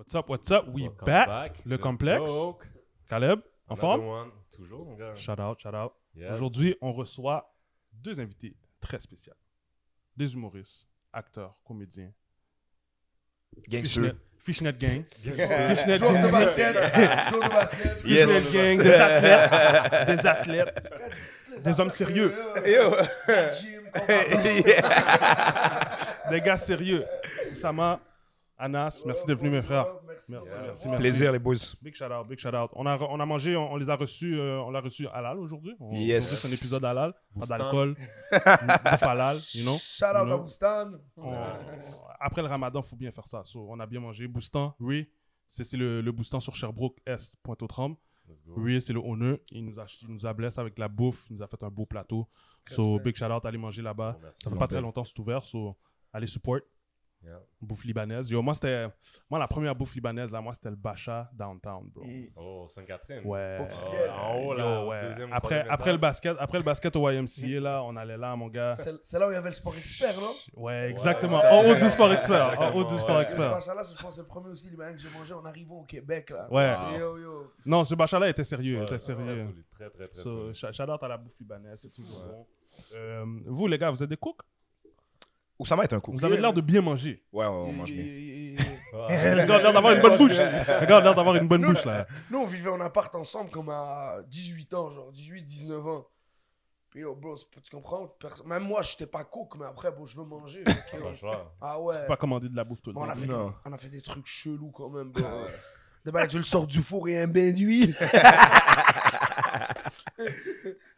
What's up, what's up? We Welcome back. Le Let's complexe. Caleb, en Another forme? one. Toujours, mon gars. Shout out, shout out. Yes. Aujourd'hui, on reçoit deux invités très spéciaux. Des humoristes, acteurs, comédiens. Gangster. Fishnet, Fishnet Gang. Fishnet Joueur de Gang. basket. Joueur de basket. Yes. Fishnet Gang. Des athlètes. des athlètes. Des hommes sérieux. Yo. Des gars sérieux. Oussama, Anas, merci d'être venu, mes frères. Merci. Merci, merci, merci. Plaisir, les boys. Big shout out, big shout out. On a, on a mangé, on, on les a reçus, euh, on l'a reçu halal aujourd'hui. On- Yes. C'est un épisode halal. Pas d'alcool. Bouffe halal, you know. Shout out You à. Boustan. On- après le ramadan, il faut bien faire ça. So, on a bien mangé. Boostan, oui. C'est le, le Boostan sur Sherbrooke Est, Pointe-aux-Trembles. Let's go. Oui, c'est le honneur. Il nous a, il nous a blessé avec la bouffe. Il nous a fait un beau plateau. So, big shout out, allez manger là-bas. Ça fait pas très longtemps c'est ouvert. So, allez support. Yeah. Bouffe libanaise. Yo, moi, c'était. Moi, la première bouffe libanaise, là, moi, c'était le Bacha Downtown, bro. Oh, Sainte-Catherine. Ouais. Officiel. Oh, en haut, là. Yo, ouais. deuxième, Après, après, le basket, après le basket au YMCA, là, on allait là, mon gars. C'est là où il y avait le sport expert, non? Ouais, exactement. ouais, en haut du sport expert. En haut du sport ouais. expert. Machallah, je pense c'est le premier aussi libanais que j'ai mangé en arrivant au Québec. Là. Ouais. C'est Yo, yo. Non, ce Bacha-là était sérieux. Ouais, était sérieux. Très, très, très So, solide. sh- shout out à la bouffe libanaise, c'est toujours bon. Euh, vous, les gars, vous êtes des cooks? Oussama est un coup. Vous avez l'air de bien manger. Ouais, ouais, on mange bien. Ah, Regarde l'air d'avoir une bonne bouche. Regarde l'air d'avoir une bonne bouche, là. Nous, on vivait en appart ensemble comme à 18 ans, genre 18, 19 ans. Puis, yo, bro, c'est- tu comprends? Même moi, j'étais pas cook, mais après, bon, je veux manger. pas le choix. ah ouais. Pas commander de la bouffe tout le Bon, on, a temps. fait des, Non. on a fait des trucs chelous quand même. bro. Tu le sors du four et un bain d'huile.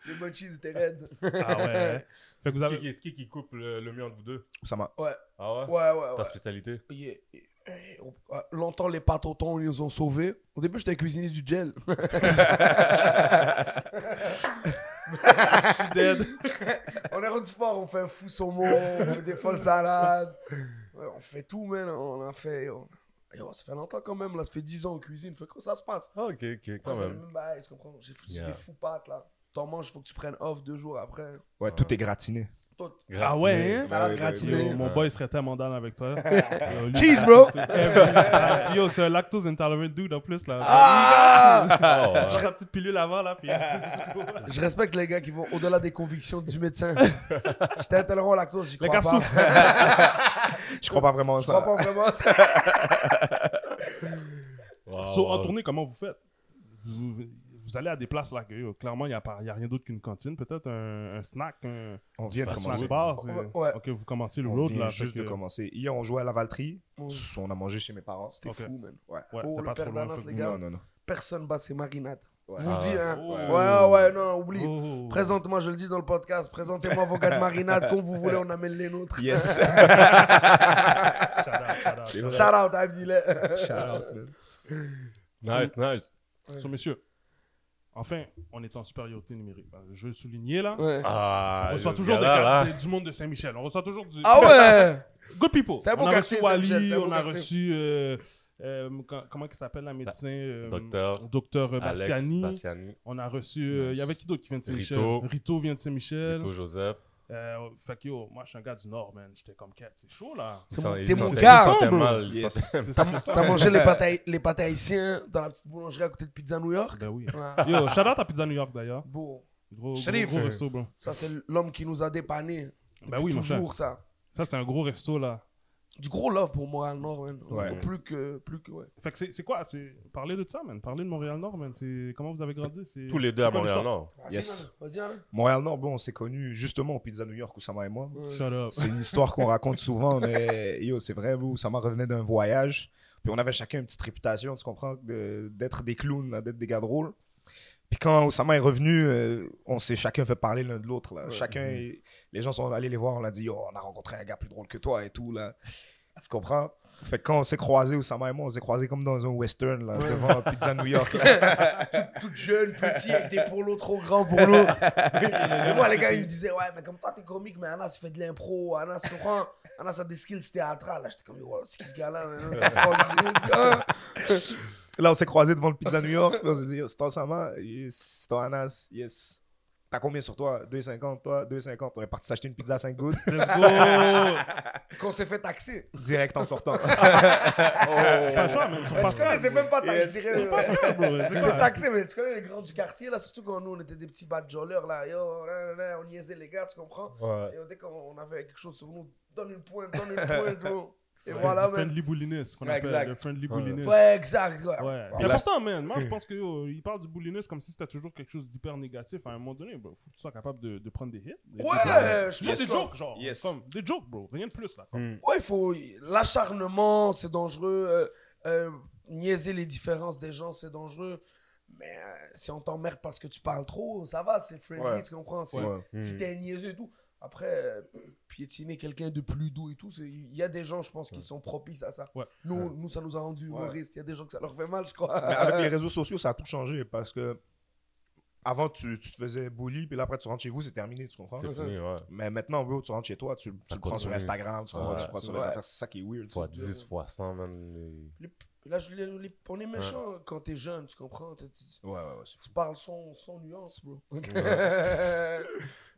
Les munchies étaient raides. Ah ouais. Fait que vous C'est avez... qui, qui- qui coupe le, le mieux entre vous deux? Oussama. Ouais, Ah ouais? Ouais, ouais. Ta ouais. spécialité? Yeah. Longtemps, les pâtes au thon, ils nous ont sauvés. Au début, j'étais cuisinier du gel. dead. on est rendu fort, on fait un fou saumon, on fait des folles salades. Ouais, on fait tout, man. On a fait. on- Yo, ça fait longtemps quand même, là. Ça fait 10 ans en cuisine. Fait que ça se passe. Ah, ok, ok, quand le même. J'ai foutu Yeah. des fous pâtes, là. T'en manges, il faut que tu prennes off deux jours après. Ouais, tout est gratiné. Toi, Ah ouais, hein? Salade gratinée. Yo, mon boy serait tellement down avec toi. Yo, lui- Cheese, bro! Yo, c'est un lactose intolerant dude en plus, là. Ah! Oh, ouais. Je la petite pilule avant, là, puis... Je respecte les gars qui vont au-delà des convictions du médecin. J'étais intolérant au lactose, j'y Les crois gars pas. souffrent. Je crois pas vraiment à Je ça. crois pas vraiment à ça. Wow, So, en tournée, comment vous faites? Vous, vous allez à des places là que yo, clairement, il n'y a, pas- y a rien d'autre qu'une cantine, peut-être un, un snack, un, On vient de commencer. snack bar. c'est- Ouais, ouais. Ok, vous commencez le On road vient là. juste fait de que- commencer. Hier, on jouait à la Valtrie. Ouais. On a mangé chez mes parents. C'était Ok. fou, man. Ouais. Ouais, Oh, c'est le pas trop loin. les gars. Non, non, non. Personne bat ses marinades. Ouais. Je vous le dis, hein. Oh. Ouais, ouais, non, oublie. Oh. Présente-moi, je le dis dans le podcast. Présentez-moi vos gars de marinade. Comme vous voulez, on amène les nôtres. Yes. Shout out, shout out, shout out. Shout out, Abdillah. Shout out, man. Nice, nice. So, messieurs, enfin, on est en supériorité numérique. Je veux le souligner là. Ouais. Ah, On reçoit toujours des gars, là. du monde de Saint-Michel. On reçoit toujours du. Ah ouais! Good people. C'est on a quartier, reçu Wally, on a reçu. euh, euh, co- comment il s'appelle la médecin euh, Docteur Docteur Alex Bastiani. Bastiani. On a reçu. Il y avait qui d'autre qui vient de Saint-Michel? Rito. Rito vient de Saint-Michel. Vito Joseph. Euh, fait que yo, moi je suis un gars du Nord, man. J'étais comme quête. C'est chaud là. C'est mon- t'es mon gars. mal, Yes. T'as mangé les pâtes, les pâtes haïtiens dans la petite boulangerie à côté de Pizza New York? Ben oui. Ouais. Yo, shout out à Pizza New York d'ailleurs. Bon, Gros, gros, gros resto, bro. ça c'est l'homme qui nous a dépanné. Ben oui, mon cher. Toujours ça. Ça, c'est un gros resto là. Du gros love pour Montréal-Nord, man. Ouais. Plus que, plus que, ouais. Fait que c'est c'est quoi? C'est... Parlez de ça, man. Parlez de Montréal-Nord, man. C'est... Comment vous avez grandi? C'est... Tous les deux à? Montréal-Nord. Vas-y, Yes. Montréal-Nord, bon, on s'est connus justement au Pizza New York, Oussama et moi. Ouais. Shut up. C'est une histoire qu'on raconte souvent, mais yo, c'est vrai, Oussama revenait d'un voyage. Puis on avait chacun une petite réputation, tu comprends, de- d'être des clowns, d'être des gars drôles. Puis quand Oussama est revenu, euh, on s'est chacun fait parler l'un de l'autre. Chacun, est- les gens sont allés les voir, on a dit, oh, on a rencontré un gars plus drôle que toi et tout. Là. Tu comprends? Fait que quand on s'est croisés, Oussama et moi, on s'est croisés comme dans un western, là, devant Pizza New York. là. Toute jeune, petit, avec des polos trop grands pour nous. Et moi, les gars, ils me disaient, ouais, mais comme toi, t'es comique, mais Anas, il fait de l'impro. Anas, tu comprends? Anas a des skills théâtrales. J'étais comme, ouais, c'est qui ce gars-là? hein? Là, on s'est croisés devant le Pizza New York. puis on s'est dit, c'est toi, Oussama? Yes. C'est toi, Anas? Yes. T'as combien sur toi? 2,50, toi? 2,50. On est parti s'acheter une pizza à 5 gouttes Let's go! Qu'on s'est fait taxer. direct en sortant. Pas le choix, man. Ils sont Mais pas tu connais, sales, c'est même pas taxé. Yes. je dirais, C'est pas ça, bro. C'est C'est ça. taxé, mais tu connais les grands du quartier, là, surtout quand nous, on était des petits badjoleurs, là, yo, on niaisait les gars, tu comprends? Ouais. Et dès qu'on on avait quelque chose sur nous, donne une pointe, donne une pointe, bro. Et voilà, Du man. friendly bulliness, qu'on Ouais, appelle. exact. Le friendly Ouais. bulliness. Ouais, exact, ouais. Ouais, c'est important, man. Moi, je pense que yo, il parle du bulliness comme si c'était toujours quelque chose d'hyper négatif. À un moment donné, bro, faut que tu sois capable de, de prendre des hits. Des- Ouais, des- je Juste des pense. jokes, genre. Yes. Comme, des jokes, bro. Rien de plus, là. Comme, Mm. Ouais, il faut. L'acharnement, c'est dangereux. euh, euh, niaiser les différences des gens, c'est dangereux. Mais euh, si on t'emmerde parce que tu parles trop, ça va, c'est friendly, Ouais. tu comprends? C'est- Ouais. Si Mm. t'es niaiseux et tout. Après, euh, piétiner quelqu'un de plus doux et tout, il y a des gens, je pense, qui sont propices à ça. Ouais. Nous, nous, ça nous a rendu Ouais. humoristes. Il y a des gens que ça leur fait mal, je crois. Mais avec les réseaux sociaux, ça a tout changé parce que avant, tu, tu te faisais bully, puis là, après, tu rentres chez vous, c'est terminé, tu comprends? C'est fini, ouais. Mais maintenant, bro, tu rentres chez toi, tu, le prends sur. Instagram, tu, Ouais. tu prends sur les affaires, c'est ça qui est weird. Fois tu- 10, fois 100, man. Les- Là, je, les- les- on est méchant quand t'es jeune, tu comprends? Tu, tu- Ouais, ouais, tu parles sans, sans nuance, bro.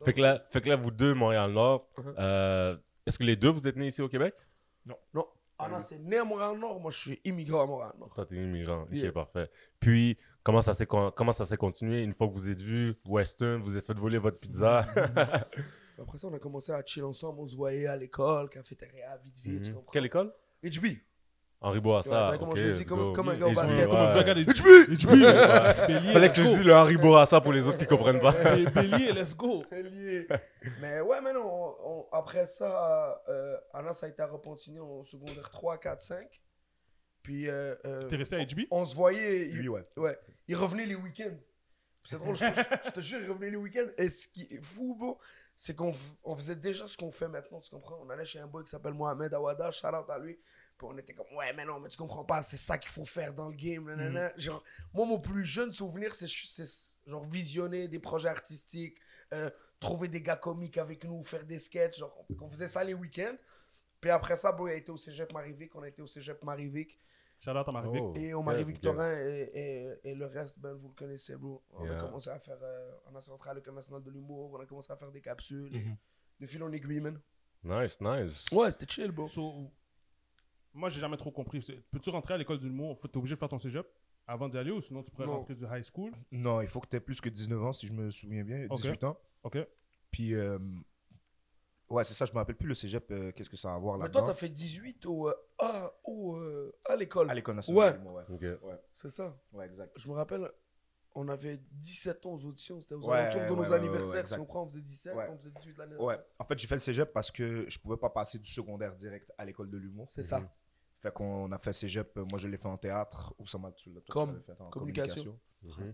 Fait que là, fait que là vous deux, Montréal-Nord, Mhm. euh, est-ce que les deux, vous êtes nés ici au Québec? Non. Ah non, c'est né à Montréal-Nord. Moi, je suis immigrant à Montréal-Nord. Toi, t'es immigrant. Ok, Yeah. parfait. Puis, comment ça s'est con- comment ça s'est continué? Une fois que vous êtes vus, Western, vous êtes fait voler votre pizza? Après ça, on a commencé à chill ensemble. On se voyait à l'école, cafétéria, vite, vite. tu Mhm. comprends? Quelle école? HB. Henri Ouais, Boassa. t'as comment ok, je le dis, let's comme- go. comme un gars au basket. Comme un ouais. gars des! Bélier, Fallait que je dise le Henri Boassa pour les autres qui comprennent pas. Bé- Bélier, let's go. Lié. Mais ouais, mais non, on- on- après ça, euh, Anna, ça a été à Repentigny en secondaire 3, 4, 5. Puis, euh, euh, T'es resté à HB? on se voyait. il- Lui, ouais. Ouais. Il revenait les week-ends. C'est drôle, je te, je te jure, il revenait les week-ends. Et ce qui est fou, c'est qu'on on faisait déjà ce qu'on fait maintenant, tu comprends? On allait chez un boy qui s'appelle Mohamed Awada, shout out à lui. Puis on était comme, ouais, mais non, mais tu comprends pas, c'est ça qu'il faut faire dans le game. nanana. Genre, moi, mon plus jeune souvenir, c'est genre visionner des projets artistiques, euh, trouver des gars comiques avec nous, faire des sketchs. Genre, on, on faisait ça les week-ends. Puis après ça, bro, il a été au cégep Marivic. On a été au cégep Marivic. Shout out à Marivic. Oh. Et au Yeah, Marie-Victorin et, et, et le reste, ben, vous le connaissez, bro. On Yeah. a commencé à faire. euh, on a rentré à l'École nationale de l'humour, on a commencé à faire des capsules. Mhm. De fil en aiguille, man. Nice, nice. Ouais, c'était chill, bro. So, moi, j'ai jamais trop compris. Peux-tu rentrer à l'école d'humour? Faut- T'es obligé de faire ton cégep avant d'y aller ou sinon tu pourrais Non. rentrer du high school? Non, il faut que tu aies plus que 19 ans, si je me souviens bien. Ok. 18 ans. Ok. Puis, euh, ouais, c'est ça, je me rappelle plus le cégep, euh, qu'est-ce que ça a à voir Mais toi, t'as fait 18 au, euh, à, au, euh, à l'école. À l'école nationale. Ouais. ouais. Ok. C'est ça. Ouais, exact. Je me rappelle, on avait 17 ans aux auditions. C'était aux Ouais, alentours de ouais, nos ouais, ouais, anniversaires. ouais, tu exact. comprends? On faisait 17, Ouais. on faisait 18 l'année Ouais, en fait, j'ai fait le cégep parce que je pouvais pas passer du secondaire direct à l'école de l'humour. C'est ça. Fait qu'on a fait cégep, euh, moi je l'ai fait en théâtre, ou ça m'a tu l'as- toi, tu Com, l'avais fait en communication. Mhm.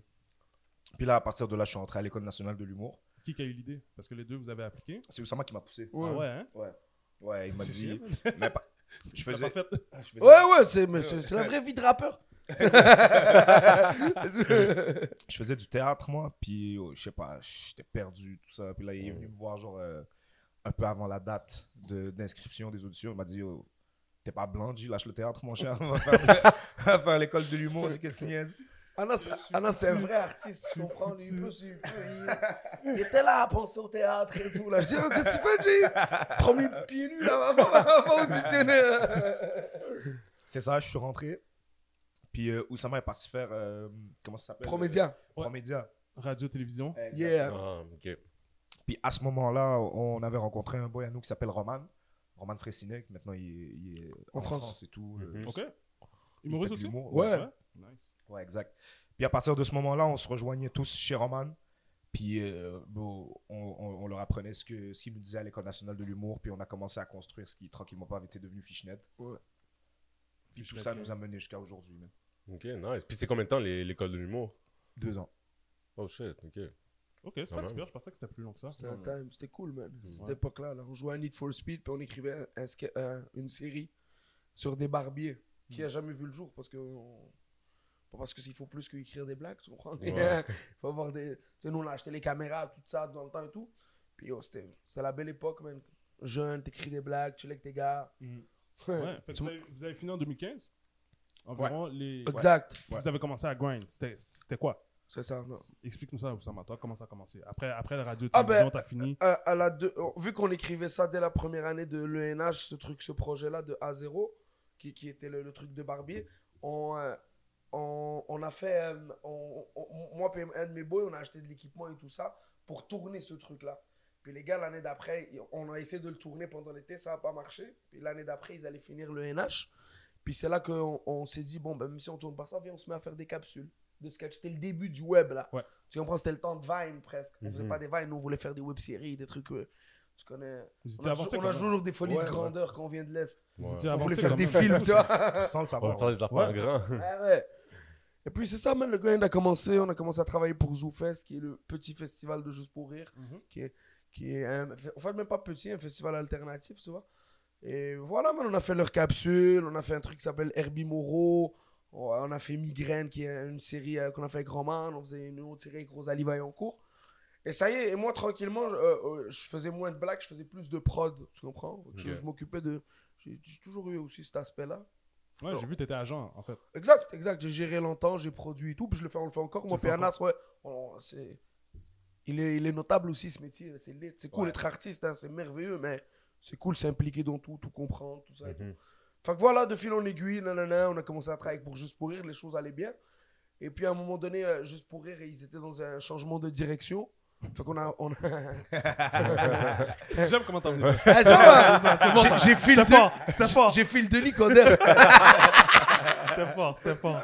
Puis là, à partir de là, je suis entré à l'école nationale de l'humour. Qui qui a eu l'idée? Parce que les deux, vous avez appliqué? C'est Oussama qui m'a poussé. Ouais. Ah ouais, hein? Ouais. Ouais, il m'a C'est dit. Mais pas- Je T'as faisais. pas fait. Ah, je faisais- Ouais, ouais, c'est mais c'est- c'est la vraie vie de rappeur. Je faisais du théâtre, moi, puis oh, je sais pas, j'étais perdu, tout ça. Puis là, il est venu me voir, genre, euh, un peu avant la date de- d'inscription des auditions. Il m'a dit, oh, t'es pas blanc, G, lâche le théâtre, mon cher. On va faire, l'école de l'humour. Qu'est-ce que tu niaises? Anna, c'est- Anna, c'est un vrai artiste, tu comprends? Il, peut- il peut- il- il était là à penser au théâtre et tout. Là. Je dis, oh, qu'est-ce que tu fais, Jay? Prends mes pieds nus, là, va, va, auditionner. C'est ça, je suis rentré. Puis euh, Oussama est parti faire, euh, comment ça s'appelle? Promédia. Euh, Promédia. Radio-télévision. Yeah. Ah. Puis à ce moment-là, on avait rencontré un boy à nous qui s'appelle Roman. Roman Fressinet, qui maintenant il est, il est En en, France. France. et tout. euh, Mhm. Ok. il Humoriste aussi? l'humour, Ouais. Nice. Ouais, exact. Puis à partir de ce moment-là, on se rejoignait tous chez Roman. Puis euh, bon, on, on- on leur apprenait ce que ce qu'ils nous disaient à l'École nationale de l'humour. Puis on a commencé à construire ce qui tranquillement pas avait été devenu Fishnet. Ouais. Puis tout ça ouais. nous a mené jusqu'à aujourd'hui. Ok, nice. Puis c'est combien de temps l'école de l'humour? Deux ans. Oh shit, ok. Ok, c'est pas super. Je pensais que c'était plus long que ça. C'était un time, c'était cool, man. Cette Ouais. époque-là, là, on jouait à Need for Speed, puis on écrivait un- un une série sur des barbiers qui a jamais vu le jour parce que. on- Pas parce qu'il faut plus qu'écrire des blagues, tu comprends? Il Ouais. faut avoir des. Tu sais, nous, on a acheté les caméras, tout ça dans le temps et tout. Puis oh, c'était c'était la belle époque, man. Jeune, t'écris des blagues, tu avec tes gars. Mhm. Ouais. Fait que vous, avez, vous avez fini en 2015. Environ les. Exact. Vous avez commencé à grind. C'était c'était quoi? C'est ça. non. Explique-nous ça, Oussama. Toi, comment ça a commencé? Après, après la radio, Ah ben, t'as fini? à, à la deux- euh, vu qu'on écrivait ça dès la première année de l'ENH, ce truc, ce projet-là de A0, qui, qui était le, le truc de Barbier, on, euh, on, on a fait, euh, on- on- moi et un de mes boys, on a acheté de l'équipement et tout ça pour tourner ce truc-là. Puis les gars, l'année d'après, on a essayé de le tourner pendant l'été, ça n'a pas marché. Puis l'année d'après, ils allaient finir le NH. Puis c'est là qu'on on s'est dit, bon, ben, même si on tourne pas ça, viens, on se met à faire des capsules de sketch. C'était le début du web, là. Ouais. Tu comprends, c'était le temps de Vine, presque. On faisait Mhm. pas des Vines, on voulait faire des web-séries, des trucs... euh, tu connais... Vous On a, avancé toujours- on a des folies Ouais, de grandeur quand on vient de l'Est. Ouais. On voulait faire des films, tu vois. Sans le On savoir. va faire des affaires Ouais. en grand. Ouais, ouais. Et puis c'est ça, man, le grind a commencé. On a commencé à travailler pour ZooFest, qui est le petit festival de Juste pour Rire, Mhm. qui est, qui est un, en fait, même pas petit, un festival alternatif, tu vois. Et voilà, man, on a fait leur capsule, on a fait un truc qui s'appelle Herbie Moreau, on a fait Migraine, qui est une série euh, qu'on a fait avec Roman, on faisait une autre série avec Rosalie Vaillancourt. Et ça y est, et moi, tranquillement, je, euh, euh, je faisais moins de blagues, je faisais plus de prod, tu comprends? Je, m'occupais de... J'ai toujours eu aussi cet aspect-là. Ouais, j'ai vu, t'étais agent, en fait. Exact, exact. J'ai géré longtemps, j'ai produit et tout, puis je le fais, on le fait encore. Moi, le fais puis Anas, ouais, on- c'est... Il est, il est notable aussi, ce métier. C'est cool Ouais. d'être artiste, hein, c'est merveilleux, mais c'est cool s'impliquer dans tout, tout comprendre, tout ça. et tout. Fait que voilà, de fil en aiguille, nanana, on a commencé à travailler pour Juste pour Rire, les choses allaient bien. Et puis à un moment donné, euh, Juste pour Rire, ils étaient dans un changement de direction. Fait qu'on a... On a... J'aime comment t'as ça. Ah, ça va bon, J'ai- C'était le fort, c'était fort, J'ai Denis Coderre. c'était fort, c'était fort.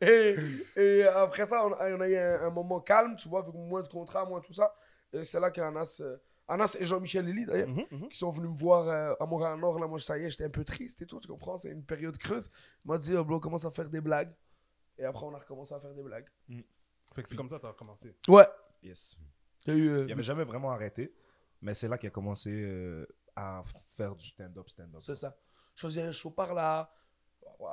Et, et après ça, on a, on a eu un, un moment calme, tu vois, avec moins de contrats, moins tout ça. Et c'est là qu'Anas euh, Anas et Jean-Michel Lely, d'ailleurs, Mhm, mhm. qui sont venus me voir euh, à Montréal-Nord. Là, moi, ça y est, j'étais un peu triste et tout, tu comprends? C'est une période creuse. Il m'a dit, oh, bro, commence à faire des blagues. Et après, on a recommencé à faire des blagues. Fait que c'est comme ça que t'as commencé. Ouais. Yes. Il euh, Il n'avait jamais vraiment arrêté, mais c'est là qu'il a commencé euh, à faire du stand-up, stand-up. C'est ça. Je faisais un show par là.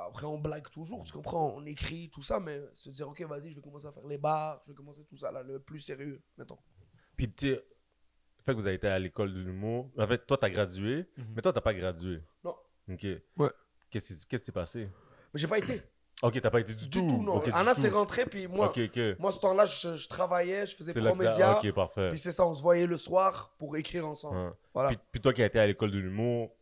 Après, on blague toujours, tu comprends? On écrit, tout ça, mais se dire, ok, vas-y, je vais commencer à faire les bars, je vais commencer tout ça, là, le plus sérieux, mettons. Puis, fait que vous avez été à l'école de l'humour. En fait, toi, t'as gradué, Mhm. mais toi, t'as pas gradué. Non. Ok. Ouais. Qu'est-ce qui qu'est-ce qui s'est passé? Mais j'ai pas été. Ok, t'as pas été du, Du tout, non. Ok, du Anna tout. s'est rentrée, puis moi, Ok, ok. moi ce temps-là, je, je travaillais, je faisais t'as- Promédia. Ok, parfait. Puis c'est ça, on se voyait le soir pour écrire ensemble. Ouais. Voilà. Puis, puis toi qui as été à l'école de l'humour,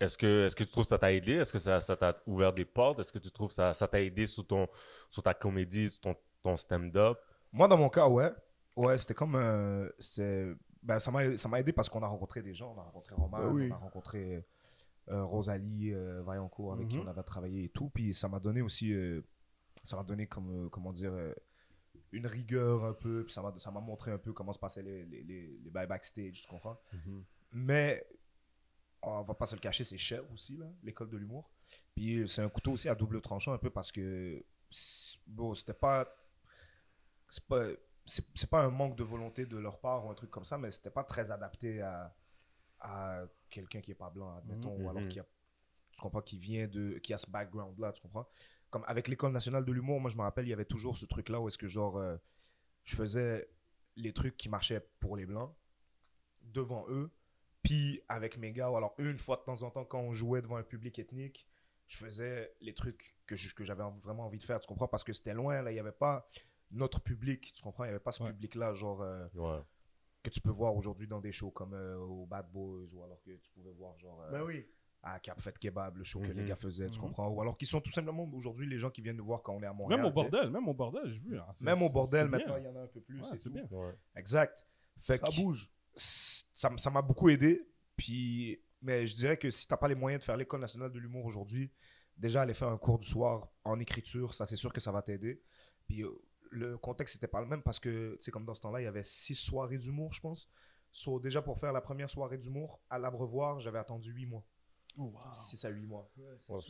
est-ce que, est que tu trouves que ça t'a aidé? Est-ce que ça ça t'a ouvert des portes? Est-ce que tu trouves que ça ça t'a aidé sur, ton, sur ta comédie, sur ton, ton stand-up? Moi, dans mon cas, ouais. Ouais, c'était comme. euh, ben, ça m'a aidé parce qu'on a rencontré des gens. On a rencontré Romain, Ben oui. on a rencontré euh, Rosalie euh, Vaillancourt avec qui Mhm. on avait travaillé et tout. Puis ça m'a donné aussi. euh, ça m'a donné, comme, euh, comment dire, euh, une rigueur un peu. Puis ça m'a ça m'a montré un peu comment se passaient les, les, les, les backstage, tu comprends? Mais on va pas se le cacher, c'est cher aussi, là, l'école de l'humour. Puis euh, c'est un couteau aussi à double tranchant un peu parce que, bon, c'était pas. C'est pas. C'est pas un manque de volonté de leur part ou un truc comme ça, mais c'était pas très adapté à, à quelqu'un qui est pas blanc, admettons, ou alors Mhm. qui a. Tu comprends, qui vient de. qui a ce background-là, tu comprends? Comme avec l'école nationale de l'humour, moi je me rappelle, il y avait toujours ce truc-là où est-ce que genre. euh, je faisais les trucs qui marchaient pour les blancs devant eux. Puis avec mes gars, ou alors une fois de temps en temps, quand on jouait devant un public ethnique, je faisais les trucs que j'avais vraiment envie de faire, tu comprends? Parce que c'était loin, là, il n'y avait pas notre public, tu comprends? Il n'y avait pas ce Ouais. public-là, genre, euh, Ouais. que tu peux voir aujourd'hui dans des shows comme euh, au Bad Boys, ou alors que tu pouvais voir, genre, euh, Ben oui. à Cap Fête Kebab, le show que Mhm. les gars faisaient, tu Mhm. comprends? Ou alors qu'ils sont tout simplement aujourd'hui les gens qui viennent nous voir quand on est à Montréal. Même au tu bordel, même au bordel, j'ai vu. hein. Même au bordel, maintenant, il y en a un peu plus. Ouais, c'est bien. Ouais. Exact. Fait Ça que- bouge. ça m'a beaucoup aidé. Puis, mais je dirais que si t'as pas les moyens de faire l'école nationale de l'humour aujourd'hui, déjà aller faire un cours du soir en écriture, ça c'est sûr que ça va t'aider. Puis le contexte n'était pas le même parce que, tu sais, comme dans ce temps-là, il y avait six soirées d'humour, je pense. So, déjà pour faire la première soirée d'humour à l'Abreuvoir, j'avais attendu huit mois. Oh, wow. 6 à 8 mois. Oh.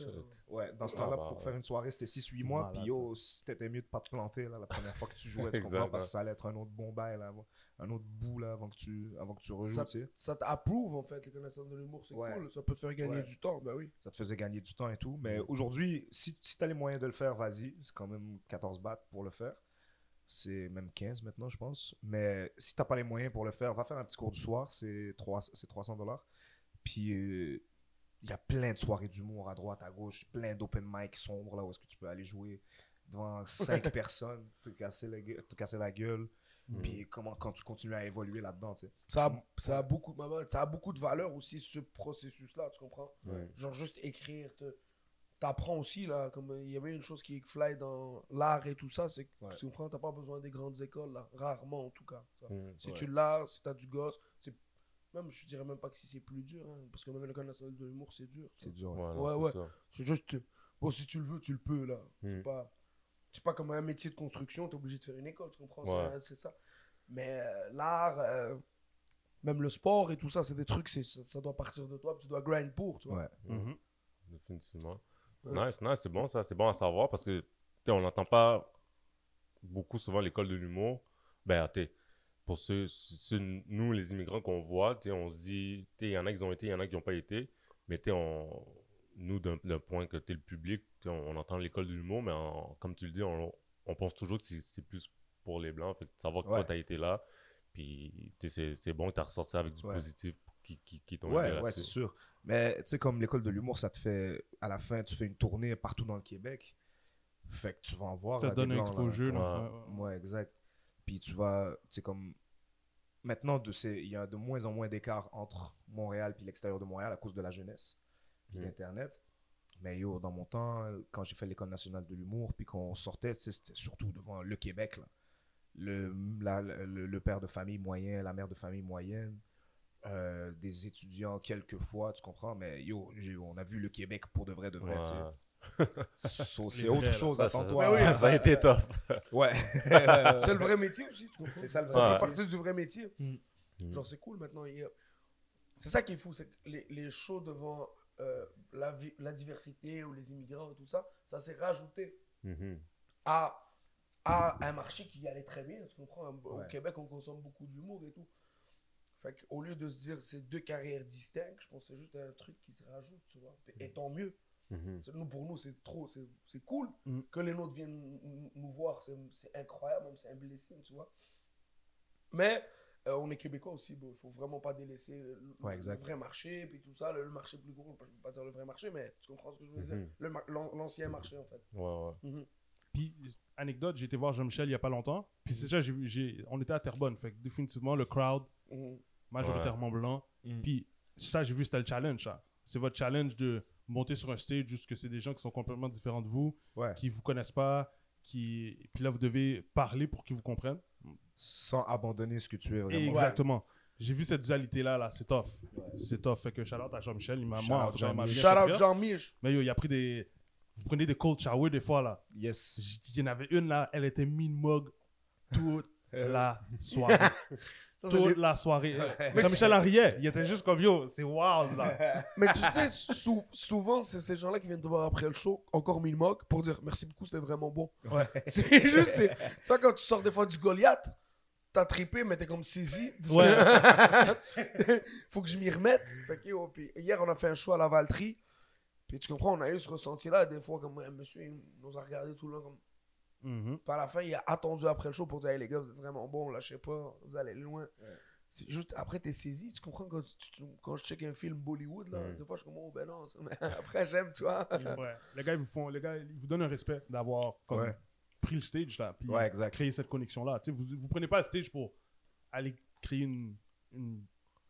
Ouais, dans ce Ah, temps-là, bah, pour ouais. faire une soirée, c'était 6-8 C'est mois. Puis yo, c'était mieux de pas te planter là, la première fois que tu jouais, tu Exact, comprends? Parce que ça allait être un autre bon bail, là, un autre bout là, avant que tu, avant que tu rejoues, Ça, t'approuve, en fait, les connaissances de l'humour. C'est Ouais. cool. Ça peut te faire gagner Ouais. du temps. Ben oui. ça te faisait gagner du temps et tout. Mais aujourd'hui, si, si tu as les moyens de le faire, vas-y. C'est quand même 14 bahts pour le faire. C'est même 15 maintenant, je pense. Mais si t'as pas les moyens pour le faire, va faire un petit cours du soir. C'est 3 c'est 300 dollars. Puis euh, il y a plein de soirées d'humour à droite, à gauche. Plein d'open mic sombres là où est-ce que tu peux aller jouer. devant cinq personnes, te casser la gueule, te casser la gueule. Mm. Puis comment quand tu continues à évoluer là-dedans, tu sais. Ça a, ça, a beaucoup, ça a beaucoup de valeur aussi, ce processus-là, tu comprends? Ouais. Genre juste écrire, te- t'apprends aussi, là, comme il y avait une chose qui est fly dans l'art et tout ça, c'est que Ouais. tu comprends, t'as pas besoin des grandes écoles, là, rarement en tout cas. Mm. Si Ouais. tu l'as, si t'as du gosse, c'est... Même, je dirais même pas que si c'est plus dur, hein, parce que même l'école nationale de l'humour, c'est dur. C'est dur. Ouais, Ouais, c'est ouais. C'est juste, bon, si tu le veux, tu le peux, là. Mm. C'est pas, c'est pas comme un métier de construction, t'es obligé de faire une école, tu comprends Ouais. C'est- ça. Mais euh, l'art, euh, même le sport et tout ça, c'est des trucs, c'est, ça, ça doit partir de toi, tu dois grind pour, tu vois. Ouais. Mm. Mhm. Définitivement. Nice, nice, c'est bon ça, c'est bon à savoir parce que on n'entend pas beaucoup souvent l'école de l'humour. Ben, tu pour ceux, ceux- nous les immigrants qu'on voit, on se dit, il y en a qui ont été, il y en a qui n'ont pas été, mais on- nous d'un point que tu es le public, on, on entend l'école de l'humour, mais en- comme tu le dis, on, on pense toujours que c'est- plus pour les blancs, fait savoir que toi tu as été là, puis c'est c'est bon que tu as ressorti avec du Ouais. positif qui, qui, qui t'ont Ouais, aidé ouais, c'est sûr. Mais tu sais, comme l'école de l'humour, ça te fait. À la fin, tu fais une tournée partout dans le Québec. Fait que tu vas en voir. Ça te donne un exposure. là. Ouais. Exact. Puis tu vas, tu sais, comme. Maintenant, de ces- il y a de moins en moins d'écart entre Montréal et l'extérieur de Montréal à cause de la jeunesse puis Mm. d'Internet. Mais yo, dans mon temps, quand j'ai fait l'école nationale de l'humour, puis qu'on sortait, c'était surtout devant le Québec, là. Le, la- le, le père de famille moyen, la mère de famille moyenne, euh, des étudiants quelquefois, tu comprends, mais yo, on a vu le Québec pour de vrai, de vrai, tu sais. Ouais. So, c'est autre vrais, chose, Ça, ça- attends-toi. Oui, ça a été top. Ouais. C'est le vrai métier aussi, tu comprends? C'est ça le vrai fait Ouais. partie du vrai métier. Mm. Mm. Genre, c'est cool maintenant. il C'est ça qui est fou, c'est que les, les shows devant euh, la, la diversité ou les immigrants et tout ça, ça s'est rajouté Mhm. à, à un marché qui allait très bien, tu comprends? Au Ouais. Québec, on consomme beaucoup d'humour et tout. Fait qu'au lieu de se dire c'est deux carrières distinctes, je pense que c'est juste un truc qui se rajoute, tu vois. Et tant mieux. Mhm. C'est- Nous, pour nous, c'est trop, c'est c'est cool Mm. que les nôtres viennent nous- voir. C'est c'est incroyable, même c'est un blessing, tu vois. Mais euh, on est québécois aussi, il faut vraiment pas délaisser le, le Ouais, exact. vrai marché, puis tout ça, le, le marché plus gros, je peux pas dire le vrai marché, mais tu comprends ce que je veux dire? Mar- l'an- L'ancien marché, en fait. Ouais, ouais. Puis, anecdote, été voir Jean-Michel il y a pas longtemps. Puis c'est ça, j'ai- j'ai- on était à Terrebonne. Fait que définitivement, le crowd. Majoritairement blanc. Mm. Puis ça, j'ai vu, c'était le challenge. ça. C'est votre challenge de monter sur un stage, juste que c'est des gens qui sont complètement différents de vous, Ouais. qui vous connaissent pas, qui... Puis là, vous devez parler pour qu'ils vous comprennent. Sans abandonner ce que tu es vraiment. Exactement. J'ai vu cette dualité-là, là, c'est tough. C'est tough. Fait que shout out à Jean-Michel, il m'a moi, en out tout cas, il m'a Jean-Mich. Mais yo, il a pris des... Vous prenez des cold showers des fois, là. Yes. Y en avait une, là, elle était mean mug toute la soirée. Ça, toute la soirée. Mais Jean-Michel riait. Il était juste comme, yo, c'est wild, là. Mais tu sais, sou- souvent, c'est ces gens-là qui viennent te voir après le show, encore mille moques, pour dire merci beaucoup, c'était vraiment bon. Ouais. C'est juste, c'est- tu vois, quand tu sors des fois du Goliath, t'as trippé, mais t'es comme saisi. Ouais. que- Faut que je m'y remette. Fait que, yo, puis hier, on a fait un show à la Valtrie. Puis tu comprends, on a eu ce ressenti-là. Des fois, comme un monsieur il nous a regardé tout le long. Comme... Puis à la fin, il a attendu après le show pour dire Hey les gars, vous êtes vraiment bons, lâchez pas, vous allez loin. C'est juste, après, t'es saisi. Tu comprends quand, tu- quand je check un film Bollywood, là, Ouais. des fois, je suis comme Oh ben non, ça- mais après, j'aime. Ouais. Les gars, ils vous font, les gars, ils vous donnent un respect d'avoir Ouais. pris le stage là, puis créé cette connexion là. vous, vous prenez pas le stage pour aller créer une, une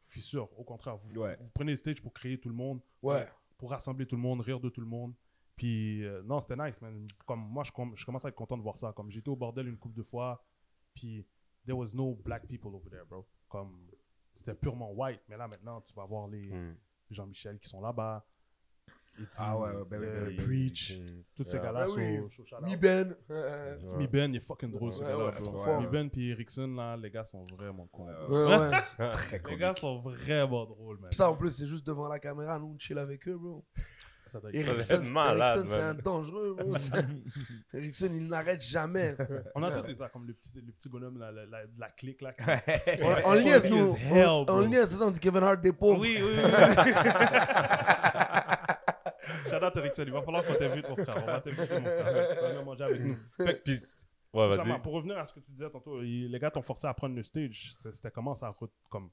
fissure. Au contraire, vous, prenez le stage pour créer tout le monde, Ouais. pour rassembler tout le monde, rire de tout le monde. Puis euh, non, c'était nice, man. Comme moi, je, com- je commence à être content de voir ça. Comme j'étais au bordel une couple de fois, puis there was no black people over there, bro. Comme c'était purement white, mais là maintenant, tu vas voir les Mm. Jean-Michel qui sont là-bas. Ah ouais, ouais, ben oui, euh, ben. Preach, Mm. tous ces Yeah. gars-là Ben sont oui. Mi Ben. Ouais. Mi Ben, il est fucking drôle ce gars-là. ouais. Mi Ben puis Erickson, là, les gars sont vraiment cool. Ouais, ouais, ouais. Très Les comique. gars sont vraiment drôles, man. Puis ça, en plus, c'est juste devant la caméra, nous, on chill avec eux, bro. Ça doit être- Erickson, être malade, Erickson, c'est un dangereux, bro. Erickson, il n'arrête jamais. On a tous ça, comme le petit, le petit bonhomme la, la, de la clique là. qui- On, on liaise, nous. Hell, On, on liaise, c'est ça, on dit Kevin Hart des pauvres. Oui, oui, oui. Shout out Erickson, il va falloir qu'on t'invite, mon frère. On va t'inviter, mon frère. Vas venir manger avec nous. Fait que, Puis, ouais, vas-y. pour revenir à ce que tu disais tantôt, les gars t'ont forcé à prendre le stage. C'était comment ça comme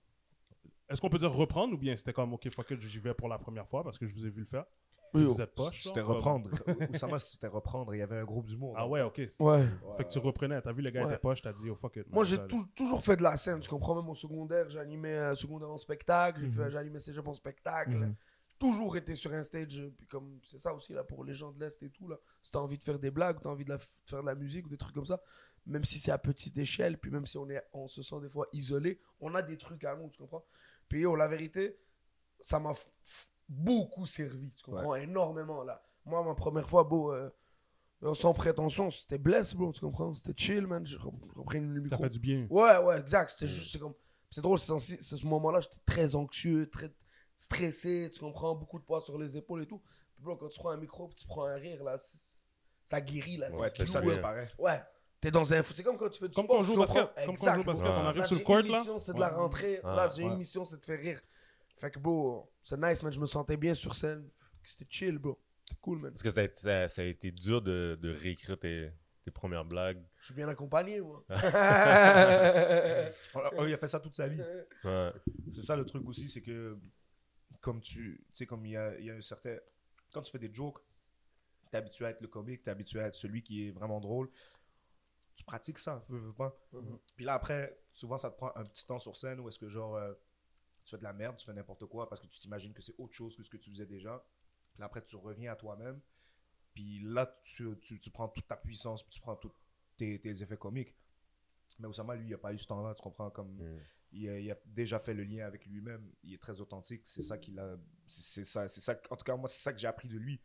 Est-ce qu'on peut dire reprendre ou bien c'était comme ok fuck it, j'y vais pour la première fois parce que je vous ai vu le faire? Oui, Vous êtes poche. C'était reprendre. Oussama, c'était reprendre. Il y avait un groupe d'humour. Ah ouais, ok. Ouais. Fait que tu reprenais, t'as vu le gars Ouais. était poche, t'as dit, oh fuck it. Moi, j'ai toujours fait de la scène. Tu comprends, même au secondaire, j'animais un secondaire en spectacle, j'ai Mhm. fait- j'animais cégep en spectacle. Mhm. Toujours été sur un stage. Puis comme c'est ça aussi là pour les gens de l'Est et tout là. Si t'as envie de faire des blagues, ou t'as envie de, la de faire de la musique ou des trucs comme ça, même si c'est à petite échelle, puis même si on, est, on se sent des fois isolé, on a des trucs à nous, tu comprends? Puis yo, la vérité, ça m'a beaucoup servi, tu comprends Énormément là. Moi, ma première fois, beau, euh, euh, sans prétention, c'était bless, bro, tu comprends C'était chill, man. J'ai rep- repris le Ça micro. fait du bien. Ouais, ouais, exact. C'était juste, c'est comme. C'est drôle, c'est ce moment-là, j'étais très anxieux, très stressé, tu comprends, beaucoup de poids sur les épaules et tout. Puis bro, quand tu prends un micro, puis tu prends un rire, là, ça guérit, là. Ouais, ça ouais. disparaît. Ouais. T'es dans un. C'est comme quand tu fais du Comme sport. quand on joue tu au basket. Comme quand on joue au basket, on arrive Là, sur le j'ai court, une là. mission, c'est de la Ouais. rentrée. Ah, là, j'ai ouais. une mission, c'est de faire rire. Fait que, bro, c'est nice, man. Je me sentais bien sur scène. C'était chill, bro. C'est cool, man. Est-ce que ça a, été- ça, ça a été dur de, de réécrire tes, tes premières blagues Je suis bien accompagné, moi. Oh, il a fait ça toute sa vie. Ouais. C'est ça le truc aussi, c'est que comme tu tu sais, comme il y a, il y a un certain. Quand tu fais des jokes, t'es habitué à être le comique, t'es habitué à être celui qui est vraiment drôle. Tu pratiques ça, veux, veux pas. Puis là, après, souvent, ça te prend un petit temps sur scène où est-ce que, genre, euh, tu fais de la merde, tu fais n'importe quoi parce que tu t'imagines que c'est autre chose que ce que tu faisais déjà. Puis là, après, tu reviens à toi-même. Puis là, tu, tu, tu prends toute ta puissance, puis tu prends tous tes, tes effets comiques. Mais Oussama, lui, il n'a pas eu ce temps-là, tu comprends? Comme Mm. il, a, il a déjà fait le lien avec lui-même. Il est très authentique. C'est ça qu'il a. C'est c'est ça, c'est ça. En tout cas, moi, c'est ça que j'ai appris de lui.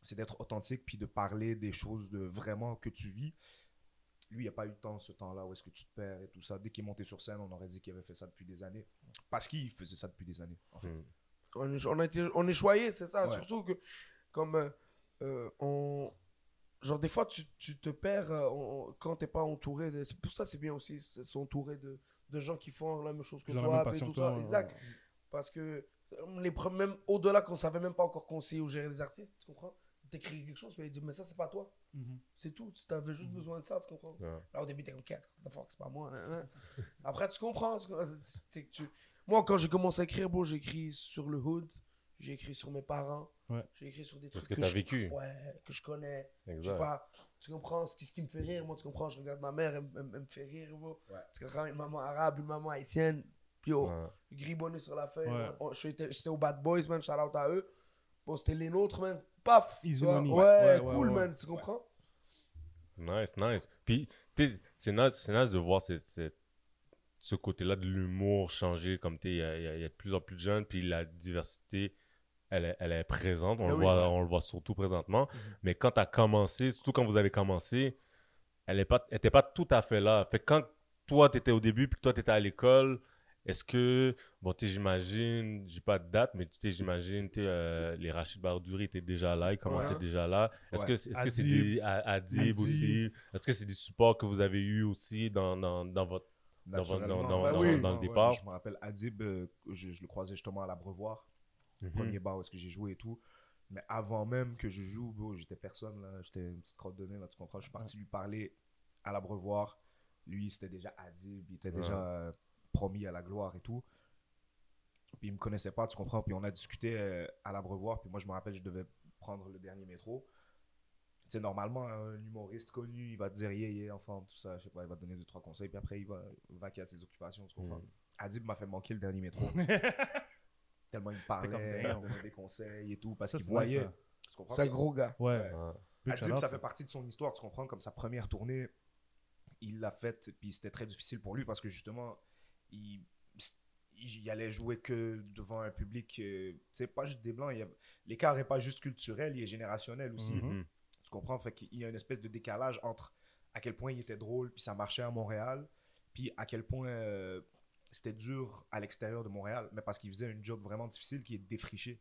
C'est d'être authentique puis de parler des choses de vraiment que tu vis. Lui, il n'a pas eu le temps, ce temps-là, où est-ce que tu te perds et tout ça. Dès qu'il est monté sur scène, on aurait dit qu'il avait fait ça depuis des années. Parce qu'il faisait ça depuis des années. en fait. Mm. On est, on a été- on est choyé, c'est ça. Ouais. Surtout que, comme euh, euh, on. Genre, des fois, tu, tu te perds euh, on- quand t'es pas entouré. De... C'est pour ça, c'est bien aussi, c'est s'entourer de, de gens qui font la même chose que toi, et tout ça. toi, Exact. Parce que, les même au-delà qu'on savait même pas encore conseiller ou gérer des artistes, tu comprends? T'écris quelque chose, puis il dit, mais ça, c'est pas toi. Mhm. C'est tout. Tu avais juste besoin de ça, tu comprends? Ouais. Là, au début, t'es comme 4. What the fuck, c'est pas moi. nan, nan. Après, tu comprends. tu que Moi, quand j'ai commencé à écrire, bon, j'ai écrit sur le hood, j'ai écrit sur mes parents, Ouais. j'ai écrit sur des Parce trucs que t'as je- vécu. Ouais, que je connais. Exact. pas. Tu comprends ce qui, ce qui me fait rire, moi, tu comprends. Je regarde ma mère, elle, elle- elle me fait rire, bro. Ouais. Tu comprends, une maman arabe, une maman haïtienne. Puis, oh, Ouais. gribonné sur la feuille. Ouais. On- J'étais j'étais au Bad Boys, man. Shout out à eux. Bon, c'était les nôtres, man. Paf. Easy money. Ouais, Ouais, ouais, cool, ouais. man. Tu comprends? Nice, nice. Puis, c'est nice, c'est nice de voir cette- cette- ce côté-là de l'humour changer. Comme tu il y, a- y de plus en plus de jeunes, puis la diversité, elle est, elle est présente. On, Ah le oui, voit, ouais. on le voit surtout présentement. Mais quand tu as commencé, surtout quand vous avez commencé, elle n'était pas, tout à fait là. Fait que quand toi, tu étais au début, puis toi, tu étais à l'école, est-ce que, bon, tu sais, j'imagine, j'ai pas de date, mais tu sais, j'imagine, tu sais, euh, les Rachid Bardouri étaient déjà là, ils commençaient Ouais. déjà là. Est-ce Ouais. que, est-ce que c'est Adib. des, A- Adib Adib. aussi? Est-ce que c'est des supports que vous avez eu aussi dans, dans, dans votre. Dans Ouais, dans le ouais, départ? Je me rappelle Adib, euh, je, je le croisais justement à l'Abreuvoir. Mhm. premier bar où est-ce que j'ai joué et tout. Mais avant même que je joue, j'étais personne, là. J'étais une petite crotte de nez, là, tu comprends? Je suis parti lui parler à l'abreuvoir. Lui, c'était déjà Adib, il était déjà Ouais. euh, promis à la gloire et tout. Puis il me connaissait pas, tu comprends? Puis on a discuté euh, à l'abreuvoir. Puis moi, je me rappelle, je devais prendre le dernier métro. Tu sais, normalement, un humoriste connu, il va te dire, yeah, yeah, enfant, tout ça, je sais pas, il va te donner deux, trois conseils. Puis après, il va vaquer à ses occupations, tu comprends? Mhm. Adib m'a fait manquer le dernier métro. Tellement il parlait, comme, il damn. donnait des conseils et tout, parce qu'il voyait. C'est un gros gars. Ouais. Ouais. Ouais. Adib, ça. fait partie de son histoire, tu comprends, comme sa première tournée, il l'a faite, puis c'était très difficile pour lui parce que justement, il, il, allait jouer que devant un public, euh, tu sais, pas juste des blancs, l'écart n'est pas juste culturel, il est générationnel aussi. Mhm. Tu comprends? Fait qu'il y a une espèce de décalage entre à quel point il était drôle, puis ça marchait à Montréal, puis à quel point euh, c'était dur à l'extérieur de Montréal, mais parce qu'il faisait une job vraiment difficile qui est de défricher.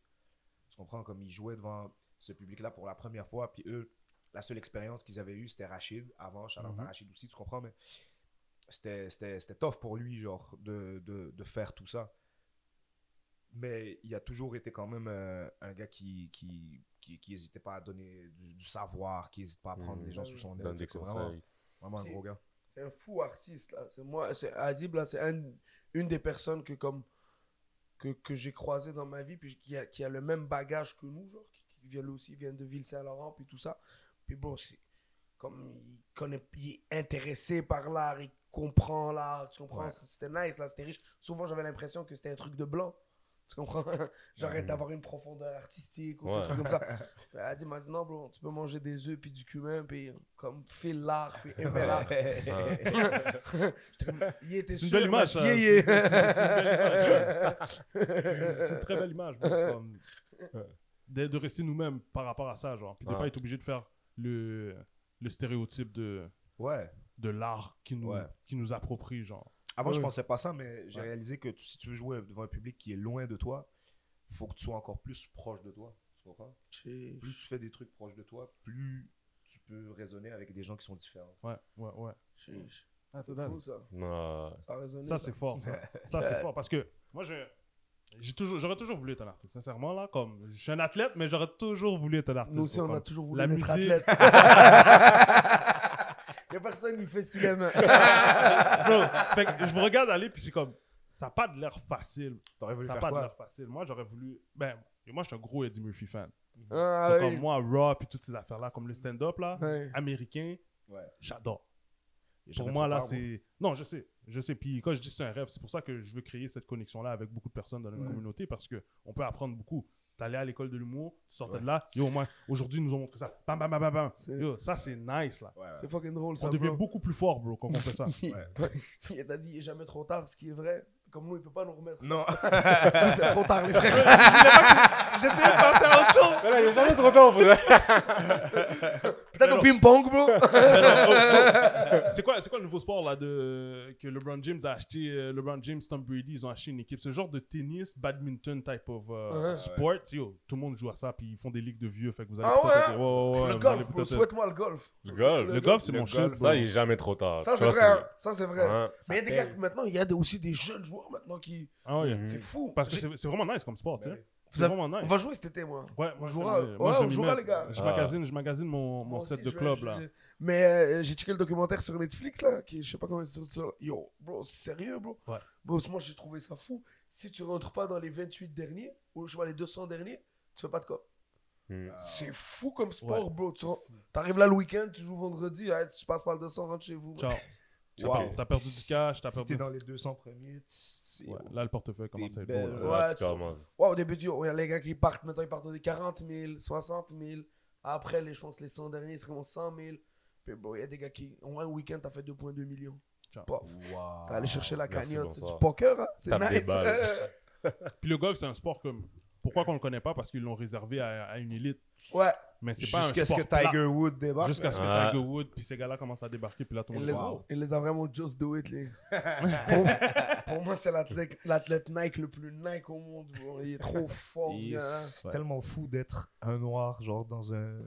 Tu comprends? Comme il jouait devant ce public-là pour la première fois, puis eux, la seule expérience qu'ils avaient eue, c'était Rachid, avant, Charlotte Mhm. Rachid aussi, tu comprends? Mais c'était c'était- c'était tough pour lui, genre, de, de, de faire tout ça. Mais il a toujours été quand même euh, un gars qui qui, qui, qui hésitait pas à donner du, du savoir, qui n'hésite pas à prendre Mhm. les gens sous son aile. C'est vraiment, conseils. vraiment un gros gars. C'est un fou artiste, là. C'est moi, c'est Adib, là, c'est un- une des personnes que, comme, que, que j'ai croisé dans ma vie, puis qui a, qui a le même bagage que nous, genre, qui, qui- vient lui aussi, vient de Ville-Saint-Laurent, puis tout ça. Puis bon, c'est comme il connaît, il est intéressé par l'art, il comprend l'art, tu comprends? Ouais. C'était nice, là, c'était riche. Souvent, j'avais l'impression que c'était un truc de blanc. Tu comprends? J'arrête d'avoir une profondeur artistique ou Ouais. un truc comme ça. Elle m'a dit, non, bro, tu peux manger des œufs puis du cumin, puis comme file l'art, puis aimer l'art. Il était C'est une belle image, C'est- une très belle image, comme, euh, de, de rester nous-mêmes par rapport à ça, genre. Puis de Ouais. pas être obligé de faire le, le stéréotype de, Ouais. de l'art qui nous, Ouais. qui nous approprie, genre. Avant, je Ouais. pensais pas ça, mais j'ai Ouais. réalisé que tu- si tu veux jouer devant un public qui est loin de toi, faut que tu sois encore plus proche de toi. Tu comprends? Plus tu fais des trucs proches de toi, plus tu peux raisonner avec des gens qui sont différents. Ouais, ouais, ouais. j'ai- Ah, C'est ça, ça. Non. Ça a résonné, ça, c'est fort, ça. Ça, c'est fort. Parce que moi, je. J'ai toujours, j'aurais toujours voulu être un artiste, sincèrement, là. Comme, je suis un athlète, mais j'aurais toujours voulu être un artiste. Nous aussi, on a toujours voulu la être musique. athlète. Il n'y a personne qui fait ce qu'il aime. Bro, fait que je vous regarde aller, puis c'est comme. Ça n'a pas de l'air facile. T'aurais voulu Ça n'a faire pas de l'air facile. Moi, j'aurais voulu. Ben, moi, je suis un gros Eddie Murphy fan. Ah, c'est oui. comme moi, Raw, puis toutes ces affaires-là, comme le stand-up, là, Ouais. américain, Ouais. j'adore. Pour moi, là, c'est. Non, je sais. Je sais. Puis quand je dis que c'est un rêve, c'est pour ça que je veux créer cette connexion-là avec beaucoup de personnes dans notre Ouais. communauté parce qu'on peut apprendre beaucoup. T'allais à l'école de l'humour, tu sortais Ouais. de là, yo, au moins, aujourd'hui, ils nous ont montré ça. Bam, bam, bam, bam, Yo, ça, c'est nice, là. Ouais. C'est fucking drôle, ça. On devient bro. beaucoup plus fort, bro, quand on fait ça. Il t'a dit, il est jamais trop tard, ce qui est vrai. Comme nous, il peut pas nous remettre. Non. C'est trop tard, les frères. J'essayais de penser à autre chose. Mais là, il est jamais trop tard ça. Peut-être au ping-pong, bro. C'est quoi, c'est quoi le nouveau sport là de que LeBron James a acheté euh, LeBron James, Tom Brady, ils ont acheté une équipe? Ce genre de tennis, badminton type of euh, Ouais. sport. Yo, tout le monde joue à ça, puis ils font des ligues de vieux. Fait que vous allez Ah ouais? le vous golf, Souhaite-moi le golf. Le golf. Le golf, c'est mon shit. Ça, il est jamais trop tard. Ça, c'est vrai. hein. Ça, c'est vrai. Ouais. Mais il y a des gars maintenant, il y a aussi des jeunes joueurs maintenant qui. Ah. C'est fou. Parce que c'est c'est vraiment nice comme sport, tu sais. C'est avez- vraiment On nice. va jouer cet été, moi. Ouais, moi, je jouera. moi, Ouais, on jouera, mettre. les gars. Je Ah. magasine, je magasine mon, mon set aussi, de vais- club là. Mais euh, j'ai checké le documentaire sur Netflix là, qui je sais pas comment c'est sur ça. Yo, bro, c'est sérieux, bro. Ouais. Bro, moi j'ai trouvé ça fou. Si tu rentres pas dans les 28 derniers, ou je pas, les 200 derniers, tu fais pas de cop. Hmm. C'est fou comme sport, Ouais. bro. Tu arrives là le week-end, tu joues vendredi, tu passes par le 200, rentre chez vous. Ciao. T'as Wow. perdu du cash, t'as Si perdu. t'es dans les 200 premiers, Ouais, Là, le portefeuille commence à être belle. beau. là. Ouais, Là, tu tu- commences. Ouais, au début, il y a les gars qui partent, maintenant ils partent des 40 000, 60 000. Après, les, je pense les 100 derniers, c'est comme 100 000. Puis bon, il y a des gars qui, en un week-end, t'as fait 2,2 millions. Wow. T'as allé chercher la cagnotte. C'est du poker, hein? C'est nice. Puis le golf, c'est un sport comme. Pourquoi qu'on le connaît pas? Parce qu'ils l'ont réservé à, à une élite. Ouais. Mais c'est pas un Jusqu'à ce que. Tiger Woods débarque. Jusqu'à ce que Ouais. Tiger Woods, puis ces gars-là commencent à débarquer, puis là, tout le Il monde les, wow. il les a vraiment just do it, les. pour, pour moi, c'est l'athlète l'athlète Nike le plus Nike au monde. bro. Il est trop fort. C'est Ouais. tellement fou d'être un noir, genre dans un.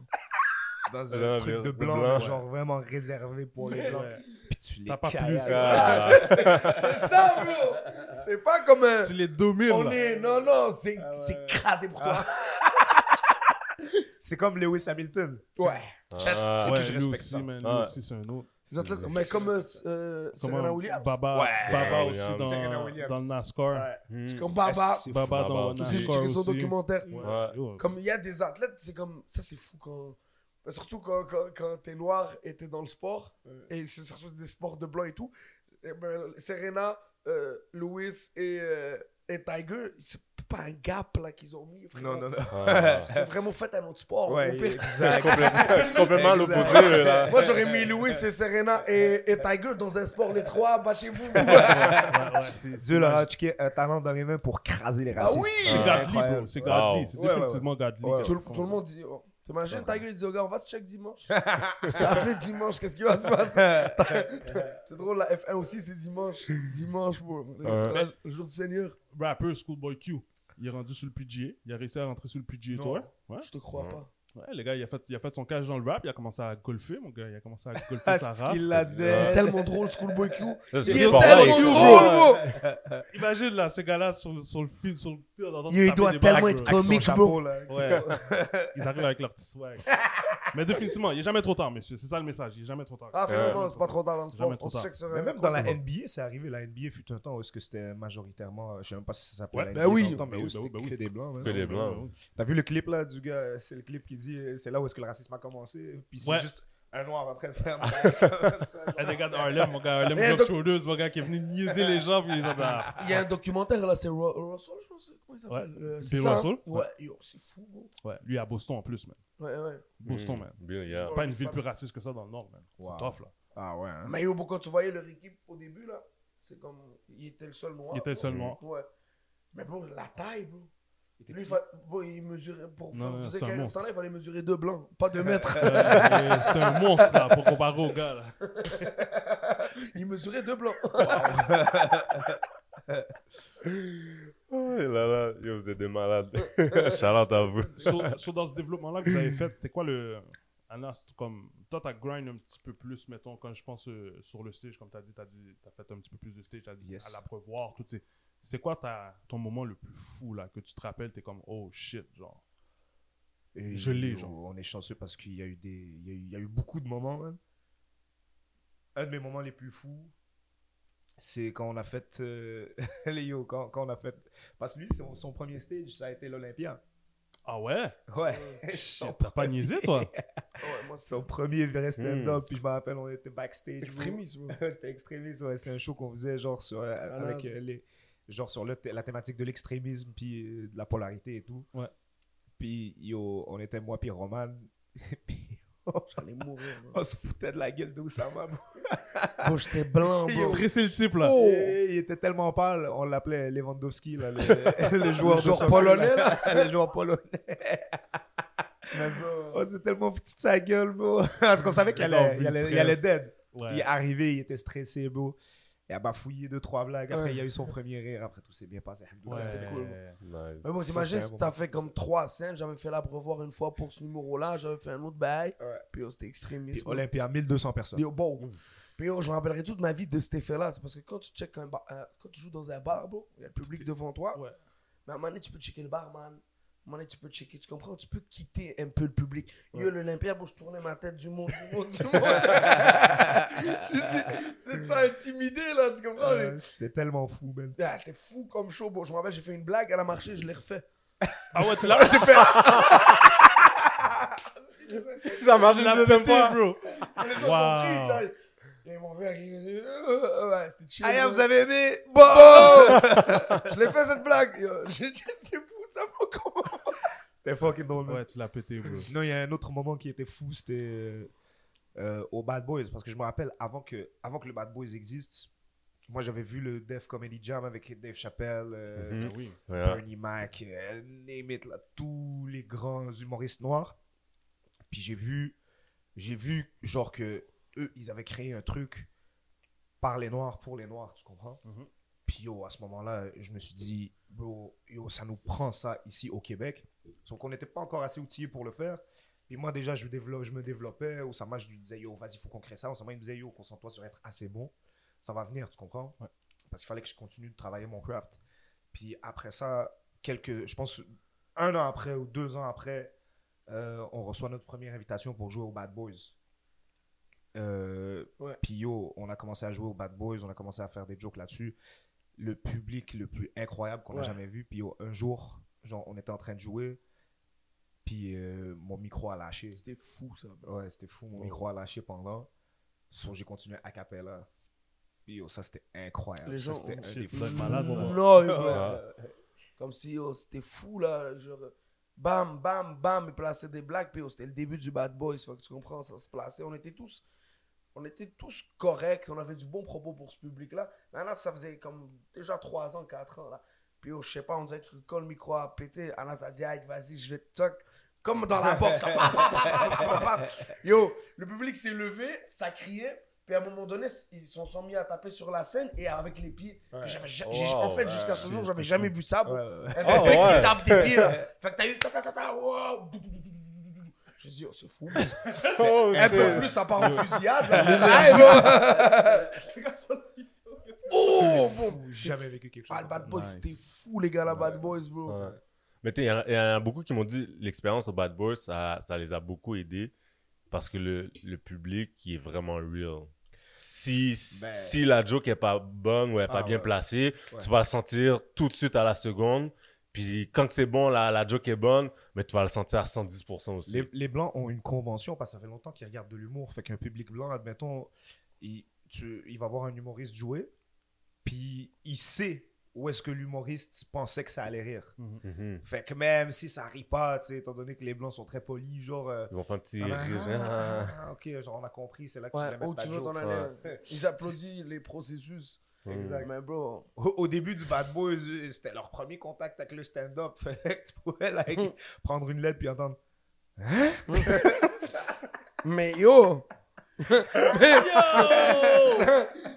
Dans un truc de- blanc, genre vraiment réservé pour les blancs. Ouais. Puis tu les T'as pas plus. Ah. C'est ça, bro. C'est pas comme un. Tu les domines, On là. est. Non, non, c'est Ah ouais. c'est écrasé pour toi. C'est comme Lewis Hamilton. Ouais. Ah. C'est Ouais, que je respecte aussi, ça. man, lui Ouais. aussi, c'est un autre. Mais comme euh, euh, Comment- Serena Williams. Baba, Ouais. Baba Serena aussi Williams. Dans, Williams. dans le NASCAR. Hmm. C'est comme Baba. Est-ce que c'est fou? Baba dans Baba. le J'ai NASCAR checké son aussi? documentaire. Ouais. Yo, Comme il y a des athlètes, c'est comme. Ça, c'est fou quand. Surtout quand, quand, quand t'es noir et t'es dans le sport. Et c'est surtout des sports de blanc et tout. Et ben, Serena, euh, Lewis et, euh, et Tiger, c'est pas un gap là qu'ils ont mis. Non, non, non. Ah. C'est vraiment fait un autre sport. Ouais, Au pire- exact. Complètement, complètement l'opposé, là. Moi, j'aurais mis Lewis et Serena et, et Tiger dans un sport, les trois, battez-vous. ouais, ouais, c'est- Dieu leur a checké un talent dans les mains pour craser les Ah racistes. oui! C'est Ah, godly, bro. C'est godly. C'est définitivement godly. Tout, le- monde dit. oh, T'imagines, Tiger, il dit au gars, on va se check dimanche. ça fait dimanche, qu'est-ce qui va se passer? c'est drôle, la F1 aussi, c'est dimanche. Dimanche, bro. Ouais. Le jour du Seigneur. Rapper Schoolboy Q. Il est rendu sur le PGA. Il a réussi à rentrer sur le PGA Non. Tour. Ouais. Je te crois Ouais. pas. Ouais, le gars, il a, fait, il a fait son cash dans le rap, il a commencé à golfer, mon gars. Il a commencé à golfer Ah, sa race. Ouais. dit. Tellement drôle, Schoolboy Q. Il est tellement drôle, bro. Imagine là, ce gars-là sur, le- sur le fil, sur le fil, d'entendre Il taper doit tellement bagues, être Comique, chapeau, bro. là. Ouais. Ils arrivent avec leur petit swag. Mais définitivement, il n'est jamais trop tard, monsieur. C'est ça le message. Il n'est jamais trop tard. Ah, finalement, c'est pas trop tard dans le sport. Jamais trop On se tard. check sur Mais un même dans la. NBA, c'est arrivé. La NBA fut un temps où est-ce que c'était majoritairement. Je sais même pas si ça s'appelait Ben NBA oui. mais Ben c'était ben que des blancs. Que des blancs. T'as vu le clip là du gars C'est le clip qui dit euh, c'est là où est-ce que le racisme a commencé. Puis c'est Ouais. juste un noir en train de faire. a des gars de Harlem, mon gars, Harlem Globetrotters, mon gars, qui est venu niaiser les gens, puis ils ont dit, ah, Il y a un documentaire là, c'est Ru- Russell, je pense. Comment il s'appelle? Ouais. Euh, c'est Bill ça, hein? Russell? Ouais, yo, c'est fou, bro. Ouais, lui à Boston en plus, man. Ouais, ouais. Boston, Mm, man. Bill, yeah. Pas une ville plus raciste que ça dans le Nord, man. C'est Wow. tough, là. Ah ouais. hein. Mais yo, quand tu voyais leur équipe au début là, c'est comme. Il était le seul noir. Il était le bro. seul noir. Ouais. Mais bro, la taille, bro. Il était Lui, il, fa- bro, il mesurait. Pour Non, non, faire un standard, il fallait mesurer deux blancs, pas deux mètres. Euh, C'était un monstre, là, pour comparer au gars, là. il mesurait deux blancs. Oh là là, yo, vous êtes des malades. Out à vous. Dans ce développement-là que vous avez fait, c'était quoi le. Anna, c'est comme. Toi, t'as grind un petit peu plus, mettons, quand je pense euh, sur le stage, comme t'as dit, t'as t'as fait un petit peu plus de stage, t'as dit Yes. à l'abreuvoir, tout ces. C'est quoi ta, ton moment le plus fou, là, que tu te rappelles, t'es comme, oh shit, genre. Et Je l'ai, genre. On est chanceux parce qu'il y a eu des, il y a eu, il y a eu beaucoup de moments. man. Un de mes moments les plus fous, c'est quand on a fait, euh, yo, quand, quand on a fait, parce que lui, son, son premier stage, ça a été l'Olympia. Ah ouais? Ouais. Shit, T'as pas niaisé, toi? Ouais, moi, c'est Son premier vrai stand-up, puis je me rappelle, on était backstage. extrémiste. C'était extrémiste, ouais. C'est un show qu'on faisait genre sur, euh, avec euh, les, genre sur le la thématique de l'extrémisme puis euh, de la polarité et tout. Ouais. Puis yo, on était moi puis Roman. puis J'allais mourir, bro. on se foutait de la gueule d'Oussama. Bro, j'étais blanc, Il bro. stressait le type, là. Oh. Et il était tellement pâle, on l'appelait Lewandowski, là, le, le joueur, Le polonais, là. le joueur polonais. On s'est tellement foutu de sa gueule, bro. Parce qu'on savait qu'il allait, il allait, il allait dead. Ouais. Il est arrivé, il était stressé, bro. Il a bafouillé deux, trois blagues. Après, Ouais. il a eu son premier rire. Après, tout s'est bien passé. Ouais. c'était cool. Mais bon, t'imagines, un t'as fait comme trois scènes. J'avais fait l'abreuvoir une fois pour ce numéro-là. J'avais fait un autre bail. Ouais. Puis oh, c'était Puis extrémiste. bro. Olympia, 1200 personnes. Puis oh, bon. Puis oh, je me rappellerai toute ma vie de cet effet-là. C'est parce que quand tu check un bar, euh, quand tu joues dans un bar, bro, il y a le public devant toi. Ouais. Mais à un moment donné, tu peux checker le barman. Donné, tu peux checker, tu comprends? Tu peux quitter un peu le public. Yo, l'Olympia, bon, je tournais ma tête du monde, du monde, du monde. Je te sens intimidé, là, tu comprends? Euh, C'était tellement fou, man. Ah, C'était fou comme show. Bon, je me rappelle, j'ai fait une blague, elle a marché, je l'ai refait. Ah ouais, tu l'as J'ai fait. Ça marche une deuxième pété, fois. bro. Les gens Wow. ont compris, m'ont fait rire. Euh, Ouais, c'était chill. Bro. vous avez aimé? Bon Je l'ai fait cette blague. yo. J'ai dit, c'est fou, ça m'a comment C'était fucking drôle. Ouais, tu l'as pété, bro. Sinon, il y a un autre moment qui était fou, c'était euh, au Bad Boys. Parce que je me rappelle, avant que, avant que le Bad Boys existe, moi j'avais vu le Def Comedy Jam avec Dave Chappelle, euh, Mhm. Ah oui. Bernie Mac, euh, name it, là, tous les grands humoristes noirs. Puis j'ai vu, j'ai vu genre que eux, ils avaient créé un truc par les noirs pour les noirs, tu comprends? Mhm. Puis yo, à ce moment-là, je me suis dit, bro, yo, ça nous prend ça ici au Québec. Sauf qu'on n'était pas encore assez outillés pour le faire. Puis moi, déjà, je, développe, je me développais. Oussama, je lui disais, yo, vas-y, faut qu'on crée ça. Oussama, il me disait, yo, concentre-toi sur être assez bon. Ça va venir, tu comprends? Ouais. Parce qu'il fallait que je continue de travailler mon craft. Puis après ça, quelques, je pense, un an après ou deux ans après, euh, on reçoit notre première invitation pour jouer aux Bad Boys. Euh, Ouais. Puis yo, on a commencé à jouer aux Bad Boys, on a commencé à faire des jokes là-dessus. Le public le plus incroyable qu'on a jamais vu. Puis yo, un jour, genre, on était en train de jouer, puis euh, mon micro a lâché. C'était fou, ça. Ouais, c'était fou. Mon Ouais. micro a lâché pendant. So, j'ai continué à cappella. Puis yo, ça c'était incroyable. Les Ça, gens c'était un des malade, ça. Non, Ouais. Comme si oh, c'était fou, là. Genre, bam, bam, bam, ils plaçaient des blagues. Puis oh, c'était le début du Bad Boys. Fait que tu comprends, ça se plaçait. On était tous. On était tous corrects, on avait du bon propos pour ce public-là. Maintenant, ça faisait comme déjà 3 ans, 4 ans. Là. Puis, oh, je sais pas, on dirait que quand le micro a pété, Anas a dit, Aïe, vas-y, je vais te toc. Comme dans la boxe. Yo, le public s'est levé, ça criait. Puis à un moment donné, ils se sont mis à taper sur la scène et avec les pieds. J'ai- en fait, jusqu'à ce jour, j'avais jamais vu ça. bro. Ouais. Un Oh, mec ouais. qui tape des pieds là. Fait que t'as eu ta ta ta ta, wow. Je dis, oh, c'est fou. Oh, Un peu plus, ça part en fusillade. là. Là. Oh, bon. J'ai jamais vécu quelque chose Ah, le Bad. Boys, Nice. c'était fou, les gars, la Bad Boys, bro. Ouais. Mais il y, en a- il y en a beaucoup qui m'ont dit l'expérience au Bad Boys, ça, ça les a beaucoup aidés parce que le, le public qui est vraiment real. Si, Ben- si la joke est pas bonne ou elle est pas Ah, bien ouais. placée, Ouais. tu vas le sentir tout de suite à la seconde. Puis quand c'est bon, la, la joke est bonne, mais tu vas le sentir à 110% aussi. Les, les Blancs ont une convention parce que ça fait longtemps qu'ils regardent de l'humour. Fait qu'un public blanc, admettons, il, tu- il va voir un humoriste jouer, puis il sait où est-ce que l'humoriste pensait que ça allait rire. Mhm. Fait que même si ça rit pas, tu sais, étant donné que les Blancs sont très polis, genre... euh, Ils vont faire un petit ah, rire. ah, ah, ok, genre on a compris, c'est là que tu Ouais, voulais mettre oh, ta tu joke. Ils applaudissent les processus. Exact. Mais bro, Au, au début du Bad Boys, c'était leur premier contact avec le stand-up. Fait que tu pouvais like, prendre une lettre puis entendre... mais yo!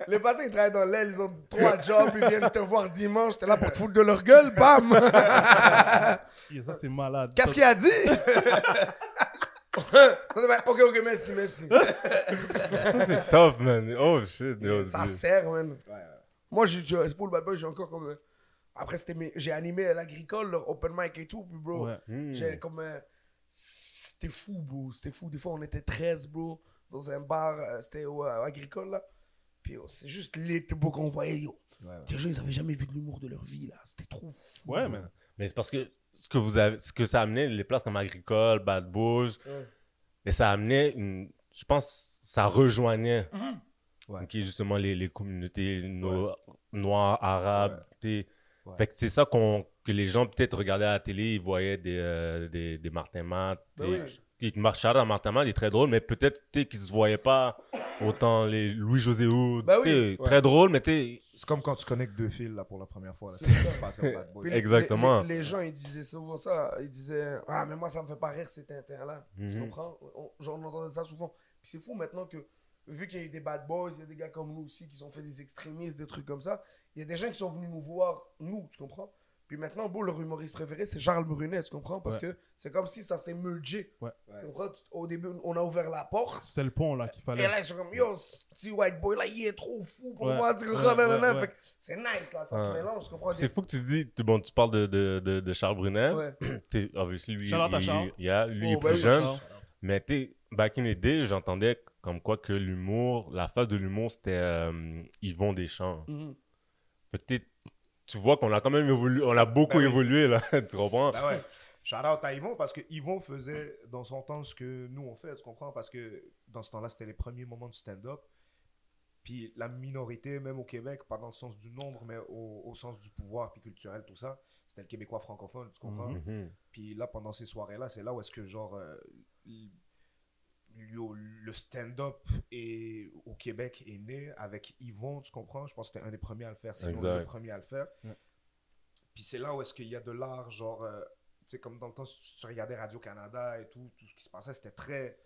les patins ils travaillent dans l'aile, ils ont trois jobs, ils viennent te voir dimanche, t'es là pour te foutre de leur gueule, bam! Ça, c'est malade. Qu'est-ce qu'il a dit? ok, ok, merci, merci. Ça, c'est tough, man. Oh shit. yo, Ça sert, man. Moi, j'ai, j'ai- pour le bad boy, j'ai encore comme. euh, Après, j'ai animé l'agricole, open mic et tout, puis bro, Ouais. Hmm. j'ai comme. euh, C'était fou, bro. C'était fou. Des fois, on était 13, bro, dans un bar, euh, c'était au euh, agricole, là. Puis oh, c'est juste les beau qu'on voyait, yo. Les gens, ils avaient jamais vu de l'humour de leur vie, là. C'était trop fou. Ouais, man. Mais c'est parce que ce que, vous avez, ce que ça amenait, les places comme Agricole, Bad Boys, Ouais. mais ça amenait une. Je pense ça rejoignait Ouais. ok, justement les, les communautés no- noires, arabes. Ouais. Fait que c'est ça qu'on, que les gens peut-être regardaient à la télé, ils voyaient des, euh, des, des Martin Matt. Ben t'sais. oui. Qui marchaient dans Martin Matt, il est très drôle, mais peut-être qu'ils se voyaient pas autant les Louis-José Hood. Ben oui. t'sais, Ouais. Très drôle, mais t'sais, C'est comme quand tu connectes deux fils là, pour la première fois. là. Qui ça. Bad les- Exactement. Les, les gens, ils disaient souvent ça. Ils disaient Ah, mais moi, ça me fait pas rire ces Tintins-là. Tu Mhm. comprends? On, J'en entendais ça souvent. Puis c'est fou maintenant que, vu qu'il y a eu des bad boys, il y a des gars comme nous aussi qui ont fait des extrémistes, des trucs comme ça. Il y a des gens qui sont venus nous voir, nous, tu comprends? Puis maintenant, bon, leur humoriste préféré, c'est Charles Brunet, tu comprends? Parce que c'est comme si ça s'est mergé. Ouais. Tu comprends? Au début, on a ouvert la porte. C'est le pont, là, qu'il Et fallait. là, ils sont comme, yo, ce petit white boy là, il est trop fou pour Ouais, moi. Tu comprends? C'est nice, là, ça se mélange, tu comprends? C'est fou que tu dis, tu, bon, tu parles de, de, de, de Charles Brunet. Ouais. Obviously, lui, il, il- yeah, lui, il est Oh, plus ben oui, jeune. Mais tu back in the day, j'entendais comme quoi que l'humour, la phase de l'humour, c'était euh, Yvon Deschamps. T'es- tu vois qu'on a quand même évolué, on a beaucoup Ben oui. évolué, là, tu comprends? Ben ouais. Shout out à Yvon parce que Yvon faisait dans son temps ce que nous on fait, tu comprends? Parce que dans ce temps-là, c'était les premiers moments du stand-up. Puis la minorité, même au Québec, pas dans le sens du nombre, mais au, au sens du pouvoir, puis culturel, tout ça, c'était le Québécois francophone, tu comprends? Mhm. Puis là, pendant ces soirées-là, c'est là où est-ce que, genre, euh, le, stand-up est- au Québec est né avec Yvon, tu comprends? Je pense que c'était un des premiers à le faire, sinon Exact. le premier à le faire. Ouais. Puis c'est là où est-ce qu'il y a de l'art, genre, euh, tu sais, comme dans le temps, si tu, tu regardais Radio-Canada et tout, tout ce qui se passait, c'était très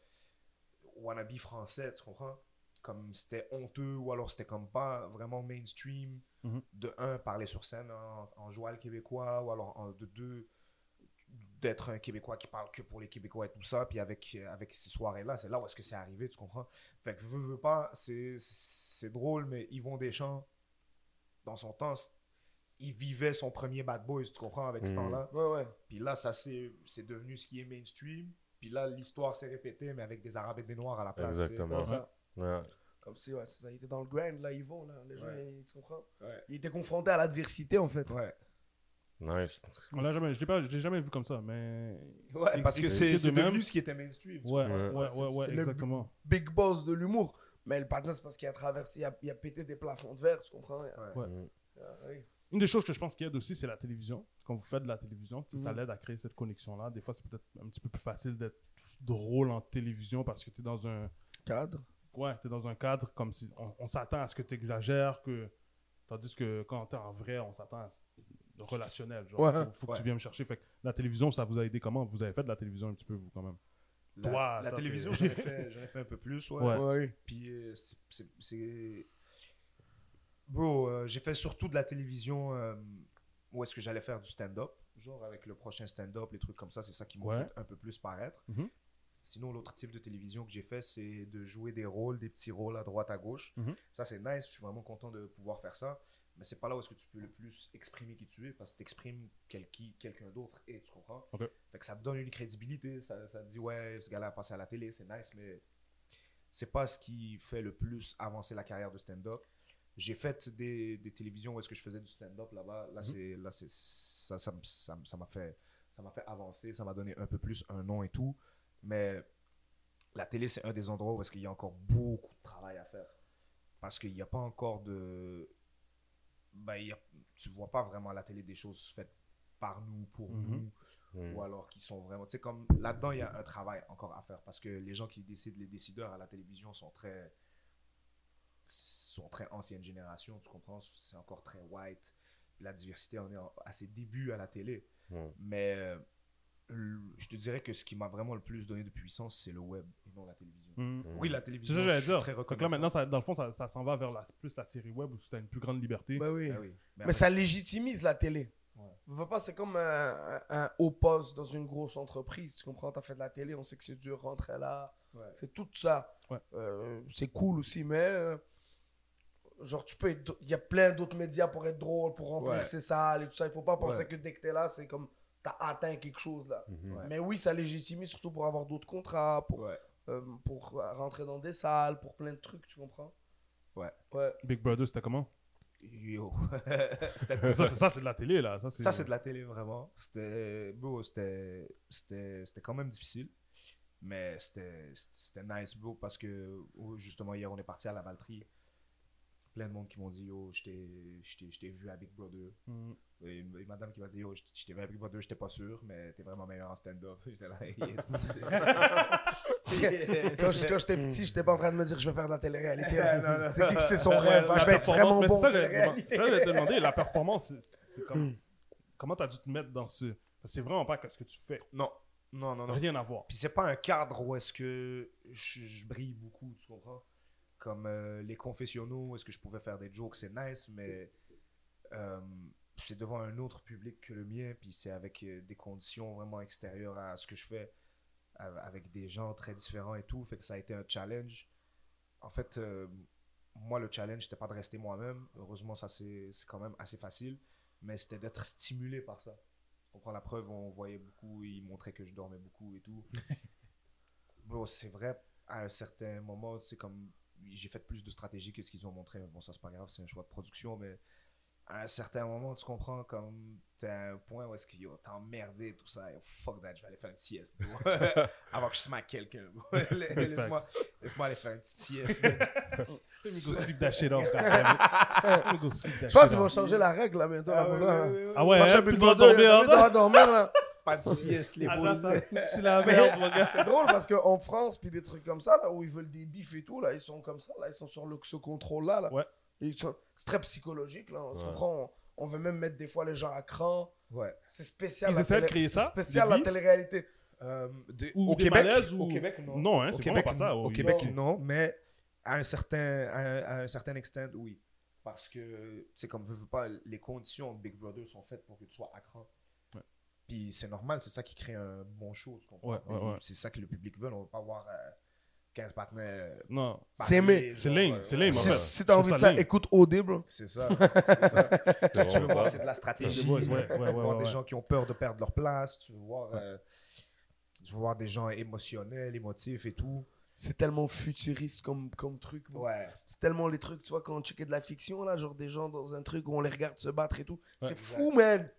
wannabe français, tu comprends? Comme c'était honteux ou alors c'était comme pas vraiment mainstream. Mhm. De un, parler sur scène en, en jouant le québécois ou alors en- de deux, d'être un Québécois qui parle que pour les Québécois et tout ça. Puis avec, euh, avec ces soirées-là, c'est là où est-ce que c'est arrivé, tu comprends? Fait que veux, veux pas, c'est, c'est drôle, mais Yvon Deschamps, dans son temps, il vivait son premier Bad Boys, tu comprends, avec ce Mhm. temps-là. Ouais, ouais. Puis là, ça c'est, c'est devenu ce qui est mainstream. Puis là, l'histoire s'est répétée, mais avec des Arabes et des Noirs à la place. Exactement. Comme ça. Ouais. Comme si, ouais, c'est ça. Il était dans le grind, là, Yvon, là. Les gens, ils- tu comprends Ouais. Il était confronté à l'adversité, en fait. Ouais. Nice. On l'a jamais, je l'ai pas, je l'ai jamais vu comme ça, mais. Ouais, parce que c'est, de même- devenu ce qui était mainstream. tu Ouais, ouais, ouais, c'est- ouais, c'est le- exactement. Big boss de l'humour. Mais le patin, c'est parce qu'il a traversé, il a, il a pété des plafonds de verre, tu comprends? Ouais. Ah, oui. Une des choses que je pense qu'il aide aussi, c'est la télévision. Quand vous faites de la télévision, tu ça Mhm. l'aide à créer cette connexion-là. Des fois, c'est peut-être un petit peu plus facile d'être drôle en télévision parce que tu es dans un Cadre. ouais, es dans un cadre comme si on, on s'attend à ce que tu exagères, que tandis que quand tu es en vrai, on s'attend à relationnel. Genre, Ouais. faut, faut que Ouais. tu viennes me chercher. Fait que la télévision, ça vous a aidé comment? Vous avez fait de la télévision un petit peu, vous, quand même? La, Toi, la télévision, j'en ai, fait, j'en ai fait un peu plus. Ouais. Ouais. Ouais. Puis euh, c'est- Bro, euh, j'ai fait surtout de la télévision euh, où est-ce que j'allais faire du stand-up. Genre avec le prochain stand-up, les trucs comme ça, c'est ça qui m'a Ouais. fait un peu plus paraître. Mhm. Sinon, l'autre type de télévision que j'ai fait, c'est de jouer des rôles, des petits rôles à droite, à gauche. Mhm. Ça, c'est nice. Je suis vraiment content de pouvoir faire ça. Mais c'est pas là où est-ce que tu peux le plus exprimer qui tu es, parce que tu exprimes quel, qui quelqu'un d'autre et tu comprends? Fait que ça te donne une crédibilité. Ça, ça te dit, ouais, ce gars-là a passé à la télé, c'est nice, mais c'est pas ce qui fait le plus avancer la carrière de stand-up. J'ai fait des, des télévisions où est-ce que je faisais du stand-up là-bas. Là, c'est, là c'est, ça, ça m'a fait, ça m'a fait avancer, ça m'a donné un peu plus un nom et tout. Mais la télé, c'est un des endroits où est-ce qu'il y a encore beaucoup de travail à faire. Parce qu'il n'y a pas encore de... Ben, y a, tu vois pas vraiment à la télé des choses faites par nous, pour Mhm. nous Mm. ou alors qui sont vraiment tu sais comme là-dedans il y a un travail encore à faire parce que les gens qui décident les décideurs à la télévision sont très sont très ancienne génération tu comprends c'est encore très white la diversité on est à ses débuts à la télé mais euh, je te dirais que ce qui m'a vraiment le plus donné de puissance c'est le web et non la télévision Mhm. Mm. oui la C'est télévision ça que je j'allais suis dire. très que là, maintenant, ça, dans le fond, ça, ça s'en va vers la, plus la série web où tu as une plus grande liberté. Bah oui. Ben oui. Mais Mais ça légitimise la télé. Ouais. Pas, c'est comme un, un- un haut poste dans une grosse entreprise. Tu comprends? T'as fait de la télé, on sait que c'est dur, rentrer là. Ouais. C'est tout ça. Ouais. Euh, c'est cool aussi, mais. euh, genre, tu peux être. Il y a plein d'autres médias pour être drôle, pour remplir Ouais. ses salles et tout ça. Il faut pas penser Ouais. que dès que t'es là, c'est comme. T'as atteint quelque chose là. Mhm. Ouais. Mais oui, ça légitimise surtout pour avoir d'autres contrats, pour, Ouais. euh, pour rentrer dans des salles, pour plein de trucs, tu comprends? Ouais. Ouais. Big Brother, c'était comment? Yo. C'était- Ça, c'est ça, c'est de la télé, là. Ça, c'est Ça, c'est de la télé, vraiment. C'était, bro, c'était, c'était, c'était quand même difficile. Mais c'était, c'était nice, bro, parce que, oh, justement, hier, on est parti à la Valtrie. Plein de monde qui m'ont dit, yo, je t'ai, je t'ai- vu à Big Brother. Et madame qui m'a dit, yo, je je t'ai à Big Brother, j'étais pas sûr, mais t'es vraiment meilleur en stand-up. J'étais là, yes. Quand j'étais quand j'étais petit, j'étais pas en train de me dire que je vais faire de la télé-réalité. C'est qui que c'est son rêve? Ah, je vais être vraiment bon ça, en j'allais te télé-réalité. demander- te. La performance, c'est- comme. Comment t'as dû te mettre dans ce. C'est vraiment pas ce que tu fais. non, non, non, non. Rien à voir. Puis c'est pas un cadre où est-ce que je, je brille beaucoup, tu comprends? Comme euh, les confessionnaux, est-ce que je pouvais faire des jokes, c'est nice, mais euh, c'est devant un autre public que le mien, puis c'est avec euh, des conditions vraiment extérieures à ce que je fais, avec des gens très différents et tout, fait que ça a été un challenge. En fait, euh, moi, le challenge, c'était pas de rester moi-même. Heureusement, ça c'est quand même assez facile, mais c'était d'être stimulé par ça. Tu comprends la preuve, on voyait beaucoup, ils montraient que je dormais beaucoup et tout. Bro, c'est vrai, à un certain moment, c'est comme. J'ai fait plus de stratégie que ce qu'ils ont montré, mais bon, ça, c'est pas grave, c'est un choix de production, mais à un certain moment, tu comprends, comme. T'es à un point où est-ce que yo, t'es emmerdé, tout ça, yo, fuck that, je vais aller faire une sieste. Avant que je smack quelqu'un. Laisse-moi laisse-moi aller faire une petite sieste, Je pense qu'ils vont changer la règle là bientôt. là, Ah, là. ouais, ouais, ouais. Ah ouais, hein, plus de Brother, dormir, là. Pas de sieste, les C'est la merde, mon gars. C'est drôle parce qu'en France, puis des trucs comme ça, là, où ils veulent des bifs et tout, là, ils sont comme ça, là, ils sont sur le, ce contrôle-là. Là. Ouais. C'est très psychologique, là. Tu Ouais. comprends? On, on veut même mettre des fois les gens à cran. Ouais. C'est spécial. Ils la essaient de télé- créer ça, C'est spécial la télé-réalité. Euh, de- Ou au, des Québec, malaises ou- au Québec, non. Non, hein, c'est vraiment pas ça. Au Oui. Québec, Non. non, mais à un certain, à un, à un certain extent, oui. Parce que, c'est comme veux, veux pas, les conditions de Big Brother sont faites pour que tu sois à cran. Ouais. Puis c'est normal, c'est ça qui crée un bon show, tu comprends? Ouais, ouais, Puis ouais. C'est ça que le public veut. On va pas voir euh, 15 partenaires. Non. C'est aimé. C'est lame, c'est lame, en Si, fait. si t'as envie de ça écoute OD, bro. C'est ça. c'est ça. C'est tu veux voir, c'est de la stratégie. Tu veux voir des gens qui ont peur de perdre leur place. Tu veux voir, euh, tu veux voir des gens émotionnels, émotifs et tout. C'est tellement futuriste comme, comme truc. bro. Ouais. C'est tellement les trucs, tu vois, quand on checkait de la fiction, là, genre des gens dans un truc où on les regarde se battre et tout. Ouais. c'est fou, man.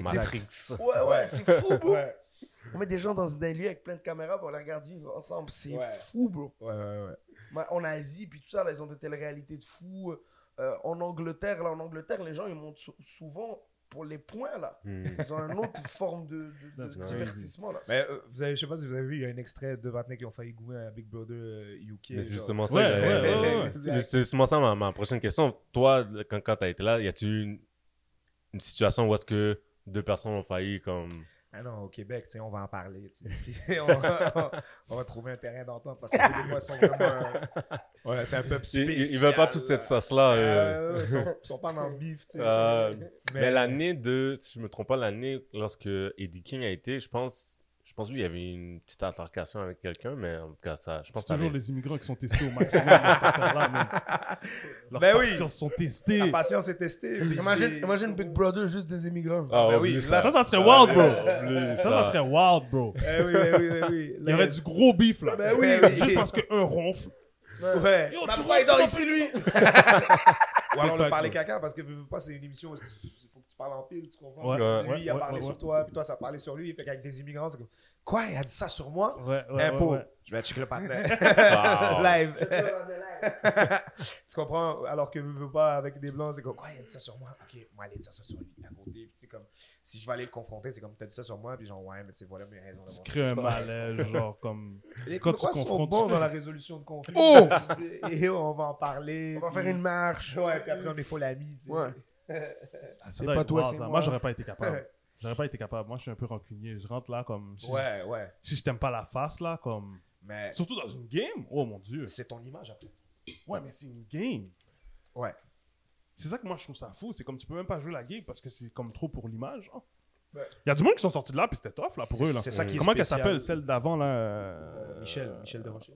Matrix. Ouais, ouais, c'est fou, bro. Ouais. On met des gens dans un lieu avec plein de caméras pour les regarder vivre ensemble. C'est Ouais. fou, bro. Ouais, ouais, ouais. En Asie, puis tout ça, là, ils ont des télé-réalités de fou. Euh, en Angleterre, là, en Angleterre, les gens, ils montent sou- souvent pour les points, là. Hmm. Ils ont une autre forme de, divertissement, là. Mais euh, vous avez, je sais pas si vous avez vu, il y a un extrait de Vatnek qui ont failli goumer à Big Brother euh, UK. Mais c'est justement ça Ouais, que j'allais- ouais, ouais, ouais. C'est justement ça ma, ma prochaine question. Toi, quand, quand tu as été là, y a-tu une, une situation où est-ce que deux personnes ont failli comme. Ah non, au Québec, tu sais, on va en parler. Puis on, va, on va trouver un terrain d'entente parce que les Québécois sont vraiment. Ouais, c'est un Ils, spécial. ils- ils veulent pas toute cette sauce-là. euh. Euh, ils, sont, ils sont pas dans le bif, tu sais. Euh, Mais, l'année de, si je me trompe pas, l'année lorsque Eddie King a été, je pense, je pense que lui, il y avait une petite altercation avec quelqu'un, mais en tout cas, ça, je pense C'est toujours avait- les immigrants qui sont testés au maximum man. Leurs Ben oui. sont testés. La patience est testée. Imagine, imagine Big Brother, juste des immigrants. Ah, Ben oui, ça. Ça, ça serait Ah, wild, bro. Ça, ça serait wild, bro. Eh oui, eh oui, eh oui. Il y aurait du gros beef, là. Ben oui. Juste parce qu'un ronfle. Ouais. Yo, tu vois, il dort ici, lui Ou alors parler bro. caca parce que veux, veux pas, c'est une émission. Il tu parles en pile, tu comprends? Ouais. Lui, ouais, il a ouais, parlé ouais, sur ouais. toi, puis toi, ça a parlé sur lui. Fait qu'avec des immigrants, c'est comme Quoi, il a dit ça sur moi? Ouais, ouais, Impôt. ouais, ouais. Je vais checker le partenaire. Wow. Live. tu comprends? Alors que veux, veux pas, avec des blancs, c'est comme Quoi, il a dit ça sur moi? Ok, moi, il a dit ça sur lui à côté. Puis c'est comme Si je vais aller le confronter, c'est comme T'as dit ça sur moi, puis genre, ouais, mais tu sais, voilà mes raisons. Tu crées un malaise, genre comme. Les Quand tu sont confrontes- bons dans la résolution de conflits. Oh! Et on va en parler. On va faire une marche. Ouais, puis après, on est faux amis. tu sais. Ah, C'est pas toi, c'est moi. Moi, j'aurais pas été capable. J'aurais pas été capable. Moi, je suis un peu rancunier. Je rentre là comme. Si, Ouais, ouais. si je t'aime pas la face, là, comme. Mais Surtout dans une game. Oh mon dieu. c'est ton image après. Ouais, mais c'est une game. Ouais. C'est ça que moi je trouve ça fou. C'est comme tu peux même pas jouer la game parce que c'est comme trop pour l'image. hein. Il Ouais. y a du monde qui sont sortis de là puis c'était tough là pour eux. Là. ça qui Comment qu'elle s'appelle celle d'avant là euh, Michel, Michel Derocher.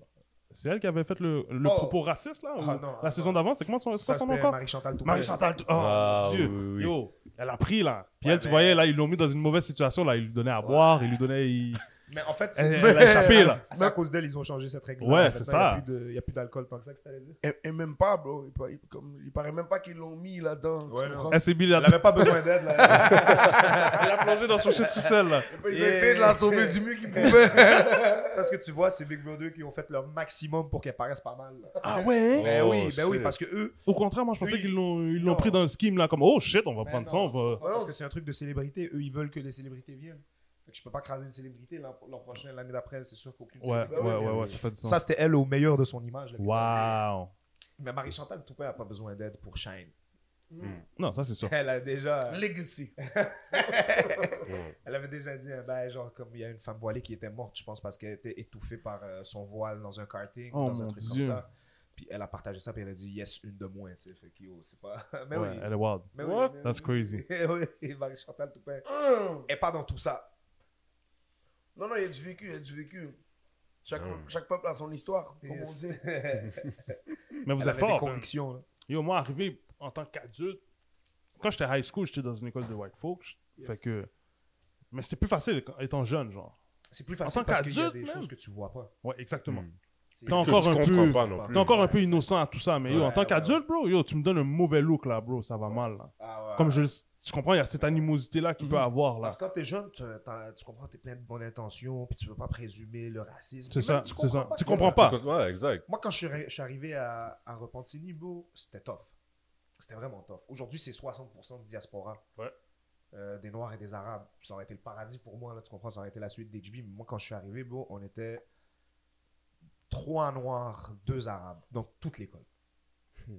C'est elle qui avait fait le, le Oh. propos raciste là ou- Ah, non, La saison d'avant, c'est comment son, Ça, son nom encore? Marie-Chantal Toupin. Marie-Chantal. Oh Ah, mon Dieu. oui, oui. Yo, elle a pris là. Puis Ouais, elle, tu mais- voyais là, ils l'ont mis dans une mauvaise situation là. Ils lui donnaient à boire, ils lui donnaient. Mais en fait, Elle, c'est elle a échappé là. c'est à cause d'elle, ils ont changé cette règle. Ouais, c'est ça. Il n'y a plus d'alcool tant que ça que dire. Et, et même pas, bro. Il, comme, il paraît même pas qu'ils l'ont mis là-dedans. Ouais? Elle s'est mise Elle n'avait pas besoin d'aide. là. Elle a plongé dans son shit tout seul là. Ils ont essayé de la sauver du mieux qu'ils pouvaient. ça, ce que tu vois, c'est Big Brother qui ont fait leur maximum pour qu'elle paraisse pas mal. là. Ah ouais? Ben Oh, oui, ben oui, parce que eux, Au contraire, moi je pensais qu'ils l'ont ils l'ont Non. pris dans le scheme là, comme oh shit, on va Ben prendre ça, on va. parce que c'est un truc de célébrité. Eux, ils veulent que les célébrités viennent. Fait que je peux pas craser une célébrité l'an prochain, l'année d'après, c'est sûr qu'aucune Ouais, ouais, célébrité ouais, vient. ouais, ça fait du sens. Ça, c'était elle au meilleur de son image. là. Waouh. Mais Marie-Chantal Toupin n'a pas besoin d'aide pour Shine. Non, ça c'est sûr. Elle a déjà. Legacy. Ouais. Elle avait déjà dit un bail, genre, comme il y a une femme voilée qui était morte, je pense, parce qu'elle était étouffée par euh, son voile dans un karting, Oh, dans un mon truc Dieu. comme ça. Puis elle a partagé ça, puis elle a dit, yes, une de moins, tu sais. Fait que yo, c'est pas. mais Ouais, oui. elle est wild. Mais What? oui, mais That's oui. crazy. oui, et Marie-Chantal Toupin. Elle est pas dans tout ça. Non, non, il y a du vécu, il y a du vécu. Chaque, Hum. chaque peuple a son histoire, comme on dit. Mais vous Elle êtes fort. convictions. là. Yo, moi, arrivé en tant qu'adulte, quand j'étais high school, j'étais dans une école de white folks. Yes. Fait que. Mais c'était plus facile étant jeune, genre. C'est plus facile tant parce qu'il y a qu'adulte, des même. choses que tu vois pas. Ouais, exactement. Mm. T'es encore un peu- pas non plus. T'es encore un peu innocent à tout ça, mais yo, en tant ouais, qu'adulte, bro, yo, tu me donnes un mauvais look là, bro, ça va mal. Là. Ah ouais. Comme je le- Tu comprends, il y a cette animosité là qu'il peut avoir là. Parce que quand t'es jeune, tu, tu comprends, t'es plein de bonnes intentions, puis tu veux pas présumer le racisme. C'est ça, c'est ça. comprends Tu comprends pas. Ouais, exact. Moi, quand je suis, arri- je suis arrivé à, à Repentigny, bro, c'était tough. C'était vraiment tough. Aujourd'hui, c'est 60% de diaspora. Ouais. Euh, des Noirs et des Arabes. Ça aurait été le paradis pour moi, là, tu comprends? Ça aurait été la suite d'HB. Mais moi, quand je suis arrivé, bro, on était trois Noirs, deux Arabes, dans toute l'école. Hmm.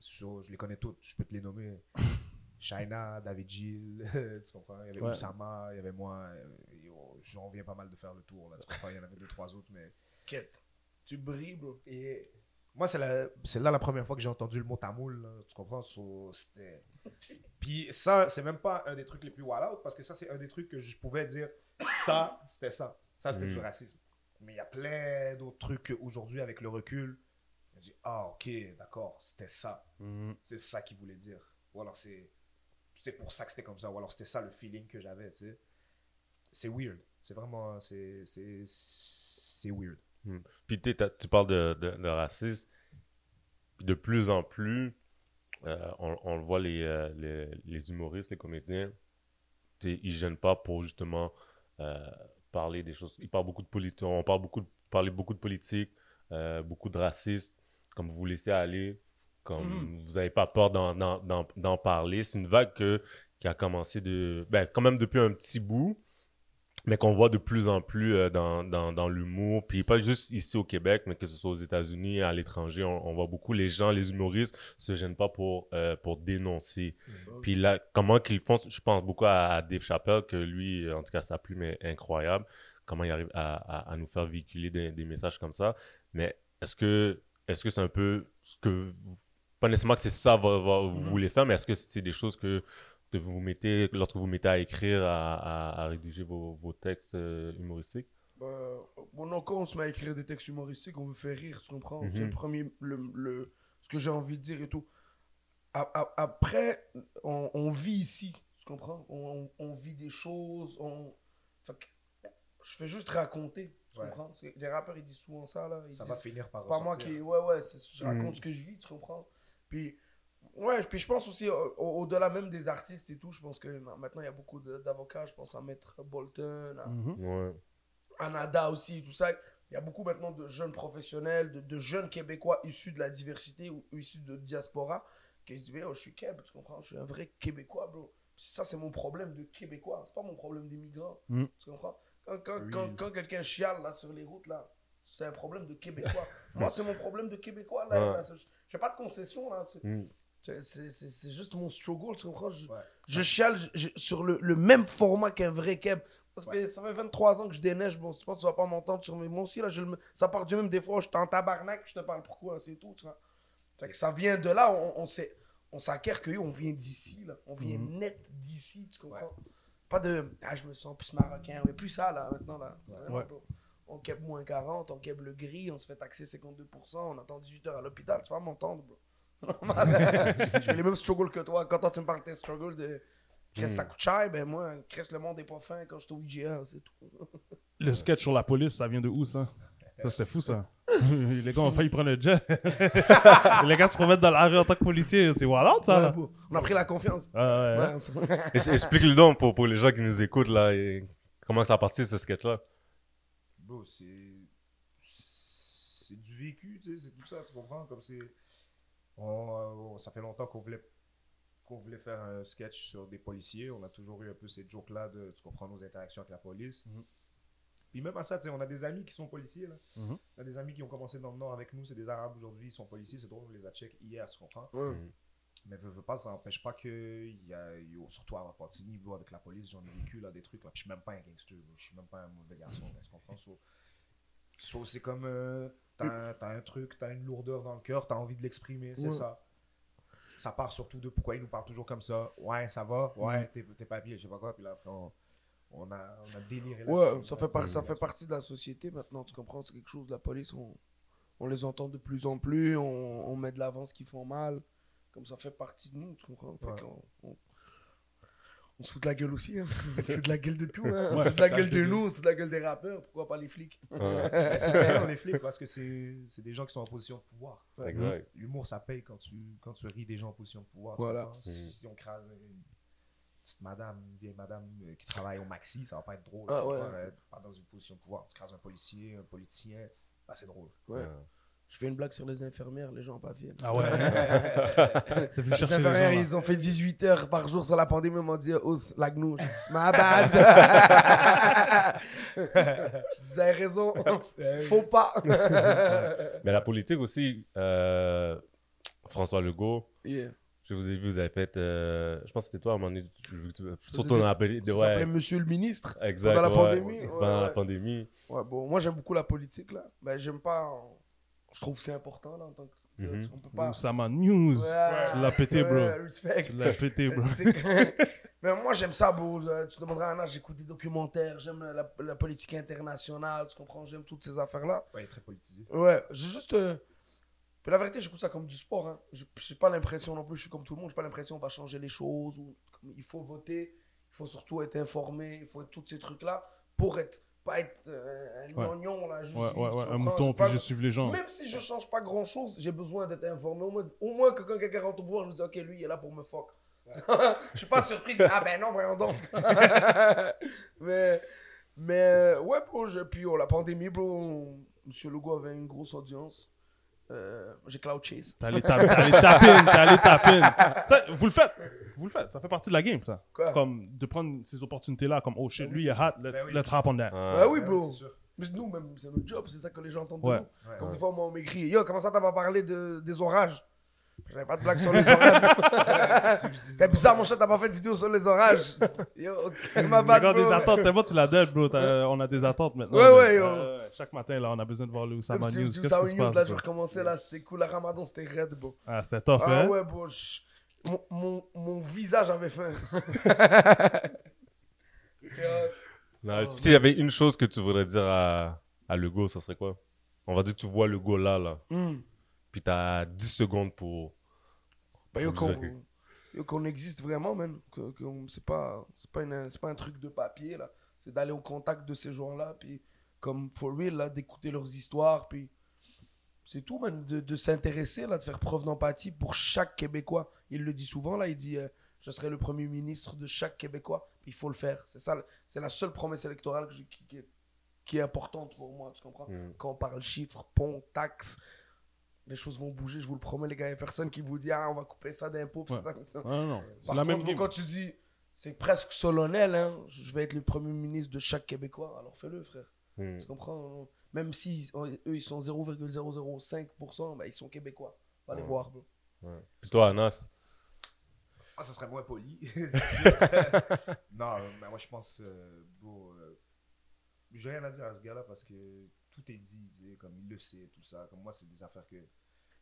So, je les connais toutes. Je peux te les nommer. Shaina, David Gill, tu comprends? Il y avait Ouais. Oussama, il y avait moi. euh, yo, J'en viens pas mal de faire le tour, là, tu comprends? Il y en avait deux, trois autres, mais... Quête. Tu brilles, bro. Et moi, c'est la- c'est là la première fois que j'ai entendu le mot tamoul. là, tu comprends? So, c'était- Puis ça, c'est même pas un des trucs les plus wild out parce que ça, c'est un des trucs que je pouvais dire ça, c'était ça. Ça, c'était Mm. du racisme. Mais il y a plein d'autres trucs qu'aujourd'hui, avec le recul, je me dis, ah, ok, d'accord, c'était ça. Mhm. C'est ça qu'il voulait dire. Ou alors c'est c'était pour ça que c'était comme ça. Ou alors c'était ça le feeling que j'avais, tu sais. C'est weird. C'est vraiment, c'est c'est- c'est weird. Puis t'es- t'as- tu parles de, de, de racisme. Puis de plus en plus, euh, on, le voit, les, euh, les, les humoristes, les comédiens, ils gênent pas pour justement euh, parler des choses. Ils parlent beaucoup de politique. On parle beaucoup de, parler beaucoup de politique, beaucoup de racisme. Comme vous laissez aller, comme vous n'avez pas peur d'en, parler. C'est une vague que, qui a commencé de, ben, quand même depuis un petit bout mais qu'on voit de plus en plus euh, dans, dans, dans l'humour. Puis pas juste ici au Québec, mais que ce soit aux États-Unis, à l'étranger, on, on voit beaucoup les gens, les humoristes, se gênent pas pour, euh, pour dénoncer. Puis là, comment qu'ils font, je pense beaucoup à, à Dave Chappelle, que lui, en tout cas, sa plume est incroyable. Comment il arrive à, à, à nous faire véhiculer des, des messages comme ça. Mais est-ce que est-ce que c'est un peu ce que. Pas nécessairement que c'est ça va, va- vous voulez faire, mais est-ce que c'est des choses que que vous mettez, lorsque vous mettez à écrire, à, à, à rédiger vos, vos textes euh, humoristiques? Bah, bon, encore, on se met à écrire des textes humoristiques, on veut faire rire, tu comprends? C'est Mhm. le premier, le, le- ce que j'ai envie de dire et tout. Après, on, on vit ici, tu comprends? On, on vit des choses, on... Fait que je fais juste raconter, tu Ouais. comprends? Parce que Les rappeurs, ils disent souvent ça, là. Ils Ça disent, va finir par C'est pas moi qui. Ouais, ouais, c'est- je raconte Mm. ce que je vis, tu comprends? Puis, ouais, puis je pense aussi, au- au- au-delà même des artistes et tout, je pense que ma- maintenant, il y a beaucoup d'avocats. Je pense à Maître Bolton, à, Mhm. Ouais. à Nada aussi, tout ça. Il y a beaucoup maintenant de jeunes professionnels, de, de jeunes Québécois issus de la diversité ou, ou issus de diaspora qui se disent oh, Je suis Québécois, tu comprends? Je suis un vrai Québécois, bro. Ça, c'est mon problème de Québécois. C'est pas mon problème d'immigrant. Mm. Tu comprends? Quand, quand, Oui. quand, quand quelqu'un chiale là, sur les routes, là, c'est un problème de Québécois. Moi, c'est mon problème de Québécois. Là, Ouais. là. Fais pas de concession. là. C'est- Mm. juste mon struggle, tu comprends? Je, Ouais. je chiale je- sur le, le même format qu'un vrai Keb. Ça fait, Ouais. ça fait 23 ans que je déneige. Bon, je pense que tu vas pas m'entendre sur mes. Moi aussi, là, je le- ça part du même des fois. Je suis en tabarnak, je te parle pourquoi, c'est tout. Tu vois. Fait que ça vient de là. On, on, s'acquiert que on vient d'ici. là. On vient Mhm. net d'ici, tu comprends? Pas de. Ah, je me sens plus marocain. Mais plus ça, là, maintenant. Là. Ouais. On keb moins 40, on keb le gris, on se fait taxer 52%, on attend 18 heures à l'hôpital. Tu vas m'entendre, bro. Je fais les mêmes struggles que toi. Quand toi, tu me parles de tes struggles de. Chris, Mm. ça coûte cher, ben moi, Chris, le monde est pas fin quand je suis au IGA, c'est tout. Le sketch sur la police, ça vient de où ça? Ça, c'était fou ça. les gars ont failli prendre le jet. les gars se promettent dans la rue en tant que policier. C'est voilà ça Ouais, là. bro. On a pris la confiance. Ouais, Ouais, ouais. on se- Es- Explique-le donc pour, pour les gens qui nous écoutent, là, et comment ça a parti ce sketch-là. Bro, c'est. C'est du vécu, tu sais, c'est tout ça, tu comprends? Comme c'est. on- ça fait longtemps qu'on voulait qu'on voulait faire un sketch sur des policiers. On a toujours eu un peu ces jokes-là de, tu comprends, nos interactions avec la police. Mhm. Puis même à ça, tu sais, on a des amis qui sont policiers, là. Mhm. On a des amis qui ont commencé dans le Nord avec nous, c'est des Arabes aujourd'hui, ils sont policiers, c'est drôle, on les a check hier, tu comprends? Ouais. Mais veux, veux pas, ça n'empêche pas que, il y a, yo, surtout à Repentigny, avec la police, j'en ai vécu là, des trucs. Là. Puis je suis même pas un gangster, je suis même pas un mauvais garçon, tu comprends? So, so, c'est comme, euh, t'as un- t'as un truc, t'as une lourdeur dans le cœur, t'as envie de l'exprimer, c'est Ouais. ça. Ça part surtout de pourquoi ils nous parlent toujours comme ça. Ouais, ça va, ouais, t'es t'es papier, je sais pas quoi. Puis là, après, on, on a, on a déliré Ouais, ça a fait, par- ça fait partie de la société maintenant, tu comprends? C'est quelque chose, la police, on, on les entend de plus en plus, on, on met de l'avant ce qu'ils font mal, comme ça fait partie de nous, tu comprends? Fait Ouais. on, on se fout de la gueule aussi, hein. on se fout de la gueule de tout, hein. on se fout de la gueule de nous, on se fout de la gueule des rappeurs, pourquoi pas les flics? Ouais, c'est payant, les flics parce que c'est c'est des gens qui sont en position de pouvoir. exact. L'humour, ça paye quand tu, quand tu ris des gens en position de pouvoir. Voilà. comprends? Si, si on crase une petite madame, une vieille madame euh, qui travaille au maxi, ça va pas être drôle. Ah ouais. est pas dans une position de pouvoir. Tu crases un policier, un politicien, là, c'est drôle. Ouais. Je fais une blague sur les infirmières, les gens en pas viennent. Ah ouais. c'est venu Les chercher les gens. infirmières, ils ont fait 18 heures par jour sur la pandémie, ils m'ont dit, oh, la gnou. Ma bad. Je dis, vous avez raison, faut pas. Mais la politique aussi, euh, François Legault, Yeah. je vous ai vu, vous avez fait, euh, je pense que c'était toi à un moment donné, surtout dans la poli- Ça s'appelait ouais, Monsieur le ministre. exact, pendant la ouais, pandémie, ouais, pendant la pandémie. Ouais, bon, moi j'aime beaucoup la politique là. Ben, j'aime pas. Je trouve que c'est important là en tant que. Mhm. On peut pas. News. Ouais, Tu l'as pété, bro. respect. Tu l'as pété, bro. Mais moi j'aime ça, bro. Euh, Tu demanderas à Anna, j'écoute des documentaires, j'aime la, la politique internationale, tu comprends, j'aime toutes ces affaires là. Ouais, il est très politisé. Ouais, j'ai juste. euh, Puis la vérité, j'écoute ça comme du sport. Hein. J'ai pas l'impression non plus, je suis comme tout le monde, j'ai pas l'impression qu'on va changer les choses. Ou... Il faut voter, il faut surtout être informé, il faut être tous ces trucs-là pour être. Pas être euh, un Ouais. oignon là, juste. Ouais, ouais, ouais. Un mouton, pas- puis je suive les gens. Même si je change pas grand chose, j'ai besoin d'être informé. Au moins, au moins que quand quelqu'un rentre au pouvoir, je me dis, ok, lui, il est là pour me fuck. je suis pas surpris que, ah ben non, voyons donc. mais, mais, ouais, bro, je- puis oh, la pandémie, bro, Monsieur Legault avait une grosse audience. Euh, j'ai Cloud Chase. T'as allé taper, t'as allé taper, t'as allé taper. Ça, vous le faites, vous le faites. Ça fait partie de la game, ça. Quoi? Comme de prendre ces opportunités-là, comme oh shit, lui il est hot, let's, Ben oui. let's hop on that. Ouais. Ah oui, Ouais, bro. Mais nous, même, c'est notre job, c'est ça que les gens entendent Ouais. de nous. Ouais, Comme ouais. des fois, moi, on m'écrit Yo, comment ça, t'as pas parlé de, des orages? J'avais pas de blague sur les orages. C'est bizarre, mon chat, t'as pas fait de vidéo sur les orages. Yo, ok, ma bad, bro. des attentes, tellement tu l'as dead, bro. On a des attentes maintenant. Ouais, ouais, yo. Euh, chaque matin, là, on a besoin de voir le Oussama News. Qu'est-ce ça, qui se News, passe? là, je recommençais, là, c'était cool. La Ramadan, c'était raide, bro. Ah, c'était tough, Ah hein? ouais, bro. je- mon, mon, mon visage avait faim. Nice. S'il y avait une chose que tu voudrais dire à, à Legault, ça serait quoi? On va dire que tu vois Legault là, là. Hmm. Puis t'as 10 secondes pour. Yo, Pour yo, qu'on existe vraiment, man. C'est, pas, c'est, pas une- c'est pas un truc de papier, là. C'est d'aller au contact de ces gens-là, puis comme for real, là, d'écouter leurs histoires, puis c'est tout, man. De, de s'intéresser, là, de faire preuve d'empathie pour chaque Québécois. Il le dit souvent, là, il dit euh, Je serai le premier ministre de chaque Québécois, puis il faut le faire. C'est ça, c'est la seule promesse électorale que qui, qui est, qui est importante pour moi, tu comprends? Mm. Quand on parle chiffres, ponts, taxes, les choses vont bouger, je vous le promets, les gars. Il n'y a personne qui vous dit Ah, on va couper ça d'impôts. Ouais. ça, ça. Non, non, non. C'est Par la contre, même game. Quand tu dis, c'est presque solennel, hein, je vais être le premier ministre de chaque Québécois, alors fais-le, frère. Hmm. Tu comprends hein? Même si eux, ils sont 0,005%, bah, ils sont Québécois. Va les Ouais. voir, bro. Ouais. Puis toi, Anas? Ah, ça serait moins poli. non, mais moi, je pense, euh, bro, euh, j'ai rien à dire à ce gars-là parce que tout est dit, comme il le sait, tout ça. Comme moi, c'est des affaires que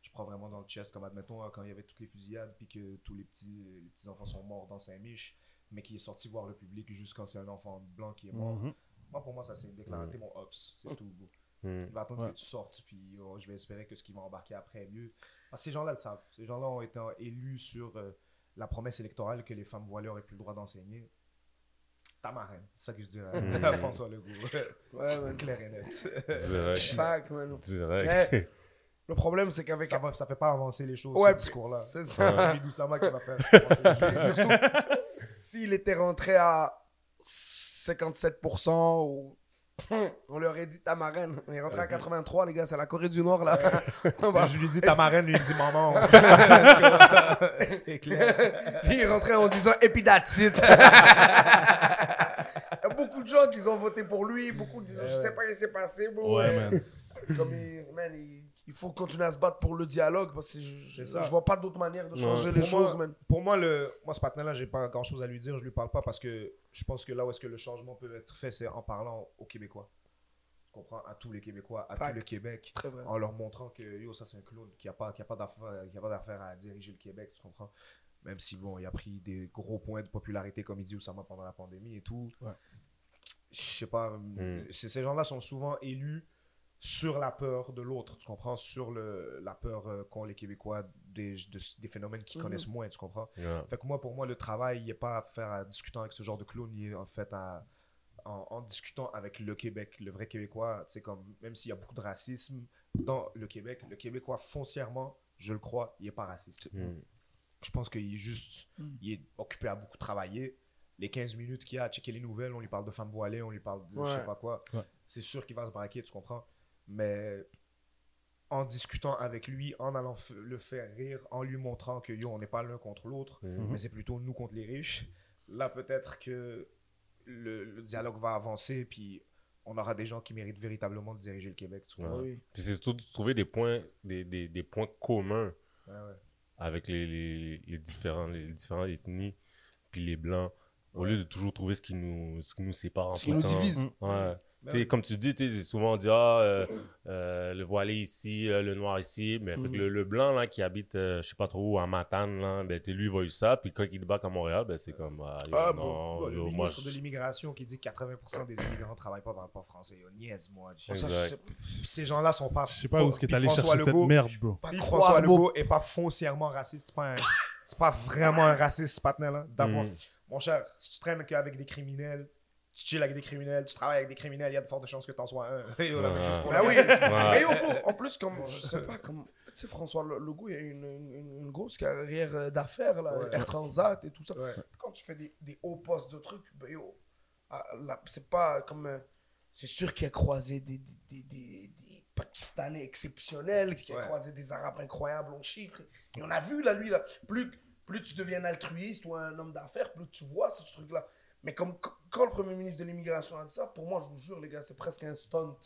je prends vraiment dans le chest. Comme admettons, hein, quand il y avait toutes les fusillades, puis que tous les petits, les petits enfants sont morts dans Saint-Mich, mais qui est sorti voir le public juste quand c'est un enfant blanc qui est mort. Mhm. Moi, pour moi, ça, c'est une déclaration. T'es mon ops, c'est tout, bro. Hmm. Il va attendre Ouais. que tu sortes, puis oh, je vais espérer que ce qui va embarquer après est mieux. Parce que ces gens-là le savent. Ces gens-là ont été élus sur euh, la promesse électorale que les femmes voilées auraient plus le droit d'enseigner. Ta marraine, c'est ça que je dirais Mm. à François Legault. Ouais, man. Clair et net. Direct. Fact, man. Direct. Mais le problème, c'est qu'avec. ça, va, ça fait pas avancer les choses, Ouais, ce discours-là. c'est C'est ça. celui d'Oussama qui va faire avancer les surtout, s'il était rentré à 57% ou. On lui aurait dit ta marraine. Il est rentré à 83, les gars, c'est la Corée du Nord, là. On va- Je lui dis ta marraine, lui il dit maman. c'est clair. Lui, il est rentré en disant épidatite. Beaucoup de gens qui ont voté pour lui, beaucoup de je sais pas ce qui s'est passé, bro. Ouais, mais- man. Comme il, man, il, il faut continuer à se battre pour le dialogue parce que je, je, vois pas d'autre manière de changer Ouais. les Pour choses, moi- man. Pour moi, le, moi ce partenaire-là, j'ai pas grand-chose à lui dire. Je lui parle pas parce que je pense que là où est-ce que le changement peut être fait, c'est en parlant aux Québécois. Tu comprends? À tous les Québécois, à Fact. tout le Québec. En leur montrant que yo, ça c'est un clown, qui a pas, qui a pas a pas d'affaire à diriger le Québec, tu comprends? Même si bon, il a pris des gros points de popularité comme il dit Oussama pendant la pandémie et tout. Ouais. Je sais pas. Mm. c- Ces gens-là sont souvent élus sur la peur de l'autre, tu comprends? Sur le, la peur euh, qu'ont les Québécois des, de- des phénomènes qu'ils Mhm. connaissent moins, tu comprends? Fait que moi, pour moi, le travail, il n'est pas à faire en discutant avec ce genre de clown, il est en fait à- en, en discutant avec le Québec, le vrai Québécois. C'est comme, même s'il y a beaucoup de racisme dans le Québec, le Québécois, foncièrement, je le crois, il n'est pas raciste. Hmm. Je pense qu'il est juste, Mm. il est occupé à beaucoup travailler. Les 15 minutes qu'il a à checker les nouvelles, on lui parle de femmes voilées, on lui parle de je Ouais. sais pas quoi. Ouais. C'est sûr qu'il va se braquer, tu comprends. Mais en discutant avec lui, en allant le faire rire, en lui montrant que yo, on n'est pas l'un contre l'autre, Mhm. mais c'est plutôt nous contre les riches. Là, peut-être que le, le dialogue va avancer, puis on aura des gens qui méritent véritablement de diriger le Québec. tu comprends? Ouais. Oui. Puis c'est surtout de trouver des points, des, des, des points communs Ouais, ouais. avec les, les, les différents, les différentes ethnies, puis les blancs, au lieu de toujours trouver ce qui nous, ce qui nous sépare. Ce qui nous divise. Ouais. Ben T'sais, oui. Comme tu dis, souvent on dit ah, euh, euh, le voilé ici, euh, le noir ici, mais fait que Mhm. le, le blanc là, qui habite, euh, je sais pas trop où, à Matane, là, ben, lui il voit ça, puis quand il débarque à Montréal, ben, c'est comme ah, Ah, non, Bon, le yo, moi, ministre de l'immigration qui dit que 80% des immigrants ne travaillent pas dans le port français. Yo, je sais Puis ces gens-là sont pas. Je sais pas où est-ce que t'es allé François chercher Legault- cette merde, bro. pas François. Legault est pas foncièrement raciste. C'est pas, un- c'est pas vraiment un raciste, ce partenaire-là. D'abord, Mhm. Mon cher, si tu traînes qu'avec des criminels, tu chill avec des criminels, tu travailles avec des criminels, il y a de fortes chances que t'en sois un. Pour Bah le oui, en plus, comme, je sais pas, comme, tu sais, François Le- Legault, il a une, une, une grosse carrière euh, d'affaires, là, Ouais. Air Transat et tout ça. Ouais. Quand tu fais des, des hauts postes de trucs, ben yo, ah, là, c'est pas comme. euh, c'est sûr qu'il a croisé des, des, des, des- des Pakistanais exceptionnels, qu'il a Ouais. croisé des Arabes incroyables en chiffres. Et on a vu, là, lui, là, plus, plus tu deviens altruiste ou un homme d'affaires, plus tu vois ce truc-là. Mais comme qu- quand le premier ministre de l'immigration a dit ça, pour moi, je vous jure, les gars, c'est presque un stunt.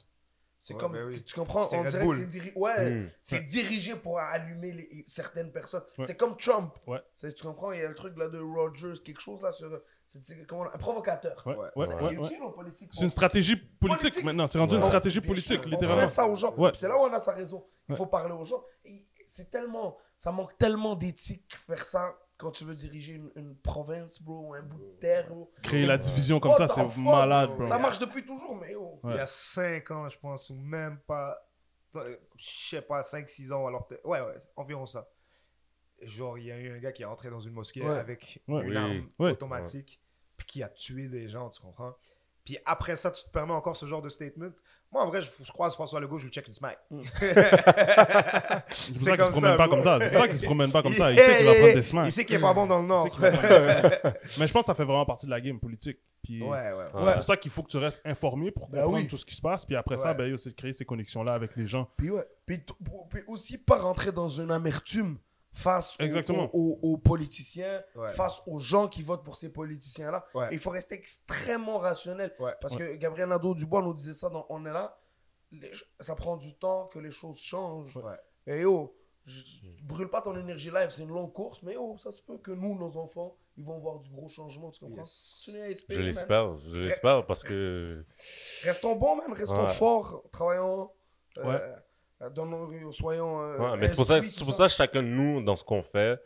C'est Ouais, comme, ben oui. tu, tu comprends, C'est on Red dirait Bull. que c'est diri- ouais, c'est dirigé pour allumer les- certaines personnes. Ouais. C'est comme Trump. Tu comprends, il y a le truc là de Rogers, quelque chose là sur, comment, un provocateur. Ouais, Ouais. ouais, Ouais. C'est utile en politique. C'est une stratégie politique, Politique. maintenant. C'est rendu une stratégie politique, sûr, On littéralement. fait ça aux gens. C'est là où on a sa raison. Il Ouais. faut parler aux gens. C'est tellement, ça manque tellement d'éthique faire ça quand tu veux diriger une, une province, bro, un bout de terre, bro. Créer la division comme ça, c'est malade, bro? Ça marche depuis toujours, mais oh. Ouais. Il y a 5 ans, je pense, ou même pas. Je sais pas, 5-6 ans, alors peut-être. Ouais, ouais, environ ça. Genre, il y a eu un gars qui est rentré dans une mosquée Ouais. avec Ouais. une Oui. arme Ouais. automatique, puis qui a tué des gens, tu comprends? Puis après ça, tu te permets encore ce genre de statement. Moi, en vrai, je, je croise François Legault, je lui check une smack. C'est pour ça qu'il se promène ça, pas comme ça. C'est pour ça qu'il se promène pas comme ça. Il sait qu'il va prendre des semaines. Il sait qu'il est pas bon dans le Nord. Mais je pense que ça fait vraiment partie de la game politique. Puis Ouais, ouais. Ouais. c'est pour ça qu'il faut que tu restes informé pour Ben comprendre oui. tout ce qui se passe. Puis après ça, ben, c'est de créer ces connexions-là avec les gens. Puis ouais. Puis, puis aussi pas rentrer dans une amertume face aux- Exactement. Aux, aux- aux politiciens, Ouais. face aux gens qui votent pour ces politiciens-là. Ouais. Il faut rester extrêmement rationnel. Ouais. Parce que Gabriel Nadeau-Dubois nous disait ça dans On est là. Les- ça prend du temps que les choses changent. Ouais. Et yo, je, je- brûle pas ton énergie live, c'est une longue course, mais yo, ça se peut que nous, nos enfants, ils vont voir du gros changement, tu comprends? Yes. Espérer, Je l'espère, je l'espère parce que. Restons bons, man, restons Ouais. forts, travaillons, euh, Ouais. euh, donnons- soyons. euh, Ouais, mais c'est pour ça, pour ça, chacun de nous, dans ce qu'on fait,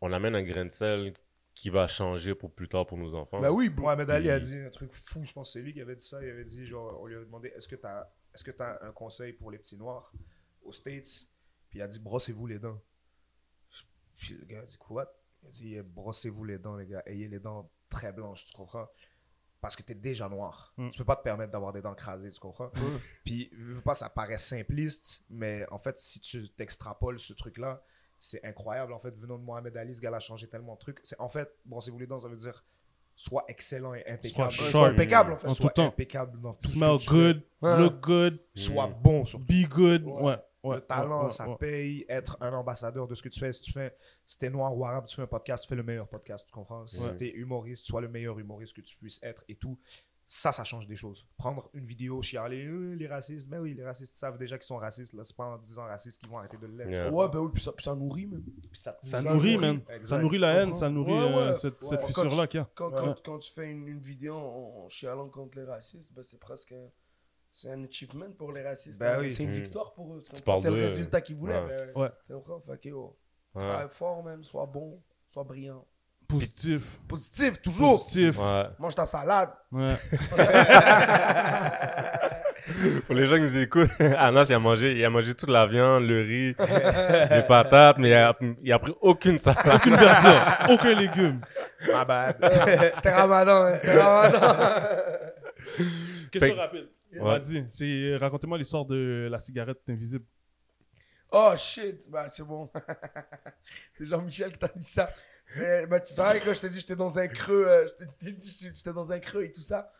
on amène un grain de sel qui va changer pour plus tard pour nos enfants. Bah oui. Mohamed Ali a dit un truc fou, je pense que c'est lui qui avait dit ça. Il avait dit, genre, on lui a demandé est-ce que tu as, est-ce que as un conseil pour les petits noirs aux States? Puis il a dit brossez-vous les dents. Puis le gars a dit quoi? Il a dit brossez-vous les dents, les gars. Ayez les dents très blanches, tu comprends? Parce que tu es déjà noir. Mm. Tu peux pas te permettre d'avoir des dents crasées, tu comprends? Puis, je veux pas, ça paraît simpliste, mais en fait, si tu t'extrapoles ce truc-là, c'est incroyable. En fait, venant de Mohamed Ali, ce gars-là a changé tellement de trucs. C'est, en fait, brossez-vous les dents, ça veut dire soit excellent et impeccable. Sharp. impeccable, en fait. En tout temps. impeccable dans tout ce Smell que tu good, Ouais. look good, Mm. bon be good. Ouais. Ouais. ouais, le talent, ouais, ça paye. Être un ambassadeur de ce que tu fais. Si tu fais, si t'es noir ou arabe, tu fais un podcast, tu fais le meilleur podcast, tu comprends? Si t'es humoriste, sois le meilleur humoriste que tu puisses être et tout. Ça, ça change des choses. Prendre une vidéo, chialer, Euh, les racistes, mais oui, les racistes savent déjà qu'ils sont racistes. Là, c'est pas en disant racistes qu'ils vont arrêter de l'être. Yeah. Ouais, bah oui, puis ça, puis ça nourrit, même. Puis ça, Ça Ça nourrit, nourrit. man. Exact. Ça nourrit la haine, ça nourrit Ouais, euh, cette, Ouais. cette Quand fissure-là qu'il y a. Quand, Ouais. quand, quand tu fais une, une vidéo en, en chialant contre les racistes, ben c'est presque un, c'est un achievement pour les racistes. Ben hein. oui. C'est une Mm. victoire pour eux. C'est le résultat qu'ils voulaient. ouais. ben, Ouais. Tu comprends? Fait que, oh, Ouais. travaille fort, même. Sois bon, sois brillant. Positif. Positif, toujours. Positif. Ouais. Mange ta salade. Ouais. Pour les gens qui nous écoutent, Anas, il a mangé, il a mangé toute la viande, le riz, les patates, mais il a, il a pris aucune salade. Aucune verdure, aucun légume. Ma bad. C'était Ramadan, hein, c'était Ramadan. Question Fait- rapide. Ouais. Vas-y, c'est- racontez-moi l'histoire de la cigarette invisible. Oh shit, bah c'est bon. c'est Jean-Michel qui t'a dit ça. Bah, tu te rappelles quand je t'ai dit j'étais dans un creux, euh, j'étais dans un creux et tout ça.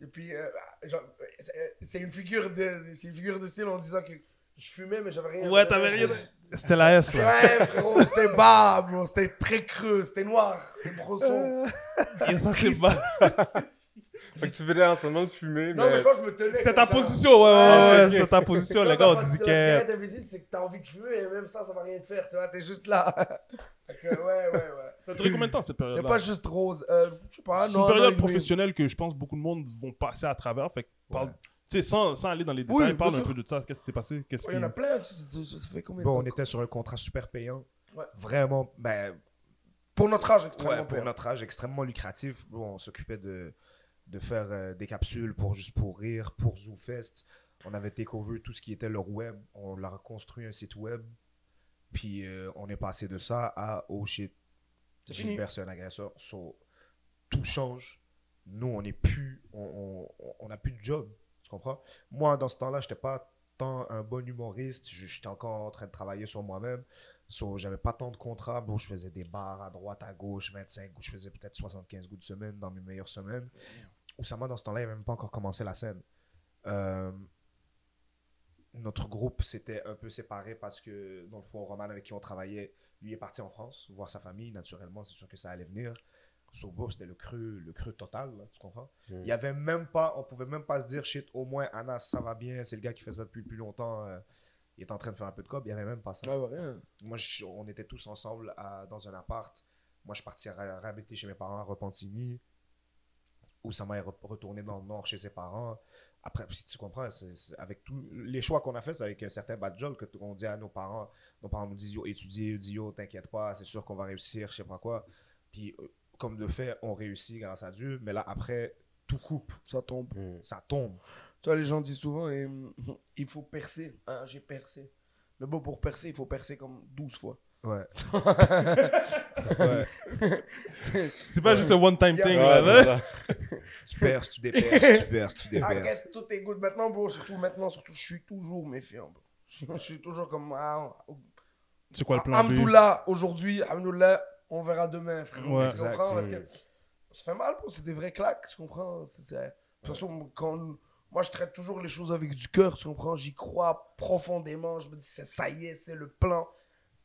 Et puis, euh, bah, genre, c'est- c'est une figure de, c'est une figure de style en disant que je fumais mais j'avais rien. Ouais, t'avais rien. C'était la S, là. Ouais, frérot, c'était bas, bro. C'était très creux, c'était noir, c'était brosson. Et ça, c'est bas. Fait que tu venais en ce moment de fumer, Non, mais mais... je pense que je me tenais. C'était ta ça. position, ouais, ouais, Ah, ouais, ok. c'était ta position. Les gars, on dit que. cigarette invisible, c'est que t'as envie de fumer et même ça, ça va rien te faire, tu vois. T'es juste là. Fait que, ouais, ouais, ouais. Ça a duré combien de temps cette C'est période-là? pas juste rose. Euh, je sais pas, C'est une période professionnelle que je pense beaucoup de monde vont passer à travers. Fait que parle- Ouais. Tu sais, sans, sans aller dans les Oui, détails, parle bien un peu de ça. Qu'est-ce qui s'est passé Qu'est-ce Ouais, qui... Il y en a plein. Ça, fait combien de Bon, temps on était sur un contrat super payant. Ouais. Vraiment, ben, Pour notre âge, extrêmement Ouais, pour payant. notre âge, extrêmement lucratif. Bon, on s'occupait de, de faire euh, des capsules pour juste pour rire, pour ZooFest. On avait takeover tout ce qui était leur web. On leur a construit un site web. Puis euh, on est passé de ça à oh shit, C'est fini. Gilbert c'est un agresseur. So, tout change. Nous, on n'est plus, on, on, on a plus de job. Tu comprends? Moi, dans ce temps-là, j'étais pas tant un bon humoriste. Je- J'étais encore en train de travailler sur moi-même. So, j'avais pas tant de contrats. Bon, je faisais des bars à droite, à gauche, 25 gouttes. Je faisais peut-être 75 gouttes semaine dans mes meilleures semaines. Oussama, dans ce temps-là, il n'avait même pas encore commencé la scène. Euh, notre groupe s'était un peu séparé parce que, dans le fond, Roman avec qui on travaillait, lui est parti en France, voir sa famille. Naturellement, c'est sûr que ça allait venir. So, bro, c'était le creux, le creux total, là, tu comprends? Mm. Il y avait même pas, on pouvait même pas se dire, shit, au moins, Anas, ça va bien, c'est le gars qui fait ça depuis plus longtemps, euh, il est en train de faire un peu de cob, il y avait même pas ça. Ouais, rien. Moi, je- on était tous ensemble à- dans un appart. Moi, je suis parti ra- rabêter chez mes parents à Repentigny. Oussama est re- retourné dans le nord chez ses parents. Après, si tu comprends, c'est- c'est avec tous les choix qu'on a fait, c'est avec un certain badjol que t- on dit à nos parents. Nos parents nous disent Yo, étudiez, ils disent Yo, t'inquiète pas, c'est sûr qu'on va réussir, je sais pas quoi. Puis, euh, comme de fait, on réussit grâce à Dieu. Mais là, après, tout coupe, Ça tombe. Mm. ça tombe. Tu vois, les gens disent souvent, et, hum, il faut percer. Ah, j'ai percé. Mais bon, pour percer, il faut percer comme 12 fois. Ouais. ouais. C'est pas juste un one-time Yeah. thing. Ouais, là. Tu perces, tu déperces, tu perces, tu déperces. Arrête, tout est good. Maintenant, bro, surtout maintenant, surtout, je suis toujours méfiant, bro. Je je suis toujours comme, ah, C'est quoi le plan B? Alhamdoulilah, aujourd'hui, Alhamdoulilah, on verra demain, frère. Ouais. tu comprends? Parce que ça fait mal, bro. C'est des vrais claques, tu comprends? C'est- c'est- De toute façon, quand... moi, je traite toujours les choses avec du cœur, tu comprends? J'y crois profondément. Je me dis, c'est- ça y est, c'est le plan.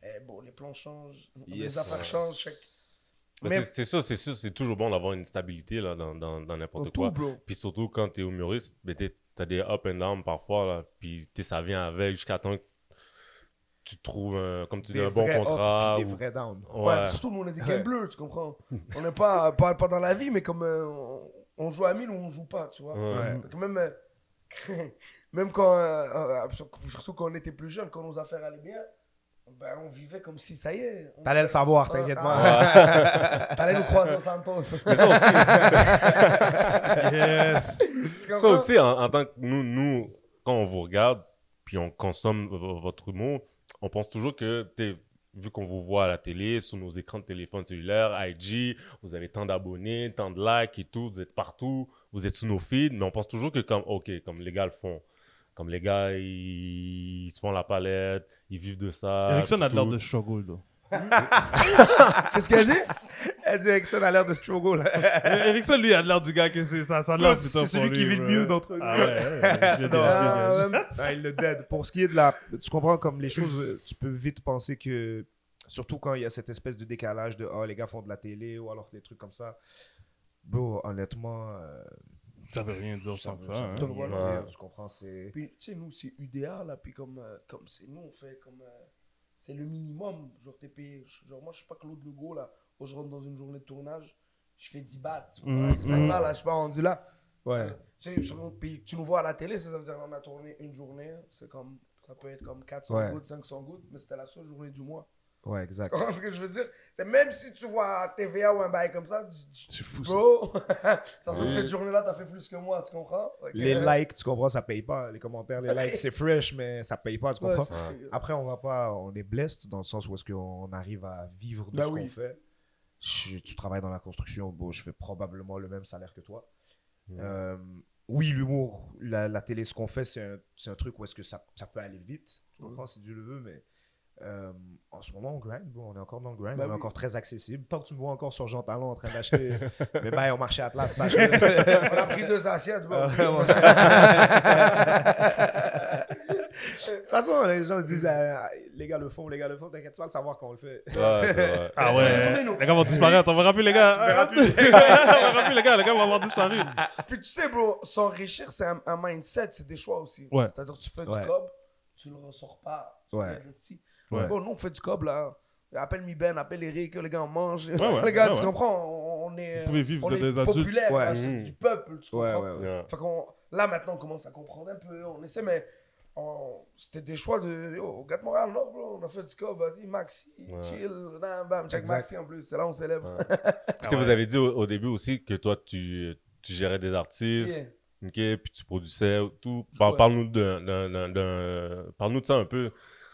Et bon, les plans changent, les affaires changent. chaque- Mais Mais- c'est- ça, c'est sûr, c'est toujours bon d'avoir une stabilité là, dans, dans, dans Dans n'importe tout, quoi. Puis surtout quand t'es humoriste, ben t'es- t'as des up and down parfois, là, puis ça vient avec jusqu'à temps que tu trouves un, comme tu dis, un bon contrat. des ou- vrais down. Ouais, Ouais. surtout, nous, on est des gains bleus, tu comprends? On n'est pas, pas, pas dans la vie, mais comme euh, on, joue à 1000 ou on joue pas, tu vois? Ouais. Donc même, euh, même quand, euh, surtout quand on était plus jeune, quand nos affaires allaient bien, ben, on vivait comme si ça y est. on- T'allais le savoir, t'inquiète Ah, pas. T'allais nous croiser au Santos. Mais ça aussi, Yes. Ça aussi en, en tant que nous, nous, quand on vous regarde, puis on consomme votre humour, on pense toujours que, t'es- vu qu'on vous voit à la télé, sur nos écrans de téléphone cellulaire, IG, vous avez tant d'abonnés, tant de likes et tout, vous êtes partout, vous êtes sous nos feeds, mais on pense toujours que comme, ok, comme les gars le font. Comme les gars, ils, ils se font la palette, ils vivent de ça. Erickson a l'air de struggle, là. Qu'est-ce qu'elle dit? Elle dit ça a l'air de struggle. Erickson, lui, a l'air du gars que c'est ça, ça C'est celui pour qui lui, vit le mieux d'entre nous. Ah ouais, ouais, ouais, je Non. Ah. Ah, il le dead. Pour ce qui est de la. Tu comprends comme les choses, euh, tu peux vite penser que. Surtout quand il y a cette espèce de décalage de oh, les gars font de la télé ou alors des trucs comme ça. Bro, honnêtement. euh, Ça veut rien dire ça veut- ça. ça hein. veut rien Ouais. dire, Tu comprends, c'est. Puis, tu sais, nous, c'est UDA, là, puis comme, euh, comme c'est nous, on fait comme. euh, c'est le minimum. Genre, t'es payé. Genre, moi, je suis pas Claude Legault, là. Quand je rentre dans une journée de tournage, je fais 10 bahts. Mhm. C'est pas ça, là, je suis pas rendu là. Ouais. Tu sais, sur- puis tu nous vois à la télé, ça, ça veut dire qu'on a tourné une journée. C'est comme. Ça peut être comme 400 Ouais. gouttes, 500 gouttes, mais c'était la seule journée du mois. Ouais, exact. Tu comprends ce que je veux dire? C'est même si tu vois TVA ou un bail comme ça, tu- tu- C'est fou, ça. bro, ça se peut que cette journée-là, t'as fait plus que moi, tu comprends? Les likes, tu comprends, ça paye pas. Les commentaires, les likes, c'est fresh, mais ça paye pas, tu Ouais, comprends? Après, on va pas, on est blessed dans le sens où est-ce qu'on arrive à vivre de Ben ce oui. qu'on fait. Je- tu travailles dans la construction, bon, je fais probablement le même salaire que toi. Euh, oui, l'humour, la, la télé, ce qu'on fait, c'est un, c'est un truc où est-ce que ça, ça peut aller vite. Tu comprends, si Dieu le veut, mais euh, en ce moment, on grind, bon, on est encore dans le grind, Ben on est oui. encore très accessible. Tant que tu me vois encore sur Jean Talon en train d'acheter mes bails au marché Atlas, sache On a pris deux assiettes, bro. De toute façon, les gens disent, euh, les gars le font, les gars le font, t'inquiète, tu vas le savoir quand on le fait. Ouais, c'est vrai. Ah ouais. Les gars vont disparaître. On verra plus les gars. tu plus. on verra plus les gars. Les gars vont avoir disparu. Puis tu sais, bro, s'enrichir, c'est un, un mindset, c'est des choix aussi. Ouais. C'est-à-dire, tu fais Ouais. du cob, tu le ressors pas, tu Ouais. l'investis. Ouais. Bon, nous, on fait du cob, là. Appelle Mi Ben, appelle Eric, les gars, on mange. ouais, les gars, ouais, tu comprends, on, on est, Vous pouvez vivre, on vous êtes est des adultes. populaire, Ouais. là, c'est du peuple, tu comprends? ouais, ouais. Ouais. Fait qu'on, là, maintenant, on commence à comprendre un peu, on essaie, mais on- c'était des choix de. Yo, au Gars de Montréal, non, bro, on a fait du cob, vas-y, Maxi, Ouais. chill, bam, bam, check Exact. Maxi en plus, c'est là on célèbre. Ouais. Sais, Vous avez dit au, au début aussi que toi, tu, tu gérais des artistes, Yeah. ok, puis tu produisais tout. Par- Ouais. Parle-nous d'un- parle-nous de ça un peu.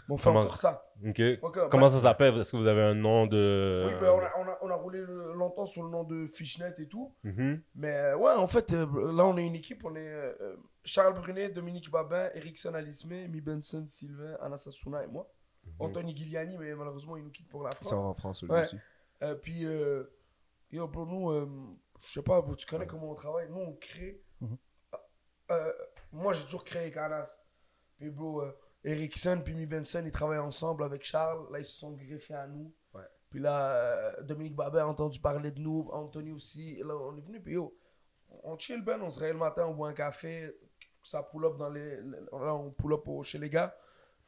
Mais on fait Comment- encore ça. Ok. Ok, Comment ça s'appelle? Est-ce que vous avez un nom de. Oui, ben, on, a, on, a, on a roulé le- longtemps sous le nom de Fishnet et tout. Mhm. Mais euh, ouais, en fait, euh, là, on est une équipe. On est euh, Charles Brunet, Dominique Babin, Erickson Alismé, Mi Benson, Sylvain, Anastasia Souna et moi. Anthony Giuliani, mais malheureusement, il nous quitte pour la Ça va France. en France, lui Ouais. aussi. Euh, puis, euh, yo, pour nous, euh, je sais pas, tu connais comment on travaille? Nous, on crée. Mhm. Euh, moi, j'ai toujours créé avec Anas. Puis, bro, Erickson puis Mi Benson, ils travaillent ensemble avec Charles. Là, ils se sont greffés à nous. Ouais. Puis là, euh, Dominique Babin a entendu parler de nous. Anthony aussi. Et là, on est venu. Puis, yo, on chill, ben. On se réveille le matin, on boit un café. Ça pull up dans les. les- Là, on pull up au- chez les gars.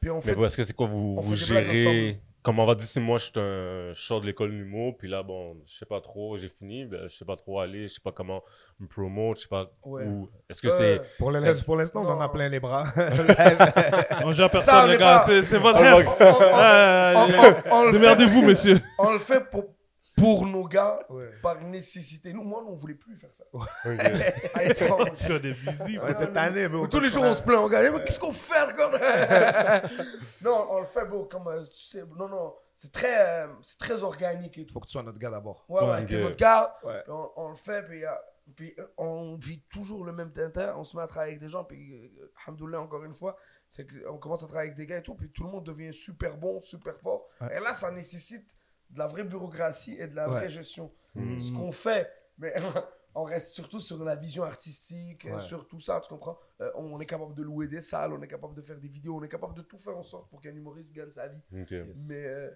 Puis, on Mais fait. est-ce que c'est quoi Vous, on vous gérez? comme on va dire, si moi je, suis un, je sors de l'école d'humour, puis là, bon, je sais pas trop, j'ai fini, ben, je sais pas trop aller, je sais pas comment me promote, je sais pas Ouais. où. Est-ce que Euh, c'est. Pour le- pour l'instant, on en a plein les bras. On gère personne, on les gars. C'est c'est votre reste. Euh, Démerdez-vous, monsieur. On le fait pour, pour nos gars, Ouais. par nécessité. Nous, moi, on voulait plus faire ça. Ok. Allez, franchement. Tu as des visibles. Ouais, t'es tanné, bro. Tous les jours, on se plaint, on gagne. Mais qu'est-ce qu'on fait encore Non, on le fait, bro, comme euh, tu sais. Non, non, c'est très, euh, c'est très organique tout. Faut que tu sois notre gars d'abord. Ouais, ouais, Ouais, t'es ok. notre gars. Ouais. on, on le fait, puis, euh, puis euh, on vit toujours le même tintin. On se met à travailler avec des gens, puis, euh, alhamdoulilah, encore une fois, c'est qu'on commence à travailler avec des gars et tout, puis tout le monde devient super bon, super fort. Ouais. Et là, ça nécessite de la vraie bureaucratie et de la vraie gestion. Mm. Ce qu'on fait, mais on reste surtout sur la vision artistique, Ouais. sur tout ça, tu comprends? Euh, On est capable de louer des salles, on est capable de faire des vidéos, on est capable de tout faire en sorte pour qu'un humoriste gagne sa vie. Mais euh,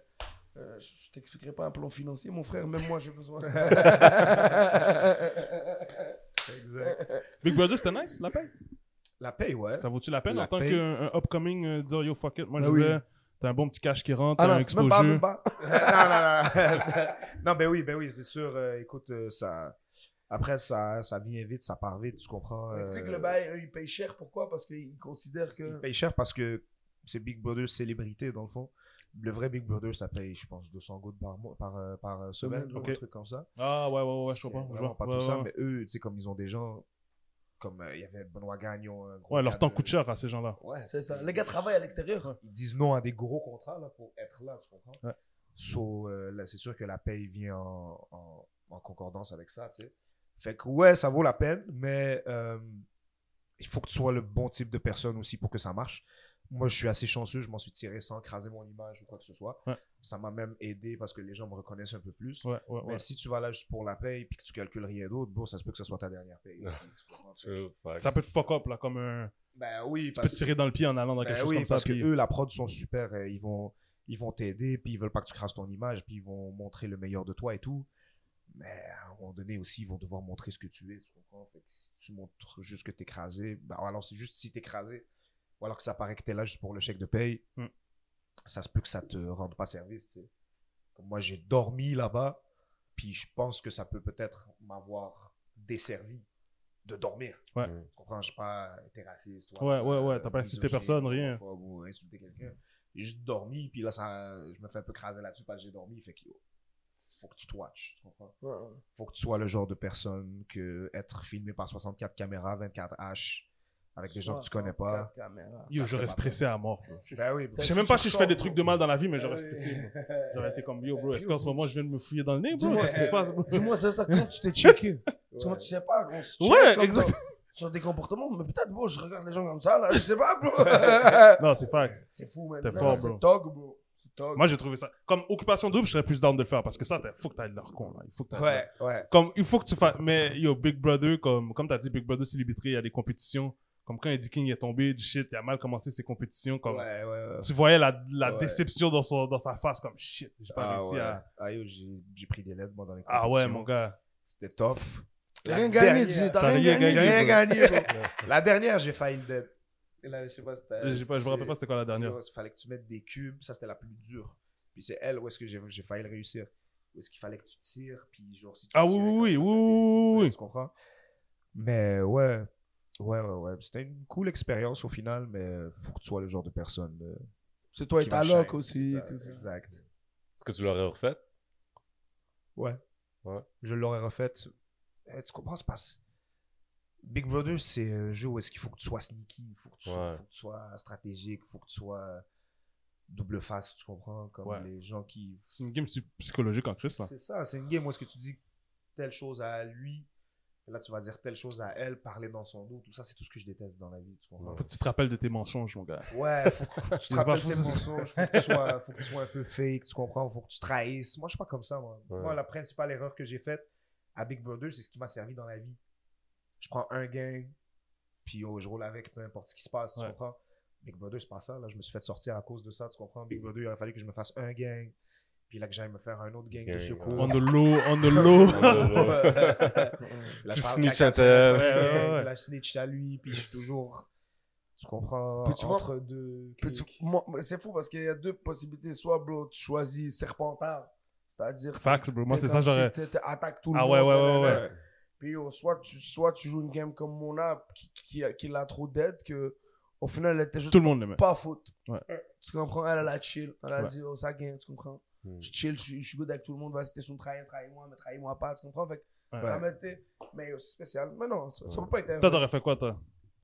euh, je t'expliquerai pas un plan financier, mon frère, même moi j'ai besoin. Exact. Big Brother, c'était nice, la paix? La paye, ouais. Ça vaut-tu la peine La en tant paye. qu'un un upcoming, euh, dire yo fuck it, moi Ben je oui. vais. T'as un bon petit cash qui rentre, ah t'as un même pas, exposure. même pas. non, non, non. non, ben oui, ben oui, c'est sûr. euh, écoute, euh, ça. Après, ça, ça vient vite, ça part vite, tu comprends. Explique euh, le bail, eux, ils payent cher, pourquoi? Parce qu'ils considèrent que. paye cher parce que c'est Big Brother célébrité, dans le fond. Le vrai Big Brother, ça paye, je pense, 200 gouttes par, mois, par, euh, par euh, semaine, ou un truc comme ça. Ah ouais, ouais, ouais, je comprends. je vraiment vois. pas Ouais, tout ça, ouais. mais eux, tu sais, comme ils ont des gens, comme euh, il y avait Benoît Gagnon. un gros Ouais, leur temps de- coûte cher à ces gens-là. Ouais, C'est ça. Les gars travaillent à l'extérieur. Ils disent non à des gros contrats là, pour être là, tu comprends? Ouais. So, euh, là, c'est sûr que la paye vient en, en, en concordance avec ça, tu sais. Fait que ouais, ça vaut la peine, mais euh, il faut que tu sois le bon type de personne aussi pour que ça marche. Moi, je suis assez chanceux, je m'en suis tiré sans craser mon image ou quoi que ce soit. Ouais. Ça m'a même aidé parce que les gens me reconnaissent un peu plus. Ouais, ouais, Mais ouais. si tu vas là juste pour la paye puis que tu calcules rien d'autre, bon, ça se peut que ce soit ta dernière paye. Ça peut te fuck up, là, comme un. Ben oui, Tu peux parce te tirer dans le pied en allant dans ben quelque chose oui, comme ça. parce que puis- eux, la prod sont super. euh, ils vont ils vont t'aider, puis ils veulent pas que tu crasses ton image, puis ils vont montrer le meilleur de toi et tout. Mais à un moment donné aussi, ils vont devoir montrer ce que tu es, tu comprends? Fait que si tu montres juste que t'es écrasé, ben alors c'est juste si t'es écrasé, ou alors que ça paraît que t'es là juste pour le chèque de paye, Hmm. ça se peut que ça te rende pas service, tu. Comme moi, j'ai dormi là-bas, puis je pense que ça peut peut-être m'avoir desservi de dormir. Ouais. Mm. Tu comprends? Je suis pas été raciste. ou Ouais, ouais, ouais, euh, t'as pas insulté personne, rien. Ou insulté quelqu'un. J'ai juste dormi, puis là, ça, je me fais un peu craser là-dessus parce que j'ai dormi. Fait que yo, faut que tu te watches. Tu comprends? Faut que tu sois le genre de personne que être filmé par 64 caméras, 24 H, avec des gens que tu connais pas. Yo, j'aurais stressé à mort. bro. Ben oui, Je sais même pas si je fais des trucs de mal dans la vie, mais Ben j'aurais oui. stressé. bro. J'aurais été comme yo, bro. Est-ce qu'en ce moment je viens de me fouiller dans le nez, bro? Qu'est-ce qui se passe, bro? Dis-moi, c'est ça, quand tu t'es checké? Tu vois, tu sais pas, on se check Ouais, comme exact. ça, Sur des comportements, mais peut-être, bon, je regarde les gens comme ça, là, je sais pas, bro. Non, c'est fact. c'est fou, man. T'es fort, C'est bro. tog, bro. C'est tog. Moi, j'ai trouvé ça. Comme occupation double, je serais plus down de le faire parce que ça, il faut que t'ailles leur con, là. Il faut que t'ailles Ouais, ouais. Comme, il faut que tu fasses. Mais yo, Big Brother, comme, comme t'as dit, Big Brother célébrité, il y a des compétitions. Comme quand Eddie King est tombé, du shit, il a mal commencé ses compétitions. Comme, Ouais, ouais, ouais. tu voyais la, la Ouais. déception dans, son, dans sa face, comme shit, j'ai pas Ah, réussi ouais. à. Ah, j'ai j'ai pris des lettres, moi, dans les Ah ouais, compétitions. mon gars. C'était tough. Rien gagné, T'as rien gagné. J'ai rien gagné. La dernière, j'ai failli le dead. Là, je sais pas, c'était- Je sais pas, je me rappelle pas c'était quoi la dernière. Il fallait que tu mettes des cubes, ça c'était la plus dure. Puis c'est elle où est-ce que j'ai j'ai failli le réussir. Où est-ce qu'il fallait que tu tires, puis genre si tu Ah oui, tirais oui, oui, oui. Tu comprends? Mais ouais, ouais, ouais, ouais. C'était une cool expérience au final, mais faut que tu sois le genre de personne. euh, C'est toi et qui ta va loc aussi. Exact, tout ça. Exact. Est-ce que tu l'aurais refait? Ouais. Ouais. Je l'aurais refait. Eh, tu comprends, c'est pas. Big Brother, c'est un jeu où est-ce qu'il faut que tu sois sneaky, il faut que tu, Ouais. faut que tu sois stratégique, il faut que tu sois double face, tu comprends? Comme Ouais. les gens qui. C'est une game psy- psychologique en Christ, là. C'est ça, c'est une game où est-ce que tu dis telle chose à lui, et là tu vas dire telle chose à elle, parler dans son dos, tout ça, c'est tout ce que je déteste dans la vie, tu comprends? Faut que tu te rappelles de tes mensonges, mon gars. Ouais, faut que, faut que tu te rappelles fou, tes mensonges, faut que, tu sois, faut que tu sois un peu fake, tu comprends? Faut que tu trahisses. Moi, je suis pas comme ça, moi. Ouais. Moi, la principale erreur que j'ai faite à Big Brother, c'est ce qui m'a servi dans la vie. Je prends un gang, puis oh, je roule avec, peu importe ce qui se passe, tu Ouais. comprends? Big Brother, c'est pas ça, là. Je me suis fait sortir à cause de ça, tu comprends? Big Brother, il aurait fallu que je me fasse un gang, puis là que j'aille me faire un autre gang de secours. On the low, on the low. Tu je parle snitch caca à Ouais, ouais, ouais. Là, je snitch à lui, puis je suis toujours. Tu comprends tu Entre deux. Moi, c'est fou parce qu'il y a deux possibilités. Soit, bro, tu choisis Serpentard, c'est-à-dire. Facts, bro. Moi, c'est ça, j'aurais. attaques tout le Ah monde. ouais, ouais, nanana. ouais, ouais. Puis yo, soit tu, soit tu joues une game comme Mona qui, qui, qui l'a trop dead que au final elle était juste Tout le monde pas foot. Ouais. Tu comprends? Elle, elle a chill. Elle a Ouais. dit, oh, ça gagne, tu comprends? Hmm. Je chill, je, je suis good avec tout le monde. Vas-y, t'es sur trahir, trahis-moi, mais trahis-moi pas, tu comprends? Fait que Ouais. ça m'a été. Mais c'est spécial. Mais non, ça, ça peut pas être. un- Toi, t'aurais fait quoi, toi?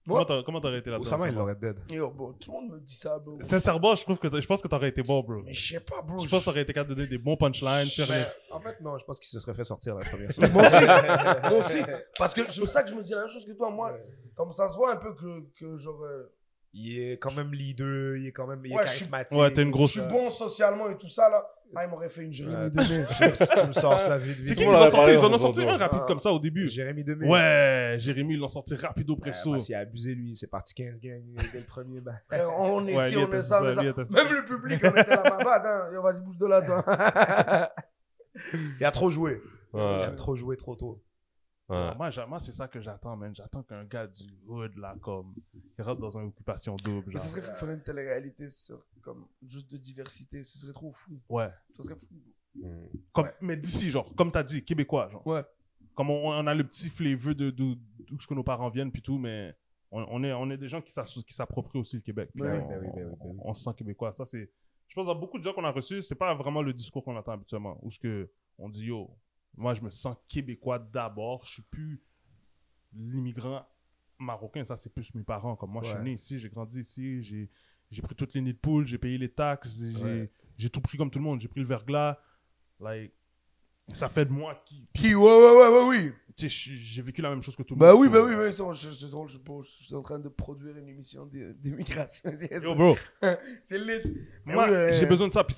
Moi? Comment t'aurais- été là-dedans Oussama, il l'aurait dead. Yo, bro, tout le monde me dit ça, bro. Sincèrement, je trouve que je pense que t'aurais été bon, bro. Mais je sais pas, bro. Je pense que t'aurais été capable de donner des bons punchlines. les- en fait, non, je pense qu'il se serait fait sortir la première Moi aussi. semaine. Moi aussi. Parce que c'est pour ça que je me dis la même chose que toi. Moi, comme ça se voit un peu que, que genre. euh, Il est quand même leader, il est quand même il est Ouais, je charismatique. Ouais, t'as une je grosse- suis bon socialement et tout ça, là. Ah, il m'aurait fait une Jérémy Ouais, Demé. tu, me- tu me sors ça vite, C'est qui le ils ont sorti Ils en ont sorti un rapide Ah. comme ça au début. Jérémy Demé. Ouais, Jérémy, ils l'ont sorti rapido Ouais, presto. parce qu'il a abusé, lui. C'est parti 15 gangs dès le premier. Ben. Frère, On est Ouais, ici, on est ça. Même le public, on était là, ma bad, hein. Vas-y, bouge de là, toi. Il a trop joué. Il a trop joué trop tôt. Ouais. Moi, moi, c'est ça que j'attends, man. J'attends qu'un gars du hood, là, comme, il rentre dans une occupation double. Mais ça Genre. serait fou de faire une télé-réalité sur, comme, juste de diversité. Ce serait trop fou. Ouais. Ça serait fou. Hmm. Comme, Mais d'ici, genre, comme t'as dit, québécois, genre. Ouais. Comme on, on a le petit flavor de d'où ce que nos parents viennent, puis tout, mais on, on est, on est des gens qui qui s'approprient aussi le Québec. Ben on, oui, ben oui, ben oui, ben oui. on se sent québécois. Ça, c'est. Je pense dans beaucoup de gens qu'on a reçus, c'est pas vraiment le discours qu'on entend habituellement. Où ce que on dit, yo, moi, je me sens québécois d'abord. Je suis plus l'immigrant marocain. Ça, c'est plus mes parents. Comme moi, je suis né ici, j'ai grandi ici, j'ai j'ai pris toutes les nids de poule, j'ai payé les taxes, j'ai Ouais. j'ai tout pris comme tout le monde. J'ai pris le verglas. Like, ça fait de moi qui. Qui, ouais, ouais, ouais, ouais, oui. Tu sais, je j'ai vécu la même chose que tout le Bah monde. oui, bah oui, bah oui, c'est c'est drôle, je, je, je suis en train de produire une émission d'immigration. Yo, bro, C'est lit. Moi, oui, euh, j'ai besoin de ça. Puis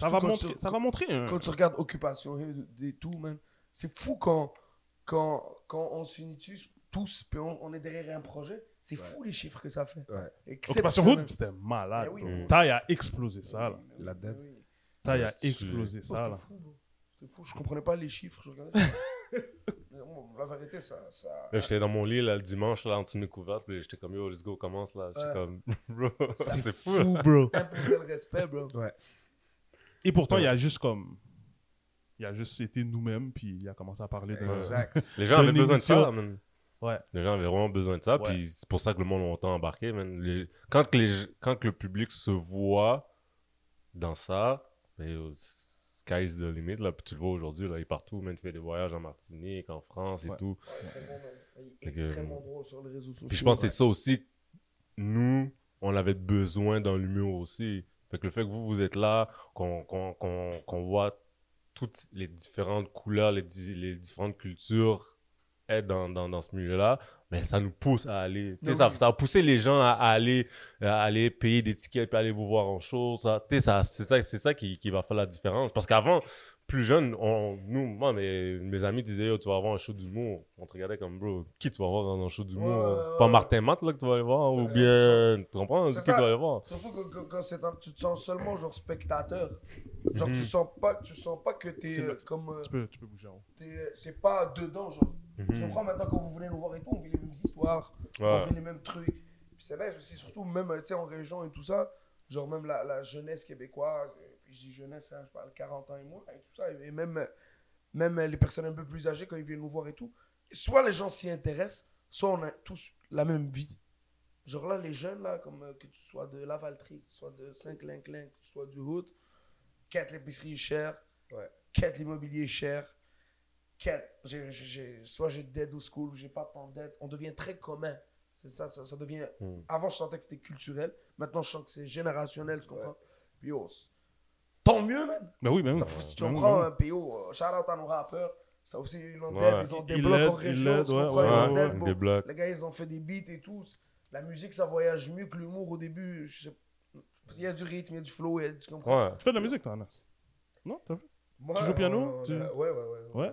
ça va, montrer, tu- ça va montrer un. Quand tu regardes Occupation et, et tout, man, c'est fou quand, quand, quand on s'unit tous, tous puis on, on est derrière un projet. C'est fou les chiffres que ça fait. Ouais. Occupation. Hood, c'était malade. Oui, oui. Taille a explosé ça, là. Oui, La dette. oui. Taille a Ouais, explosé ça, là. C'était fou. Je comprenais pas les chiffres. Je regardais. La vérité, ça. j'étais dans mon lit là, le dimanche, là, en dessous de mes couvertes, puis j'étais comme yo, let's go, commence là. J'étais Ouais. comme, bro, c'est fou. bro. Imposer le respect, bro. Et pourtant, il a juste comme. Il a juste été nous-mêmes, puis il a commencé à parler de. Exact. Les gens avaient besoin de ça, man. Ouais. Les gens avaient vraiment besoin de ça, Ouais. puis c'est pour ça que le monde a autant embarqué, man. Les- Quand, que les... Quand que le public se voit dans ça, ben, sky's the limit, là. Puis tu le vois aujourd'hui, là, il est partout, man. Il fait des voyages en Martinique, en France et Ouais. tout. Il est que- extrêmement drôle sur les réseaux sociaux. Puis je pense que c'est ça aussi. Nous, on avait besoin dans l'humour aussi. Fait que le fait que vous, vous êtes là, qu'on qu'on- qu'on voit toutes les différentes couleurs, les, les différentes cultures être dans, dans, dans ce milieu-là, mais ça nous pousse à aller. ça, ça a poussé les gens à, à aller, à aller payer des tickets puis aller vous voir en show. Ça, c'est ça, ça qui, qui va faire la différence. Parce qu'avant, plus jeune, on, nous, moi, mes, mes amis disaient, tu vas avoir un show d'humour. On te regardait comme, bro, qui tu vas voir dans un show d'humour? Ouais, ouais, Pas. Martin Matt, là, que tu vas aller voir Ou Ouais, bien, tu comprends? C'est Qui tu vas aller voir? Surtout que, que- quand c'est un- tu te sens seulement genre spectateur. Genre Mhm. tu sens pas, tu sens pas que t'es C'est euh, comme euh, Tu peux, tu peux bouger en haut. t'es t'es pas dedans genre. Tu Mhm. comprends maintenant quand vous venez nous voir et tout, on vit les mêmes histoires, on vit les mêmes trucs. Puis c'est vrai aussi surtout même euh, tu sais en région et tout ça, genre même la, la jeunesse québécoise, euh, puis je dis jeunesse, hein, je parle 40 ans et moins et tout ça et même même les personnes un peu plus âgées quand ils viennent nous voir et tout, soit les gens s'y intéressent, soit on a tous la même vie. Genre là, les jeunes, là, comme euh, que tu sois de Lavaltrie, que tu sois de Saint-Clinclin, que tu sois du Hood, quête l'épicerie est chère, Ouais. quête l'immobilier est cher, quête, j'ai- j'ai- j'ai- soit j'ai dead au school, j'ai pas tant de dette. On devient très commun. C'est ça, ça, ça devient. Mm. Avant, je sentais que c'était culturel. Maintenant, je sens que c'est générationnel, tu comprends? Puis, yo, c'est- tant mieux, man. Ben oui, ben oui. Ça, si tu Ben comprends, ben oui. euh, puis yo, euh, shout out à nos rappeurs. Ça aussi, ils l'ont Ouais. dead, ils ont des blocs en région, tu comprends? Ils des blocs. Les gars, ils ont fait des beats et tout. La musique, ça voyage mieux que l'humour au début. Je sais- Parce qu'il y a du rythme, il y a du flow, il y a- tu comprends? Ouais. Tu fais de la musique, toi, Anas? Non, t'as vu? Moi, Tu joues au piano Tu- Ouais, ouais, ouais. Ouais.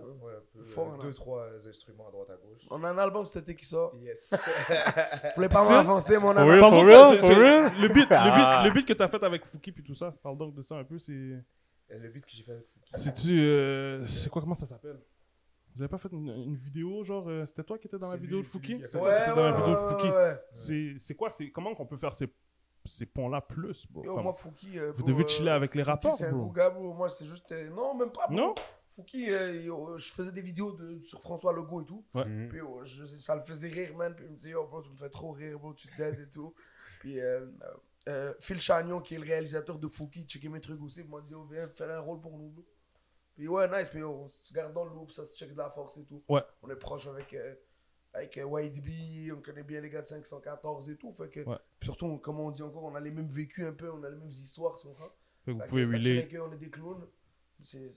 Fort, euh, deux, trois instruments à droite à gauche. On a un album cet été qui sort. Yes. Vous voulez pas Tu m'avancer, mon album? real, for real, c'est- for c'est- real? Le beat, le Ah. beat, le beat que t'as fait avec Fouki puis tout ça, parle donc de ça un peu, c'est... le beat que j'ai fait avec Fouki. C'est-tu... euh, C'est quoi, comment ça s'appelle? Vous avez pas fait une, une vidéo, genre, euh, c'était toi qui étais dans la C'est vidéo lui, de c'est Fouki? C'est fait toi qui étais dans la ouais, vidéo de ouais, Fouki? ouais, ouais. C'est c'est quoi c'est Comment qu'on peut faire ces, ces ponts-là plus, bro? Yo, moi, Fouki. euh, Vous bro, devez euh, chiller avec les Fouki, rappeurs, C'est un bro. gars, bro. Moi, c'est juste. euh, Non, même pas. bro. Non? Fouki, euh, yo, je faisais des vidéos de, sur François Legault et tout. Ouais. Mhm. Puis je- ça le faisait rire, man. Puis il me disait, yo, bro, tu me fais trop rire, bro, tu t'aides et tout. Puis euh, euh, Phil Chagnon, qui est le réalisateur de Fouki, checké mes trucs aussi, il m'a dit, oh, viens faire un rôle pour nous, bro. Puis ouais, nice. Puis yo, on se garde dans le loop, ça se check de la force et tout. Ouais. On est proche avec. euh, avec YDB, on connaît bien les gars de 514 et tout. Fait que, Ouais. surtout, comme on dit encore, on a les mêmes vécus un peu, on a les mêmes histoires? Fait que Vous Fait que pouvez ça relate. check qu'on est des clowns. C'est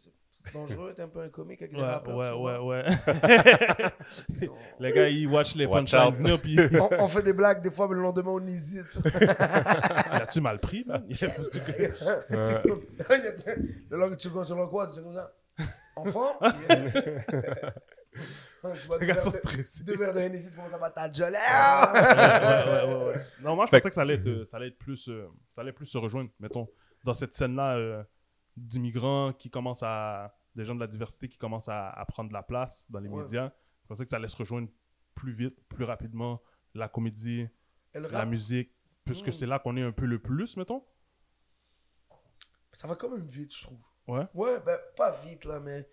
dangereux d'être un peu un comique avec les Ouais, rappeurs. ouais, ouais, ouais. Les gars, ils watch les Watch punchlines out. venir, puis on, on fait des blagues des fois, mais le lendemain on hésite. as-tu mal pris, man? Le long que tu le croises, tu dis comme ça. Enfant? Ouais, je vois Les deux gars sont verres de- stressés. deux verres de Hennessy, comment ça va ta gueule ouais, ouais, ouais, ouais. Non, moi, je pensais que ça allait être, euh, ça allait être plus, euh, ça allait plus se rejoindre, mettons, dans cette scène-là euh, d'immigrants qui commencent à, des gens de la diversité qui commencent à, à prendre de la place dans les Ouais. médias. Je pensais que ça allait se rejoindre plus vite, plus rapidement, la comédie, la musique, puisque Mm. c'est là qu'on est un peu le plus, mettons. ça va quand même vite, je trouve. Ouais. Ouais, ben pas vite là, mais.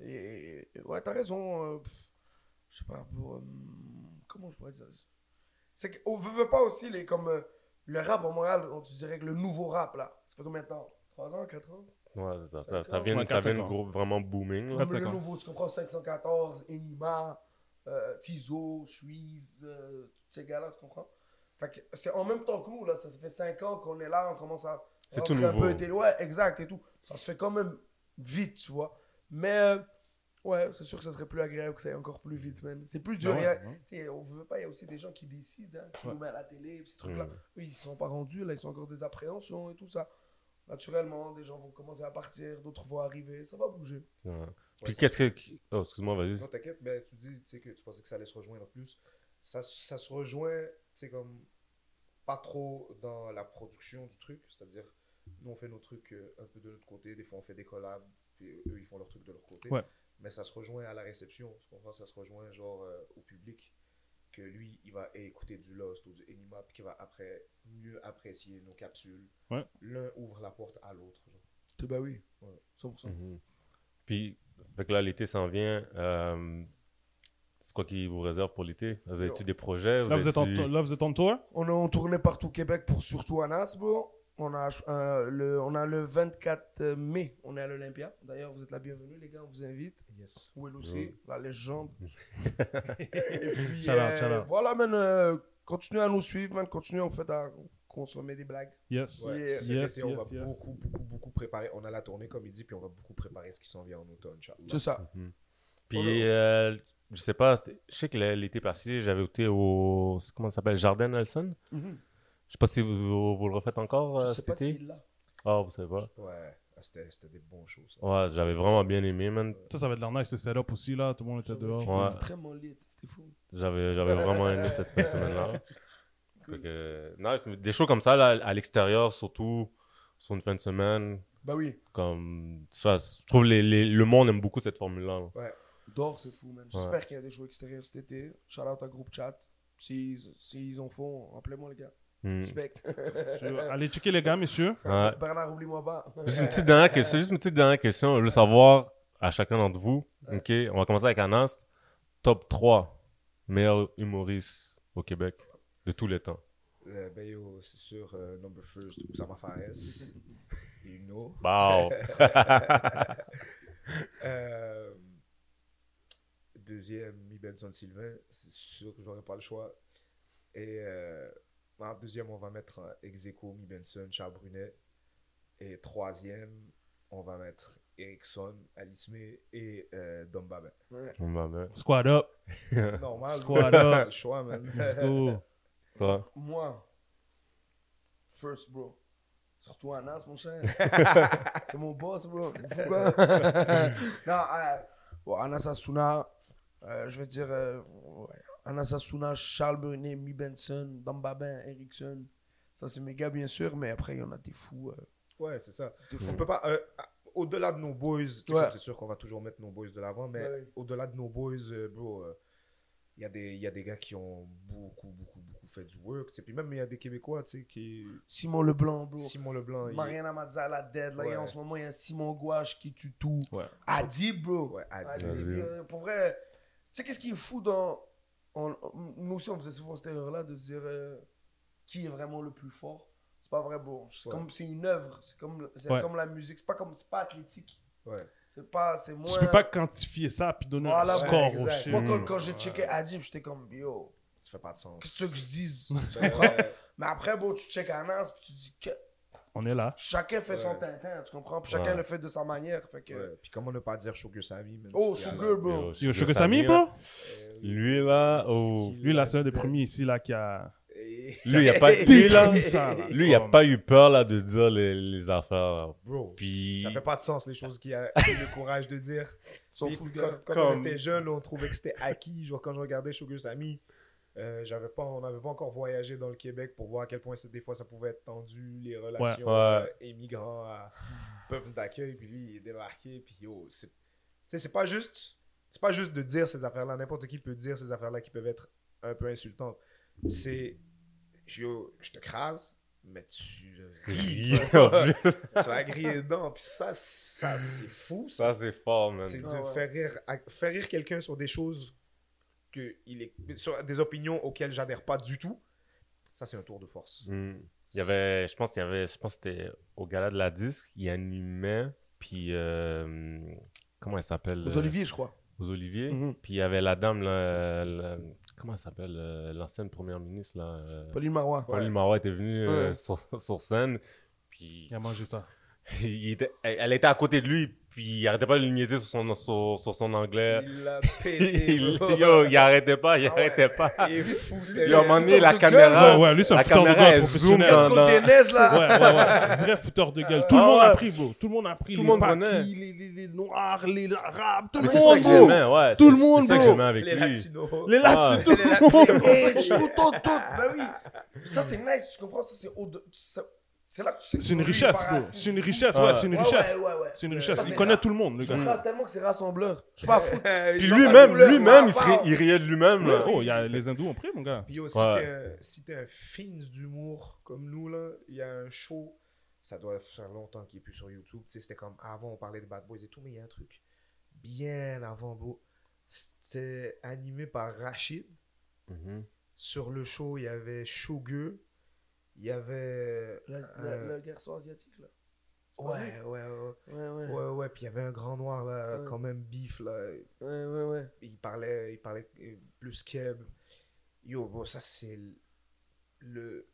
et- ouais, t'as raison. euh, je sais pas, euh, comment je pourrais dire ça? C'est qu'on veut, veut pas aussi les comme euh, le rap à Montréal, on tu dirais que le nouveau rap là. Ça fait combien de temps? 3 ans, 4 ans? Ouais, c'est ça. Ça, ça vient, Ouais, ça vient de gros, vraiment booming. là. Comme le 4-5 ans. nouveau, tu comprends 514, Enima, euh, Tizo, Suisse, euh, tous ces gars-là, tu comprends? Fait que c'est en même temps que nous, là, ça, ça fait 5 ans qu'on est là, on commence à. C'est tout un nouveau. peu télé- Ouais, exact et tout. Ça se fait quand même vite, tu vois. Mais, euh, ouais, c'est sûr que ça serait plus agréable que ça aille encore plus vite, man. C'est plus dur. Ben ouais, il y a- ouais. tu sais, on veut pas, il y a aussi des gens qui décident, hein, qui Ouais. nous mettent à la télé, ces trucs-là. Mm. Eux, ils sont pas rendus, là, ils sont encore des appréhensions et tout ça. Naturellement, des gens vont commencer à partir, d'autres vont arriver, ça va bouger. Ouais. Ouais, qu'est-ce que. Oh, excuse-moi, vas-y. Non, t'inquiète, mais tu dis que tu pensais que ça allait se rejoindre plus. Ça, ça se rejoint, tu sais, comme pas trop dans la production du truc. C'est-à-dire, nous, on fait nos trucs euh, un peu de notre côté. Des fois, on fait des collabs, puis eux, ils font leurs trucs de leur côté. Ouais. Mais ça se rejoint à la réception. Ça se rejoint, genre, euh, au public. Que lui, il va écouter du Lost ou du Enima, puis qu'il va après mieux apprécier nos capsules. Ouais. L'un ouvre la porte à l'autre. genre. Bah oui, Ouais. 100%. Mhm. Puis, fait que là, l'été s'en vient. euh, c'est quoi qui vous réserve pour l'été? Vous avez-tu des projets? Là, vous êtes en, avez-tu- là, vous êtes en tour? On est en tournée partout au Québec pour surtout Anas, bro. On a, euh, le, on a le 24 mai, on est à l'Olympia. D'ailleurs, vous êtes la bienvenue, les gars, on vous invite. Yes. Will aussi, la légende. Et puis, Shout out, euh, shout out. voilà, man, euh, continuez à nous suivre, man, continuez en fait à consommer des blagues. Yes. Ouais, Yes, été, on yes, va yes. beaucoup, beaucoup, beaucoup préparer. On a la tournée, comme il dit, puis on va beaucoup préparer ce qui s'en vient en automne. C'est ça. Mhm. Puis, euh, je sais pas, je sais que l'été passé, j'avais été au. Comment ça s'appelle? Jardin Nelson. Mhm. Je sais pas si vous, vous le refaites encore Je euh, sais cet pas l'a. Ah, vous savez pas. Ouais, ah, c'était c'était des bons shows, ça. Ouais, j'avais vraiment bien aimé, man. Ça, ça va être l'air nice, le setup aussi, là. Tout le monde était dehors. Ouais. Extrêmement lit, c'était fou. J'avais j'avais vraiment aimé cette fin de semaine-là. Fait que, non, c'est des shows comme ça, là, à l'extérieur, surtout sur une fin de semaine, Bah oui, comme ça, je trouve les, les- le monde aime beaucoup cette formule-là. là. d'or, c'est fou, man. J'espère qu'il y a des shows extérieurs cet été. Shout out à groupe chat. S'ils s'ils en font, appelez-moi, les gars. Hmm. Allez checker les gars, messieurs. Ouais. Bernard, oublie-moi pas. Juste une petite dernière question, juste une petite dernière question. Je veux savoir à chacun d'entre vous. Ok, on va commencer avec Anas. Top 3 meilleurs humoristes au Québec de tous les temps. Euh, ben yo, c'est sûr, euh, number first, Oussama Fares. you know. Wow. Euh, deuxième, Mi Benson Sylvain. C'est sûr que j'aurais pas le choix. Et euh, en deuxième, on va mettre euh, Execo, Mi Benson, Charles Brunet. Et troisième, on va mettre Erickson, Alice May et euh, Dom Babin. On va bien. Squad up. Normal. Squad up. Choix, man. Let's go. Toi? Moi, first, bro. Surtout Anas, mon cher. c'est mon boss, bro. Non, euh, bon, Anas Asuna, euh, je veux dire, euh, ouais. Anas Asuna, Charles Brunet, Mi Benson, Dambabin, Erickson. Ça, c'est mes gars, bien sûr, mais après, il y en a des fous. euh, Ouais, c'est ça. des On fous. peut pas. euh, au-delà de nos boys, Ouais. c'est sûr qu'on va toujours mettre nos boys de l'avant, mais Ouais. au-delà de nos boys, euh, bro, il y, a des- il y a des gars qui ont beaucoup, beaucoup, beaucoup fait du work. sais. Puis même, il y a des Québécois, tu sais, qui. Simon Leblanc, bro. Simon Leblanc. il- Mariana Mazzala dead. Là, Ouais. et en ce moment, il y a Simon Gouache qui tue tout. Ouais. Adib, bro. Ouais, euh, Pour vrai, tu sais, qu'est-ce qui est fou dans. On- nous aussi, on faisait souvent cette erreur-là de se dire euh, qui est vraiment le plus fort. C'est pas vrai, bro. C'est Ouais. comme c'est une œuvre. C'est comme, c'est Ouais. comme la musique. C'est pas comme c'est pas athlétique. Ouais. C'est pas. C'est moins. Tu peux pas quantifier ça puis donner Voilà, un score au shit. Moi, quand, quand j'ai checké Adib, j'étais comme yo. Ça fait pas de sens. Qu'est-ce que tu veux que je dise? Tu comprends? Mais après, bon, tu check Anas, puis tu dis que On est là. chacun fait son tintin, tu comprends? Puis chacun Ouais. le fait de sa manière. Fait que. ouais. Puis comment ne pas dire Sugar Sami même Oh, Sugar, bro. Yo, Sugar Sammy, bro? Euh, Lui, là, oh. Lui, là, c'est un des premiers ici là qui a. Et- Lui, il a pas, lui, là, Détruit ça, là. lui, il a pas eu peur, là, de dire les, les affaires. Bro, Puis, ça fait pas de sens les choses qu'il a eu le courage de dire. Le quand quand Comme- on était jeune, on trouvait que c'était acquis. Genre, quand je regardais Sugar Sammy, euh, j'avais pas, on n'avait pas encore voyagé dans le Québec pour voir à quel point c'est- des fois ça pouvait être tendu, les relations Ouais. euh, émigrants à peuple d'accueil. Puis lui, il est débarqué. Puis yo, c'est, tu sais, c'est pas juste, c'est pas juste de dire ces affaires-là. N'importe qui peut dire ces affaires-là qui peuvent être un peu insultantes. C'est, yo, je te crase, mais tu ris. Tu vas griller dedans. Puis ça, ça c'est fou. Ça. ça, c'est fort, man. C'est de Ah ouais. faire rire, à- faire rire quelqu'un sur des choses que il est, sur des opinions auxquelles j'adhère pas du tout. Ça, c'est un tour de force. Hmm. Il y avait, je pense qu'il y avait, je pense c'était au gala de la disque, il animait, puis euh, comment elle s'appelle Aux euh, Oliviers, je crois. Aux Oliviers. Mhm. Puis il y avait la dame, là, la- comment elle s'appelle, euh, l'ancienne première ministre, là. Pauline Marois. Pauline Marois était venue euh, sur, sur scène, puis Il a mangé ça. il était- elle, elle était à côté de lui, puis il arrêtait pas de niaiser sur son, sur, sur son anglais. Il l'a pété. Il, yo, il arrêtait pas, il Ah ouais, arrêtait pas. Il est fou. c'était- moment donné, fouteur la caméra, Ouais, ouais, lui, c'est un la fouteur de gueule elle zoome professionnel. dans- Côte des neiges, là. Ouais, ouais, ouais. Vrai fouteur de gueule. Tout le Ah monde a pris, bro. Tout le monde a pris. Tout les le monde prenait. les, les, les Noirs, les Arabes, tout le c'est ça monde, que bro. j'aimais, ouais. Tout le monde, C'est ça que bro. j'aimais avec Les latinos. Les. Latinos, tout le tout, tout, tout. Ben oui. Ça, c'est nice, tu comprends? Ça, c'est C'est là que tu sais C'est une richesse, bro. C'est une richesse, Ouais. c'est une richesse. C'est une richesse. Il connaît tout le monde, le Je gars. tellement que c'est rassembleur. Je suis pas fou. Puis lui-même, lui-même, il, riait de lui-même. Oh, il y a les hindous ont pris, mon gars. Puis yo, si t'es un, fiends d'humour comme nous, là, il y a un show, ça doit faire longtemps qu'il est plus sur YouTube. Tu sais, c'était comme avant, on parlait de Bad Boys et tout, mais il y a un truc bien avant, bro. C'était animé par Rachid. Mhm. Sur le show, il y avait Sugar. Il y avait. Le, le, le garçon asiatique, là. Ouais, ouais, ouais. Ouais, ouais. Ouais, ouais, puis il y avait un grand noir, là, Ouais. quand même bif, là. Ouais, ouais, ouais. il parlait, il parlait plus keb. Yo, bon, ça c'est le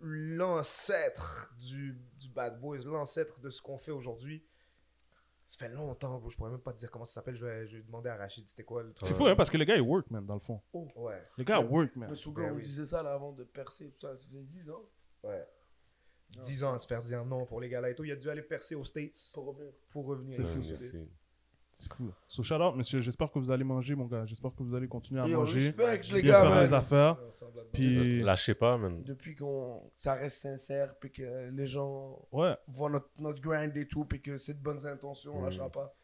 l'ancêtre du, du Bad Boys, l'ancêtre de ce qu'on fait aujourd'hui. Ça fait longtemps, bro, je pourrais même pas te dire comment ça s'appelle. Je vais, je vais demander à Rachid, c'était quoi le truc? C'est fou, hein, parce que le gars, il work, man, dans le fond. Ouais, Le gars, work, man. Mais Souga, Ben on disait ça là avant de percer, tout ça. Ça faisait 10 ans. Ouais. Non, 10 ans à se faire dire non pour les gars et tout. Il a dû aller percer aux States Pour revenir. pour revenir. C'est Ouais, fou. C'est fou. So, shout out, monsieur. J'espère que vous allez manger, mon gars. J'espère que vous allez continuer à Yo, manger. respect, les Bien gars. faire man. les affaires. Là-dedans. Puis, Lâchez pas, man. Depuis qu'on ça reste sincère, puis que les gens ouais. voient notre, notre grind et tout, puis que c'est de bonnes intentions, on Mm. lâchera pas.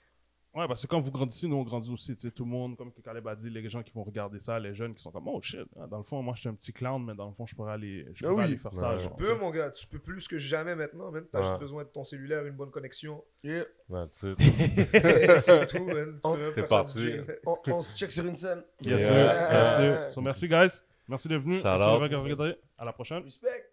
Ouais, parce que quand vous grandissez, nous on grandit aussi. Tu sais, tout le monde, comme que Caleb a dit, les gens qui vont regarder ça, les jeunes qui sont comme, oh shit. Ah, Dans le fond, moi, je suis un petit clown, mais dans le fond, je pourrais aller, je Ah pourrais oui. aller faire ça. Genre, Tu peux, mon gars, tu peux plus que jamais maintenant. Même, t'as Ouais. juste besoin de ton cellulaire, une bonne connexion. Yeah. That's it. c'est tout, man. Tu Oh, peux même faire parti. ça du gym. On, on se check sur une scène. Bien Yeah. sûr, bien Yeah. sûr. So, merci, guys. Merci d'être venus. Merci d'avoir regardé. À la prochaine. Respect.